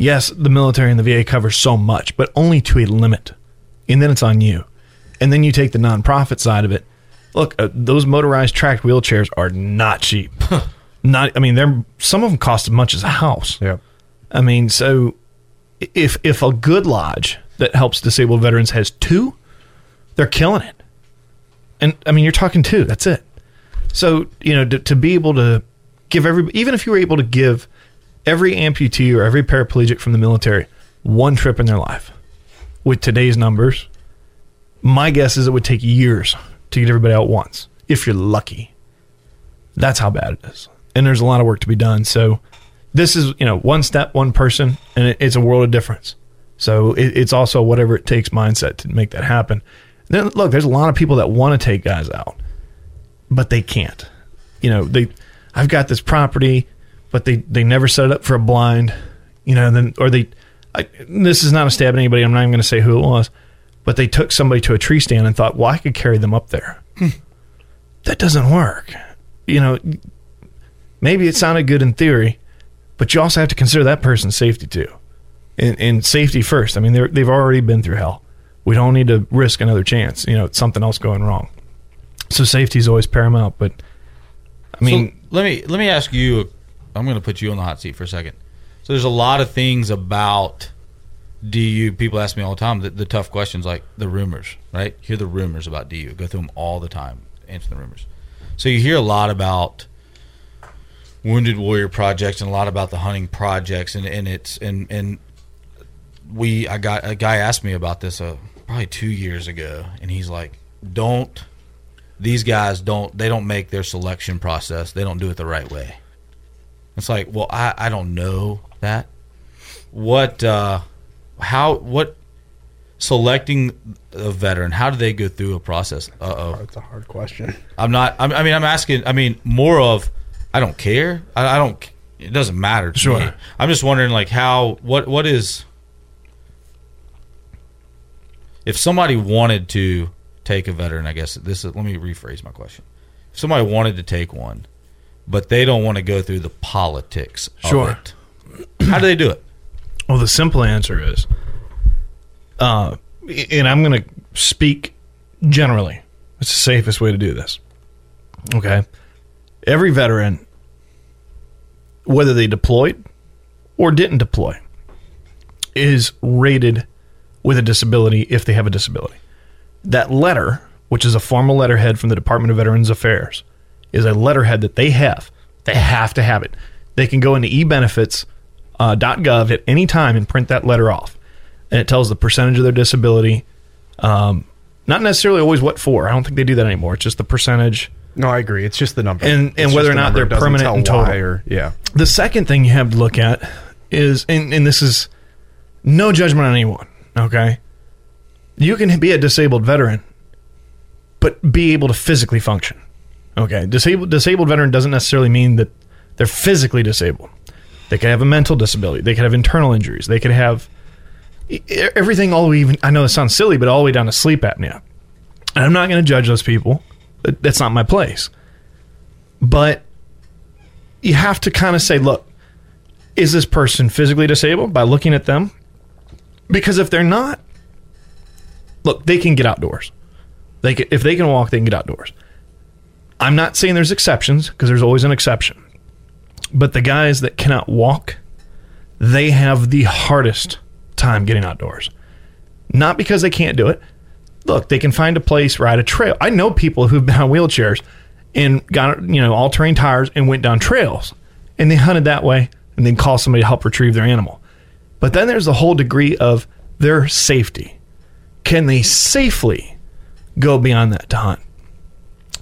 Yes, the military and the VA covers so much, but only to a limit, and then it's on you. And then you take the nonprofit side of it. Look, uh, those motorized tracked wheelchairs are not cheap. not, I mean, they're some of them cost as much as a house. Yep. I mean, so if if a good lodge that helps disabled veterans has two, they're killing it. And I mean, you're talking two. That's it. So you know, to, to be able to give every, even if you were able to give every amputee or every paraplegic from the military one trip in their life, with today's numbers, my guess is it would take years to get everybody out once, if you're lucky. That's how bad it is, and there's a lot of work to be done. So this is you know one step, one person, and it, it's a world of difference. So it, it's also whatever it takes mindset to make that happen. Then look, there's a lot of people that want to take guys out, but they can't. You know, they I've got this property, but they they never set it up for a blind. You know, then or they. I, this is not a stab at anybody. I'm not even going to say who it was, but they took somebody to a tree stand and thought, well, I could carry them up there. Hmm. that doesn't work. You know, maybe it sounded good in theory, but you also have to consider that person's safety too, and, and safety first. I mean, they've already been through hell. We don't need to risk another chance. You know, something else going wrong. So safety is always paramount. But I mean, So let me let me ask you. I'm going to put you on the hot seat for a second. So there's a lot of things about DU. People ask me all the time the, the tough questions, like the rumors. Right? Hear the rumors about DU. Go through them all the time. Answer the rumors. So you hear a lot about Wounded Warrior projects and a lot about the hunting projects, and, and it's and and we I got a guy asked me about this uh, probably two years ago, and he's like, "Don't these guys don't they don't make their selection process they don't do it the right way." It's like, well, I I don't know that. What uh, how what selecting a veteran? How do they go through a process? Uh oh, That's a hard question. I'm not. I'm, I mean, I'm asking. I mean, more of. I don't care. I, I don't. It doesn't matter to Sure. me. I'm just wondering, like, how what what is if somebody wanted to take a veteran? I guess this is. Let me rephrase my question. If somebody wanted to take one, but they don't want to go through the politics. Sure. Of it, how do they do it? Well, the simple answer is, uh, and I'm going to speak generally. It's the safest way to do this. Okay. Every veteran, whether they deployed or didn't deploy, is rated with a disability if they have a disability. That letter, which is a formal letterhead from the Department of Veterans Affairs, is a letterhead that they have. They have to have it. They can go into ebenefits.gov uh, .gov at any time and print that letter off, and it tells the percentage of their disability. Um, not necessarily always what for. I don't think they do that anymore. It's just the percentage. No, I agree. It's just the number, And- and It's whether or not number. they're permanent in total. Or, yeah, The second thing you have to look at is, and, and this is no judgment on anyone, okay? You can be a disabled veteran, but be able to physically function. Okay, disabled disabled veteran doesn't necessarily mean that they're physically disabled. They could have a mental disability. They could have internal injuries. They could have everything all the way even. I know it sounds silly, but all the way down to sleep apnea. And I'm not going to judge those people. That's not my place. But you have to kind of say, look, is this person physically disabled by looking at them? Because if they're not, look, they can get outdoors. They can, if they can walk, they can get outdoors. I'm not saying there's exceptions because there's always an exception. But the guys that cannot walk, they have the hardest time getting outdoors. Not because they can't do it. Look, they can find a place, ride a trail. I know people who've been on wheelchairs and got you know all terrain tires and went down trails, and they hunted that way, and then call somebody to help retrieve their animal. But then there's the whole degree of their safety. Can they safely go beyond that to hunt?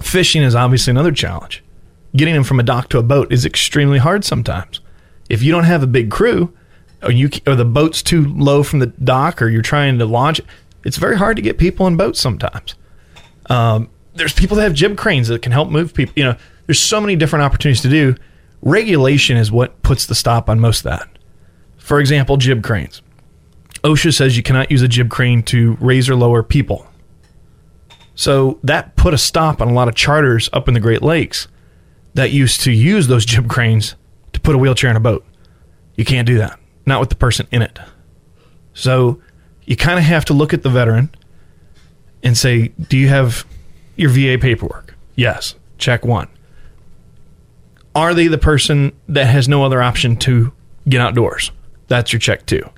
Fishing is obviously another challenge. Getting them from a dock to a boat is extremely hard sometimes. If you don't have a big crew, or you or the boat's too low from the dock, or you're trying to launch. It's very hard to get people in boats sometimes. Um, there's people that have jib cranes that can help move people. You know, there's so many different opportunities to do. Regulation is what puts the stop on most of that. For example, jib cranes. OSHA says you cannot use a jib crane to raise or lower people. So that put a stop on a lot of charters up in the Great Lakes that used to use those jib cranes to put a wheelchair in a boat. You can't do that, not with the person in it. So you kind of have to look at the veteran and say, Do you have your VA paperwork? Yes. Check one. Are they the person that has no other option to get outdoors? That's your check two.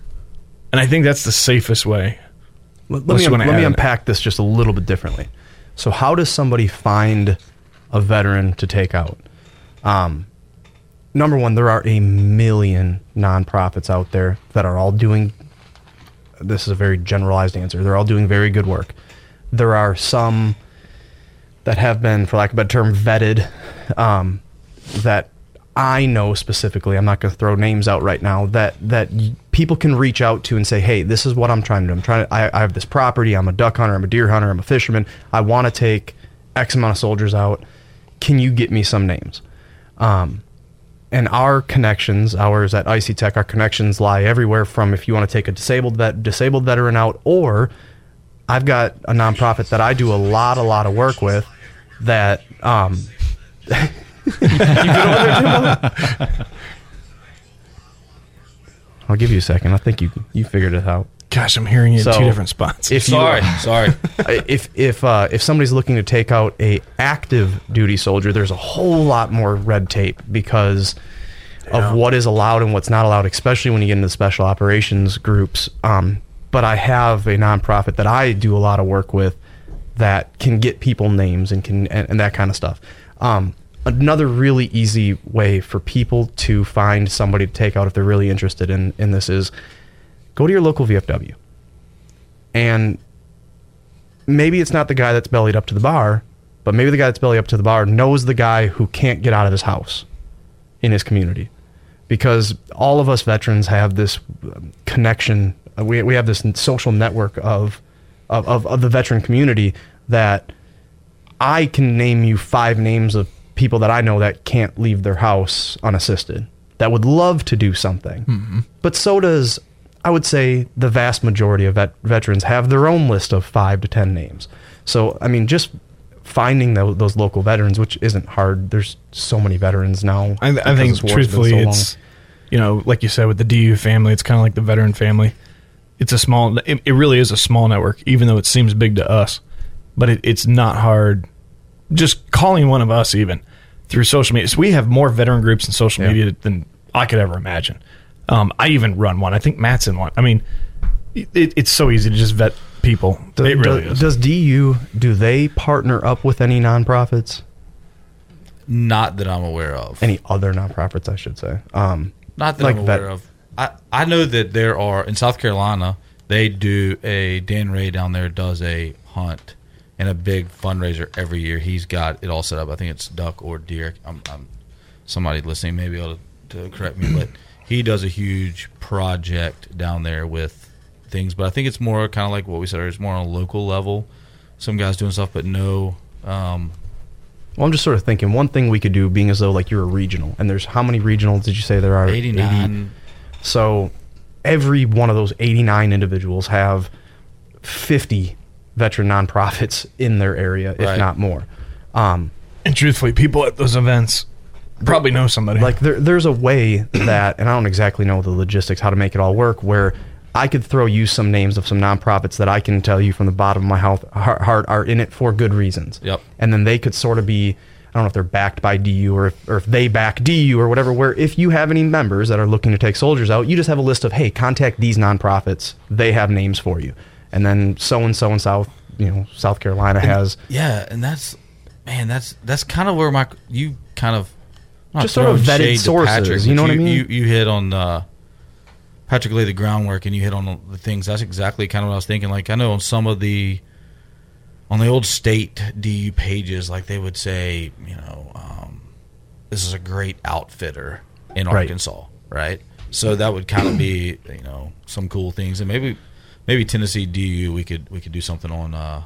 And I think that's the safest way. Let, Unless me, let me it. unpack this just a little bit differently. So, how does somebody find a veteran to take out? Um, number one, there are a million nonprofits out there that are all doing. This is a very generalized answer. They're all doing very good work. There are some that have been, for lack of a better term, vetted. Um, that I know specifically. I'm not going to throw names out right now. That that people can reach out to and say, "Hey, this is what I'm trying to do. I'm trying to. I, I have this property. I'm a duck hunter. I'm a deer hunter. I'm a fisherman. I want to take X amount of soldiers out. Can you get me some names?" Um, and our connections, ours at Icey-Tek, our connections lie everywhere from if you want to take a disabled vet, disabled veteran out, or I've got a nonprofit that I do a lot, a lot of work with. That um, you good over there, Jimbo? I'll give you a second. I think you you figured it out. Gosh, I'm hearing you in two different spots. If you- Sorry, sorry. if if uh, if somebody's looking to take out a active duty soldier, there's a whole lot more red tape because of what is allowed and what's not allowed, especially when you get into special operations groups. Um, but I have a nonprofit that I do a lot of work with that can get people names and can and, and that kind of stuff. Um, another really easy way for people to find somebody to take out if they're really interested in in this is go to your local VFW and maybe it's not the guy that's bellied up to the bar, but maybe the guy that's belly up to the bar knows the guy who can't get out of his house in his community. Because all of us veterans have this um, connection, uh, we, we have this social network of, of, of, of the veteran community that I can name you five names of people that I know that can't leave their house unassisted, that would love to do something. Mm-hmm. But so does, I would say, the vast majority of vet- veterans have their own list of five to ten names. So, I mean, just finding those, those local veterans, which isn't hard. There's so many veterans now. I, I think this war's been truthfully, so it's you know, like you said, with the DU family, it's kind of like the veteran family. It's a small. It, it really is a small network, even though it seems big to us. But it, it's not hard. Just calling one of us, even through social media. So we have more veteran groups in social media than I could ever imagine. Um, I even run one. I think Matt's in one. I mean, it, it's so easy to just vet people. Do- it really do- is. Does DU do they partner up with any nonprofits? Not that I'm aware of. Any other nonprofits, I should say. Um, Not that like I'm vet- aware of. I, I know that there are in South Carolina. They do a Dan Ray down there does a hunt and a big fundraiser every year. He's got it all set up. I think it's duck or deer. I'm, I'm somebody listening may be able to, to correct me, but he does a huge project down there with things. But I think it's more kind of like what we said. It's more on a local level. Some guys doing stuff, but no. Um, Well, I'm just sort of thinking one thing we could do, being as though like you're a regional, and there's how many regionals did you say there are? 89. So every one of those 89 individuals have 50 veteran nonprofits in their area, if Right. not more. Um, and truthfully, people at those events probably know somebody. Like there, there's a way that, and I don't exactly know the logistics, how to make it all work, where I could throw you some names of some nonprofits that I can tell you from the bottom of my health, heart, heart are in it for good reasons. Yep. And then they could sort of be, I don't know if they're backed by DU or if, or if they back DU or whatever, where if you have any members that are looking to take soldiers out, you just have a list of, hey, contact these nonprofits. They have names for you. And then so and so in South, you know, South Carolina has. Yeah, and that's man, that's that's kind of where my you kind of Just sort of vetted sources, you know what I mean? You you hit on uh, Patrick laid the groundwork, and you hit on the things. That's exactly kind of what I was thinking. Like I know on some of the on the old state DU pages, like they would say, you know, um, this is a great outfitter in Right. Arkansas, right? So that would kind of be you know some cool things, and maybe maybe Tennessee DU we could we could do something on uh,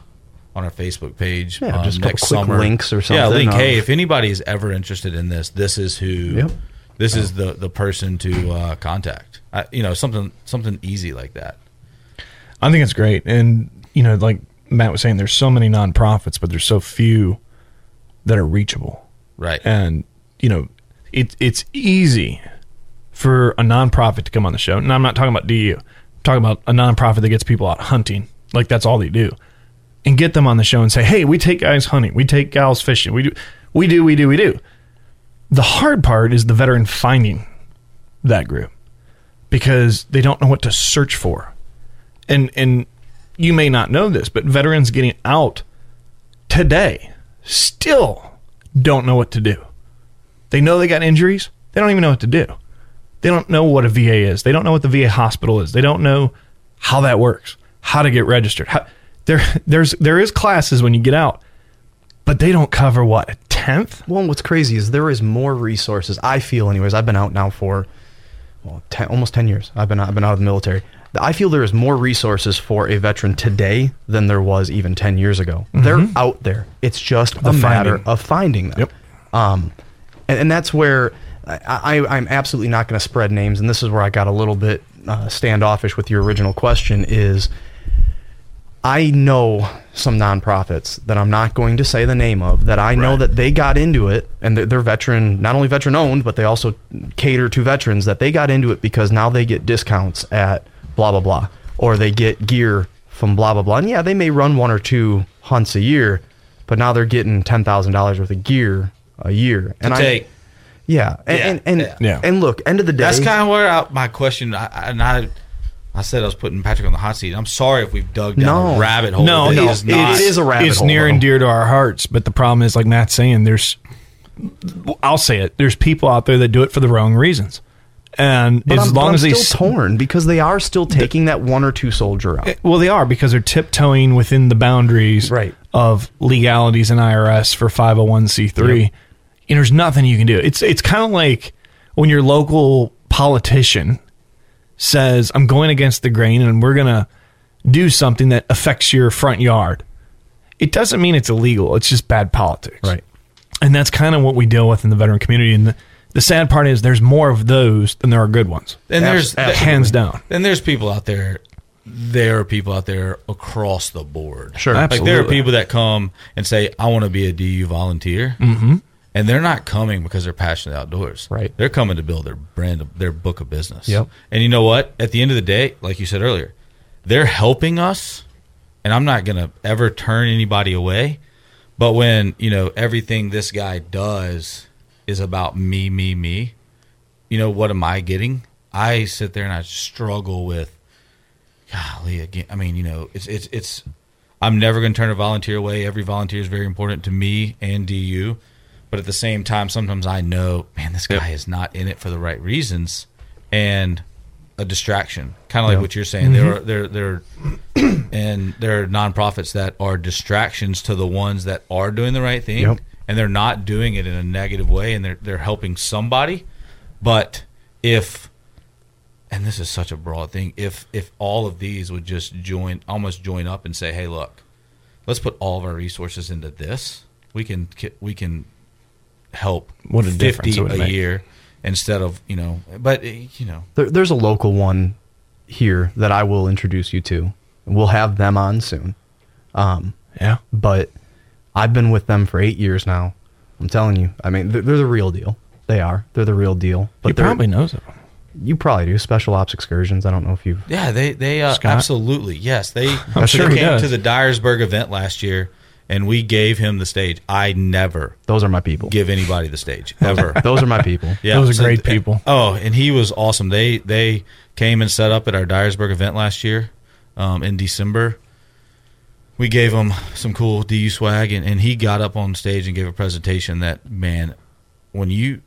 on our Facebook page. Yeah, um, just a next quick summer. links or something. Yeah, something link. of- Hey, if anybody is ever interested in this, this is who. Yep. This is the the person to uh, contact. I, you know something something easy like that. I think it's great. And, you know, like Matt was saying, there's so many nonprofits, but there's so few that are reachable. Right. And, you know, it, it's easy for a nonprofit to come on the show. And I'm not talking about DU. Talking about a nonprofit that gets people out hunting. Like that's all they do. And get them on the show and say, hey, we take guys hunting. We take gals fishing. We do, we do, we do, we do. The hard part is the veteran finding that group because they don't know what to search for and and you may not know this, but veterans getting out today still don't know what to do. They know they got injuries. They don't even know what to do. They don't know what a VA is. They don't know what the VA hospital is. They don't know how that works, how to get registered. How, there, there's there is classes when you get out, but they don't cover what a tenth. Well, what's crazy is there is more resources. I feel, anyways. I've been out now for well, 10, almost ten years. I've been I've been out of the military. I feel there is more resources for a veteran today than there was even ten years ago. They're out there. It's just a The matter of finding them. Yep. Um, and, and that's where I, I, I'm absolutely not going to spread names. And this is where I got a little bit uh, standoffish with your original question. Is I know some nonprofits that I'm not going to say the name of that I know that they got into it and they're, they're veteran, not only veteran owned, but they also cater to veterans that they got into it because now they get discounts at blah, blah, blah, or they get gear from blah, blah, blah. And yeah, they may run one or two hunts a year, but now they're getting $10,000 worth of gear a year. And I, take. Yeah. And, Yeah, and, and, yeah. Yeah. and look, end of the day. That's kind of where I, my question. I, I- and I, I said I was putting Patrick on the hot seat. I'm sorry if we've dug down No. a rabbit hole. No, It no, is not. it is a rabbit it's hole, near though. and dear to our hearts. But the problem is, like Matt's saying, there's, I'll say it. There's people out there that do it for the wrong reasons, and but as I'm, but long I'm as they, still torn because they are still taking that one or two soldier out. Eh, well, they are because they're tiptoeing within the boundaries Right. of legalities and IRS for 501c3. Yep. And there's nothing you can do. It's it's kind of like when your local politician says, "I'm going against the grain, and we're gonna do something that affects your front yard." It doesn't mean it's illegal. It's just bad politics. Right. And that's kind of what we deal with in the veteran community. And the, the sad part is there's more of those than there are good ones. And there's Abs- Hands down. And there's people out there. There are people out there across the board. Sure. Like there are people that come and say, "I want to be a DU volunteer," mm-hmm. And they're not coming because they're passionate outdoors. Right. They're coming to build their brand, their book of business. Yep. And you know what? At the end of the day, like you said earlier, they're helping us, and I'm not gonna ever turn anybody away. But when you know everything this guy does is about me, me, me, you know what am I getting? I sit there and I struggle with, golly, again. I mean, you know, it's it's it's. I'm never going to turn a volunteer away. Every volunteer is very important to me and DU, but at the same time, sometimes I know, man, this guy is not in it for the right reasons, and a distraction, kind of like Yeah. what you're saying. There mm-hmm. are there there, and there are nonprofits that are distractions to the ones that are doing the right thing, Yep. and they're not doing it in a negative way, and they're they're helping somebody. But if and this is such a broad thing if if all of these would just join almost join up and say hey look let's put all of our resources into this we can we can help What a 50 difference it would a make. year instead of you know but eh, you know There, there's a local one here that I will introduce you to. We'll have them on soon. Um, Yeah. but I've been with them for eight years now. I'm telling you. I mean, they're, they're the real deal. They are. They're the real deal. But He probably knows them You probably do. Special ops excursions. I don't know if you've. yeah they they uh, absolutely yes they I'm sure he came does. to the Dyersburg event last year and we gave him the stage i never Those are my people. give anybody the stage ever Those are my people. Yeah, Those are great people. Oh, and he was awesome. They they came and set up at our Dyersburg event last year um, in December. We gave him some cool DU swag, and, and he got up on stage and gave a presentation. That man, when you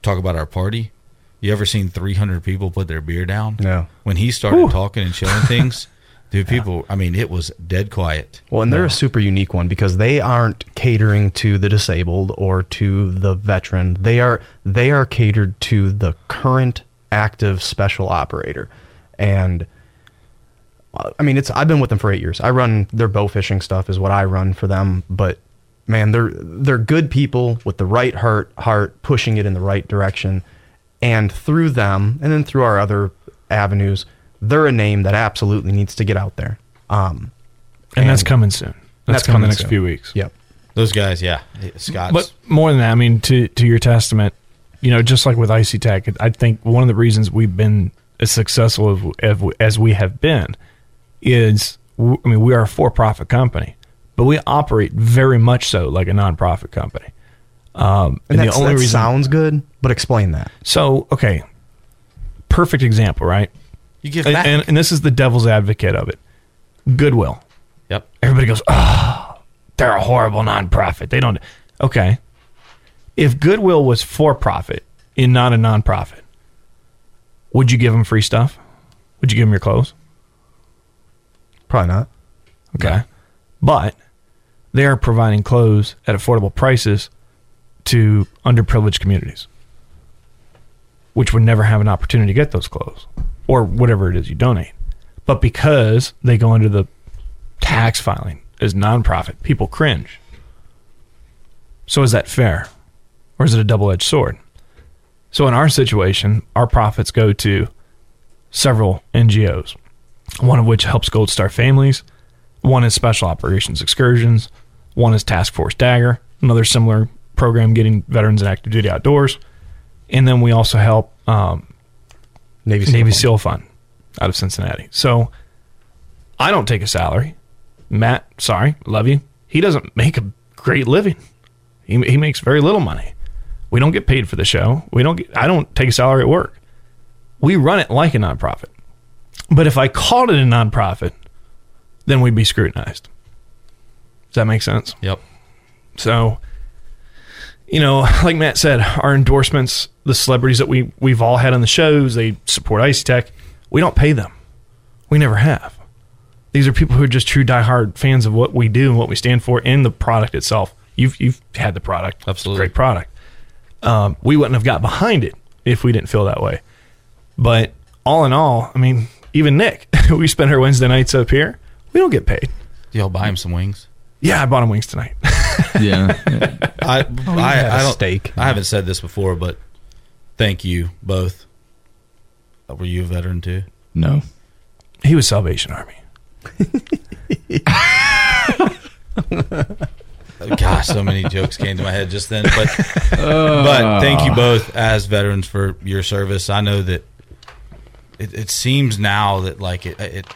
talk about our party, you ever seen three hundred people put their beer down? No. When he started talking and showing things, dude, people. I mean, it was dead quiet. Well, and they're a super unique one because they aren't catering to the disabled or to the veteran. They are they are catered to the current active special operator, and uh, I mean, it's I've been with them for eight years. I run their bow fishing stuff is what I run for them, but man, they're they're good people with the right heart heart pushing it in the right direction, and through them, and then through our other avenues, they're a name that absolutely needs to get out there. Um, And, that's coming soon. That's, coming, the next soon. few weeks. Yep. Those guys, yeah. Scott's. But more than that, I mean, to to your testament, you know, just like with Icey-Tek, I think one of the reasons we've been as successful as, as we have been is, I mean, we are a for-profit company, but we operate very much so like a nonprofit company. Um, and that's, that sounds good, but explain that. So, okay, perfect example, right? You give and, back. and, and this is the devil's advocate of it. Goodwill. Yep. Everybody goes, oh, they're a horrible nonprofit. They don't. Okay. If Goodwill was for profit and not a nonprofit, would you give them free stuff? Would you give them your clothes? Probably not. Okay. But they are providing clothes at affordable prices to underprivileged communities, which would never have an opportunity to get those clothes or whatever it is you donate. But because they go under the tax filing as nonprofit, people cringe. So is that fair? Or is it a double edged sword? So in our situation, our profits go to several NGOs, one of which helps Gold Star families, one is Special Operations Excursions, one is Task Force Dagger, another similar program getting veterans in active duty outdoors, and then we also help um, Navy Seal Navy Fund. SEAL Fund out of Cincinnati. So I don't take a salary. Matt, sorry, love you. He doesn't make a great living. He, he makes very little money. We don't get paid for the show. We don't. Get, I don't take a salary at work. We run it like a nonprofit. But if I called it a nonprofit, then we'd be scrutinized. Does that make sense? Yep. So, you know, like Matt said, our endorsements, the celebrities that we we've all had on the shows, they support Icey-Tek. We don't pay them. We never have. These are people who are just true diehard fans of what we do and what we stand for and the product itself. You've you've had the product. Absolutely. Great product. Um, we wouldn't have got behind it if we didn't feel that way. But all in all, I mean, even Nick, we spend our Wednesday nights up here. We don't get paid. Y'all buy him some wings. Yeah, I bought him wings tonight. Yeah. I, Oh, you I, had a I don't, steak. I haven't said this before, but thank you both. Were you a veteran too? No. He was Salvation Army. Gosh, so many jokes came to my head just then. But but thank you ah. both as veterans for your service. I know that it, it seems now that like it, it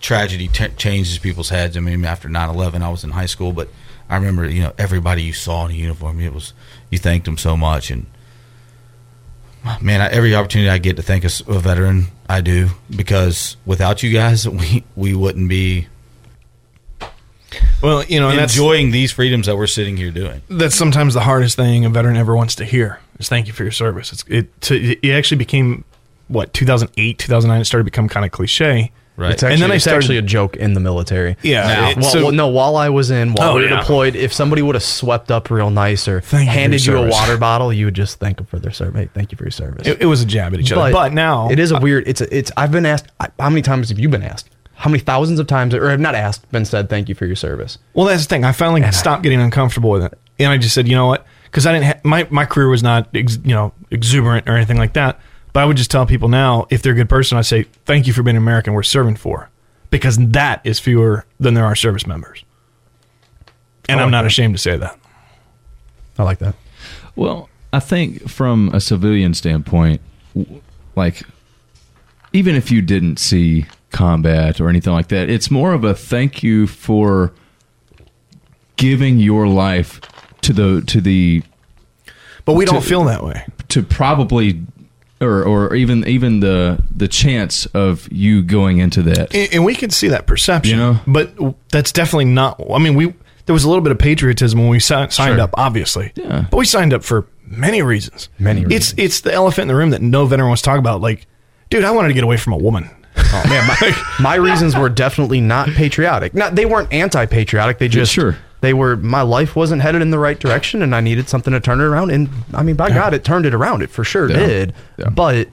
tragedy t- changes people's heads. I mean, after 9-11, I was in high school, but I remember you know everybody you saw in a uniform. It was you thanked them so much, and man, I, every opportunity I get to thank a veteran, I do because without you guys, we we wouldn't be Well, you know, enjoying these freedoms that we're sitting here doing. that's sometimes the hardest thing a veteran ever wants to hear is thank you for your service. It's it to, it actually became what 2008, 2009 it started to become kind of cliche. Right. It's actually, and then I it's started actually a joke in the military. Yeah, Now, it- well, so- well, no, while I was in, while Oh, we were yeah. deployed, if somebody would have swept up real nice or Thank you handed your you a water bottle, you would just thank them for their service. Hey, thank you for your service. it, it was a jab at each other. But now it is a weird. It's a, it's. I've been asked. How many times have you been asked? How many thousands of times, or have not asked, been said thank you for your service? Well, that's the thing. I finally stopped getting uncomfortable with it, and I just said, you know what? Because I didn't. Ha- my my career was not ex- you know exuberant or anything like that. But I would just tell people now, if they're a good person, I say thank you for being an American. We're serving for, because that is fewer than there are service members, and I I'm not that. ashamed to say that. I like that. Well, I think from a civilian standpoint, like even if you didn't see combat or anything like that, it's more of a thank you for giving your life to the to the But we don't To- feel that way. to probably or or even even the the chance of you going into that. and, and we can see that perception, You know? but that's definitely not. I mean, we there was a little bit of patriotism when we si- signed Sure. up, obviously, Yeah. but we signed up for many reasons. Many It's reasons. it's the elephant in the room that no veteran wants to talk about. Like, dude, I wanted to get away from a woman. Oh man, my, my reasons were definitely not patriotic. Not they weren't anti-patriotic. They just sure. They were my life wasn't headed in the right direction, and I needed something to turn it around. And I mean, by God, it turned it around. It for sure Yeah. did. But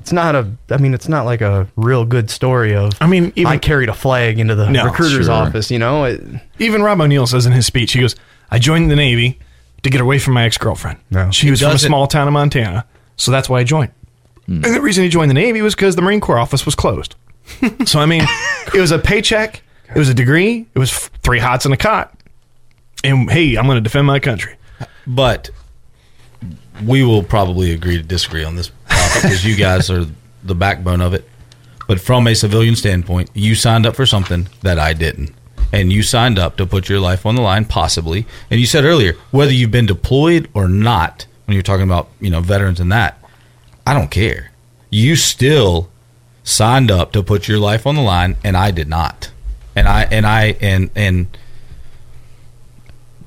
it's not a. I mean, it's not like a real good story of. I mean, even- I carried a flag into the No, recruiter's sure. office. You know, it, Even Rob O'Neill says in his speech, he goes, "I joined the Navy to get away from my ex girlfriend. No. She was from a small town in Montana, so that's why I joined. And the reason he joined the Navy was because the Marine Corps office was closed. so I mean, it was a paycheck, it was a degree, it was three hots and a cot, and hey, I'm going to defend my country. But we will probably agree to disagree on this topic because you guys are the backbone of it. But from a civilian standpoint, you signed up for something that I didn't. And you signed up to put your life on the line, possibly. And you said earlier, whether you've been deployed or not, when you're talking about, you know, veterans and that, I don't care. You still signed up to put your life on the line, and I did not. And I and I and and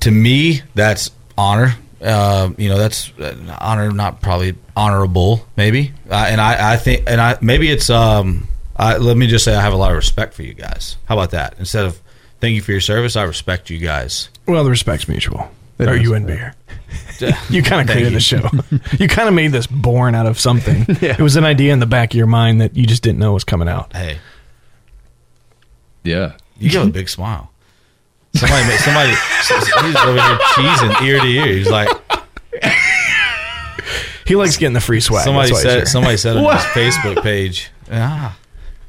to me, that's honor. Uh, you know, that's uh, honor, not probably honorable, maybe. Uh, and I, I think, and I maybe it's. Um, I, let me just say, I have a lot of respect for you guys. How about that? Instead of thank you for your service, I respect you guys. Well, the respect's mutual. It Or you and beer. You kind of created you. the show. you kind of made this born out of something. It was an idea in the back of your mind that you just didn't know was coming out. Hey, Yeah. you have a big smile. Somebody, made, somebody, he's over here cheesing ear to ear. He's like, He likes getting the free swag. somebody That's why he's said, here. somebody said on his Facebook page. Ah,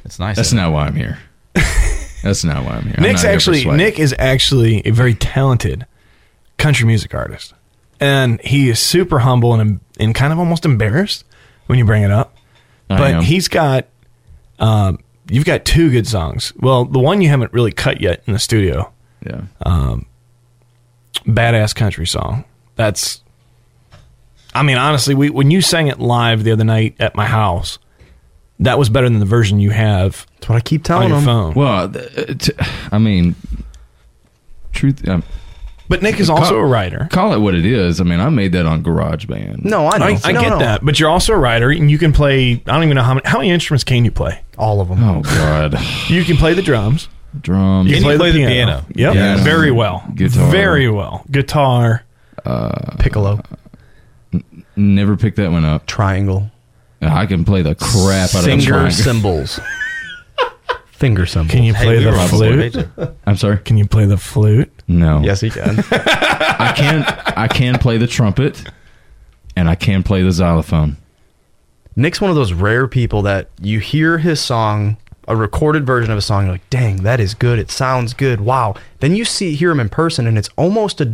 it's nice. That's not why I'm here. That's not why I'm here. I'm Nick's not here for actually swag. Nick is actually a very talented country music artist, and he is super humble and and kind of almost embarrassed when you bring it up. I but am. he's got, um, you've got two good songs. Well, the one you haven't really cut yet in the studio, Yeah. badass country song. That's, I mean, honestly, we when you sang it live the other night at my house, that was better than the version you have that's what I keep on telling your them. phone. Well, th- t- I mean, truth. Um, but Nick is also call, a writer. Call it what it is. I mean, I made that on GarageBand. No, I know. I, I No, get no. that, but you're also a writer, and you can play. I don't even know how many how many instruments can you play. All of them. Oh God. You can play the drums. Drums. You Can you play the piano? Yep, Piano. very well. Guitar. very well. Guitar. Uh, Piccolo, Never picked that one up. triangle, I can play the crap out of a finger triangle. cymbals, finger cymbals. Can you play we the were on the same flute? I'm sorry. Can you play the flute? No. Yes, he can. I can. I can play the trumpet, and I can play the xylophone. Nick's one of those rare people that you hear his song, a recorded version of a song, you're like, dang, that is good. It sounds good. Wow. Then you see hear him in person and it's almost a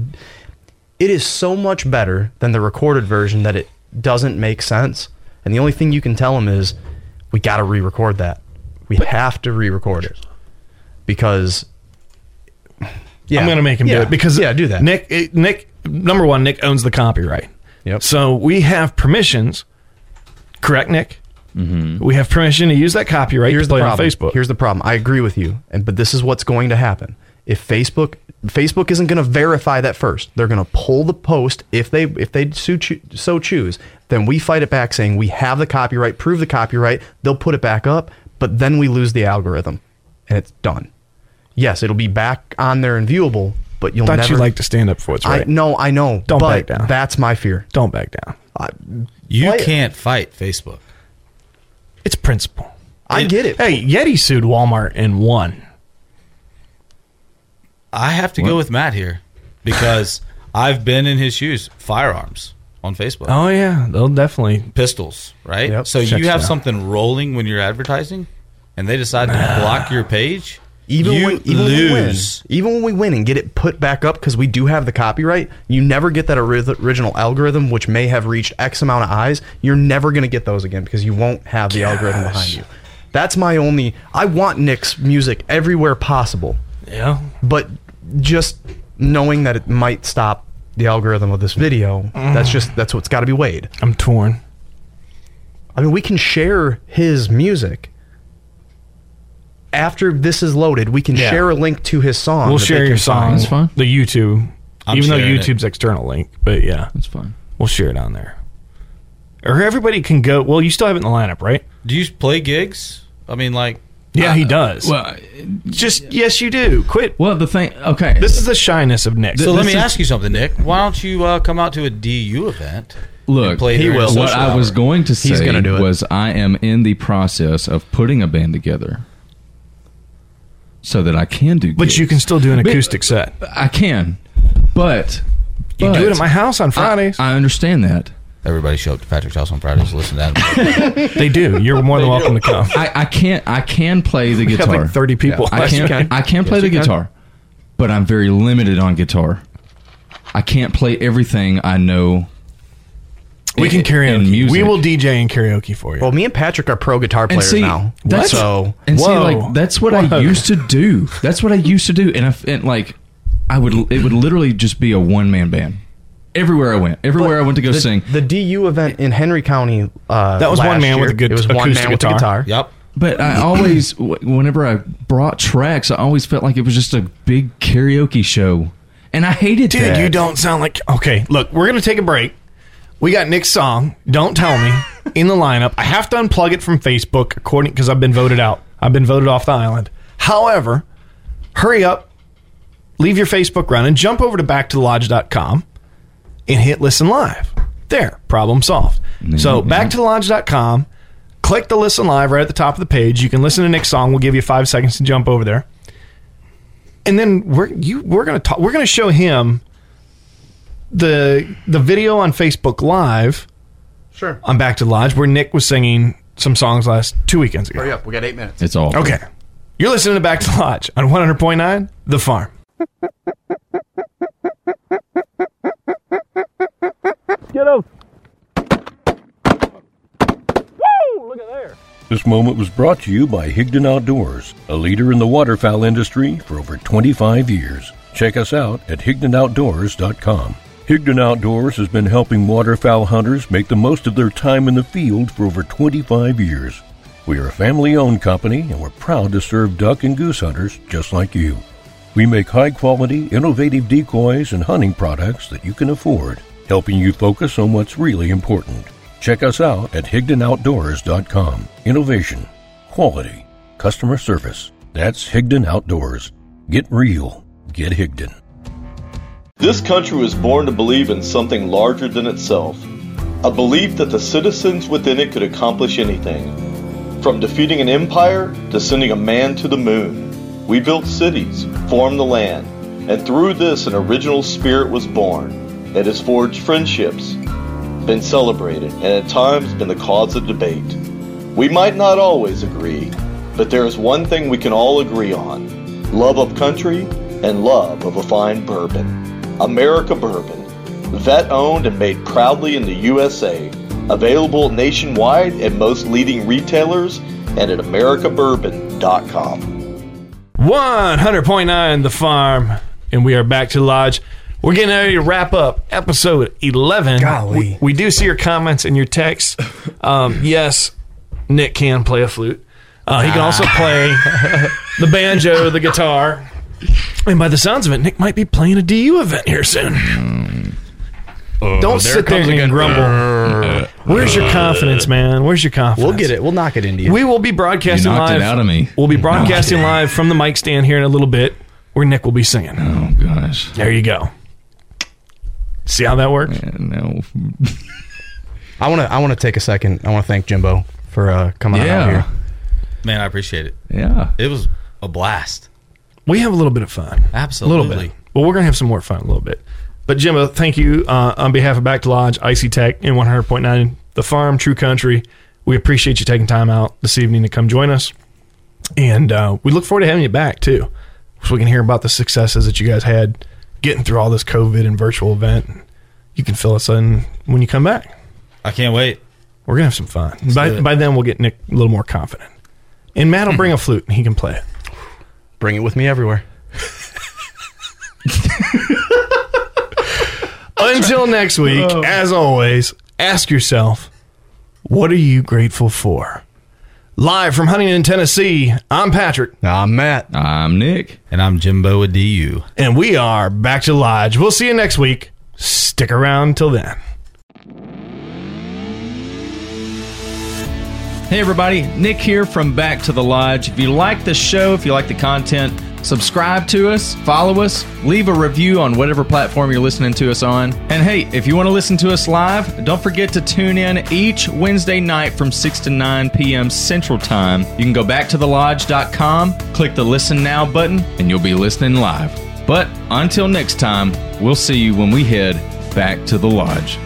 it is so much better than the recorded version that it doesn't make sense. And the only thing you can tell him is we gotta re record that. We have to re record it. Because yeah. I'm to make him do it because Yeah, do that. Nick, it- Nick, number one, Nick owns the copyright. Yep. So we have permissions. Correct, Nick. Mm-hmm. We have permission to use that copyright Here's to play the on problem. Facebook. Here's the problem. I agree with you, and but this is what's going to happen. If Facebook Facebook isn't going to verify that first, they're going to pull the post if they if they so, choo- so choose. Then we fight it back, saying we have the copyright, prove the copyright. They'll put it back up, but then we lose the algorithm, and it's done. Yes, it'll be back on there and viewable, but you'll thought never. you like to stand up for what's right. I no, I know. Don't but back down. That's my fear. Don't back down. You Play it. can't fight Facebook. It's principle. I get it. Hey, Yeti sued Walmart and won. I have to go with Matt here because I've been in his shoes. Firearms on Facebook, Oh yeah, they'll definitely. pistols, right? Yep. So Checks you have out. something rolling when you're advertising, and they decide to block your page. Even you when, even when we win, lose. even when we win and get it put back up because we do have the copyright, you never get that original algorithm, which may have reached X amount of eyes. You're never going to get those again because you won't have the algorithm behind you. That's my only. I want Nick's music everywhere possible, Yeah. but just knowing that it might stop the algorithm of this video, mm. that's just that's what's got to be weighed. I'm torn. I mean, we can share his music. After this is loaded, we can Yeah. share a link to his song. We'll that they share can your find. song. That's fine. The YouTube, I'm even though sharing it. YouTube's external link, but yeah, That's fine. we'll share it on there. Or everybody can go. Well, you still have it in the lineup, right? Do you play gigs? I mean, like Yeah, he does. Well, just yes, you do. Quit. Well, the thing. Okay, This is the shyness of Nick. So let me is- ask you something, Nick. Why don't you uh, come out to a DU event? Look, and play during the What social I was going to say gonna do it. was I am in the process of putting a band together so that I can do. but you can still do an But- acoustic set. I can, but You but do it at my house on Fridays. I, I understand that. Everybody show up to Patrick's house on Fridays to listen to that. they do. You're more than welcome to come. I, I can't. I can play the guitar. like 30 people I last can. weekend. I can play Yes, the you can. guitar, but I'm very limited on guitar. I can't play everything I know. We can carry karaoke. in music. We will DJ and karaoke for you. Well, me and Patrick are pro guitar And players see, now. that's so and see, Whoa. like that's what Whoa. I used to do. That's what I used to do, and, if, and like I would, it would literally just be a one man band. Everywhere I went, everywhere I went to go the, sing. the DU event in Henry County. Uh, That was one last man with a good It was one acoustic man with a guitar. guitar. yep. But I always, whenever I brought tracks, I always felt like it was just a big karaoke show, and I hated that. Dude, that. you don't sound like. Okay, look, we're going to take a break. We got Nick's song, Don't Tell Me, in the lineup. I have to unplug it from Facebook, according because I've been voted out. I've been voted off the island. However, hurry up, leave your Facebook running, jump over to backtothelodge.com and hit listen live. There, problem solved. So, mm-hmm. backtothelodge.com, click the listen live right at the top of the page. You can listen to Nick's song. We'll give you five seconds to jump over there and then we're you we're gonna talk we're gonna show him the the video on Facebook Live Sure. on Back to the Lodge where Nick was singing some songs last two weekends ago. Hurry up. We got eight minutes. It's all Okay. You're listening to Back to the Lodge on 100.9 The Farm. Get up. Woo! Look at there. This moment was brought to you by Higdon Outdoors, a leader in the waterfowl industry for over 25 years. Check us out at HigdonOutdoors.com. Higdon Outdoors has been helping waterfowl hunters make the most of their time in the field for over 25 years. We are a family owned company and we're proud to serve duck and goose hunters just like you. We make high quality, innovative decoys and hunting products that you can afford, helping you focus on what's really important. Check us out at HigdonOutdoors.com. Innovation, quality, customer service. That's Higdon Outdoors. Get real. Get Higdon. This country was born to believe in something larger than itself. A belief that the citizens within it could accomplish anything. From defeating an empire to sending a man to the moon. We built cities, formed the land, and through this an original spirit was born. It has forged friendships, been celebrated, and at times been the cause of debate. We might not always agree, but there is one thing we can all agree on love of country and love of a fine bourbon. America Bourbon, vet owned and made proudly in the USA. Available nationwide at most leading retailers and at AmericaBourbon.com. 100.9 The Farm. And we are back to the lodge. We're getting ready to wrap up episode 11. Golly. We, we do see your comments and your texts. Um, yes, Nick can play a flute. Uh, he can also play the banjo, the guitar. And by the sounds of it, Nick might be playing a DU event here soon. Don't sit there comes and again. grumble. Where's your confidence, man? Where's your confidence? We'll get it. We'll knock it into you. We will be broadcasting You knocked it live. out of me. We'll be broadcasting No, live from the mic stand here in a little bit, where Nick will be singing. Oh gosh. There you go. See how that works? Yeah, no. I want to. I want to take a second. I want to thank Jimbo for uh, coming out Yeah. here. Man, I appreciate it. Yeah. It was a blast. We have a little bit of fun. Absolutely. A little bit. Well, we're going to have some more fun a little bit. But Jimbo, thank you uh, on behalf of Back to Lodge, Icey-Tek, and 100.9 The Farm, True Country. We appreciate you taking time out this evening to come join us. And uh, we look forward to having you back, too, so we can hear about the successes that you guys had getting through all this COVID and virtual event. You can fill us in when you come back. I can't wait. We're going to have some fun. By, by then, we'll get Nick a little more confident. And Matt will bring a flute and he can play it. Bring it with me everywhere. Until next week, oh. as always, ask yourself, what are you grateful for? Live from Huntingdon, Tennessee, I'm Patrick, I'm Matt. I'm Nick. And I'm Jimbo at DU. and we are back to Lodge. We'll see you next week. Stick around till then. Hey, everybody. Nick here from Back to the Lodge. If you like the show, if you like the content, subscribe to us, follow us, leave a review on whatever platform you're listening to us on. And hey, if you want to listen to us live, don't forget to tune in each Wednesday night from 6 to 9 p.m. Central Time. You can go back to thelodge.com, click the Listen Now button, and you'll be listening live. But until next time, we'll see you when we head back to the lodge.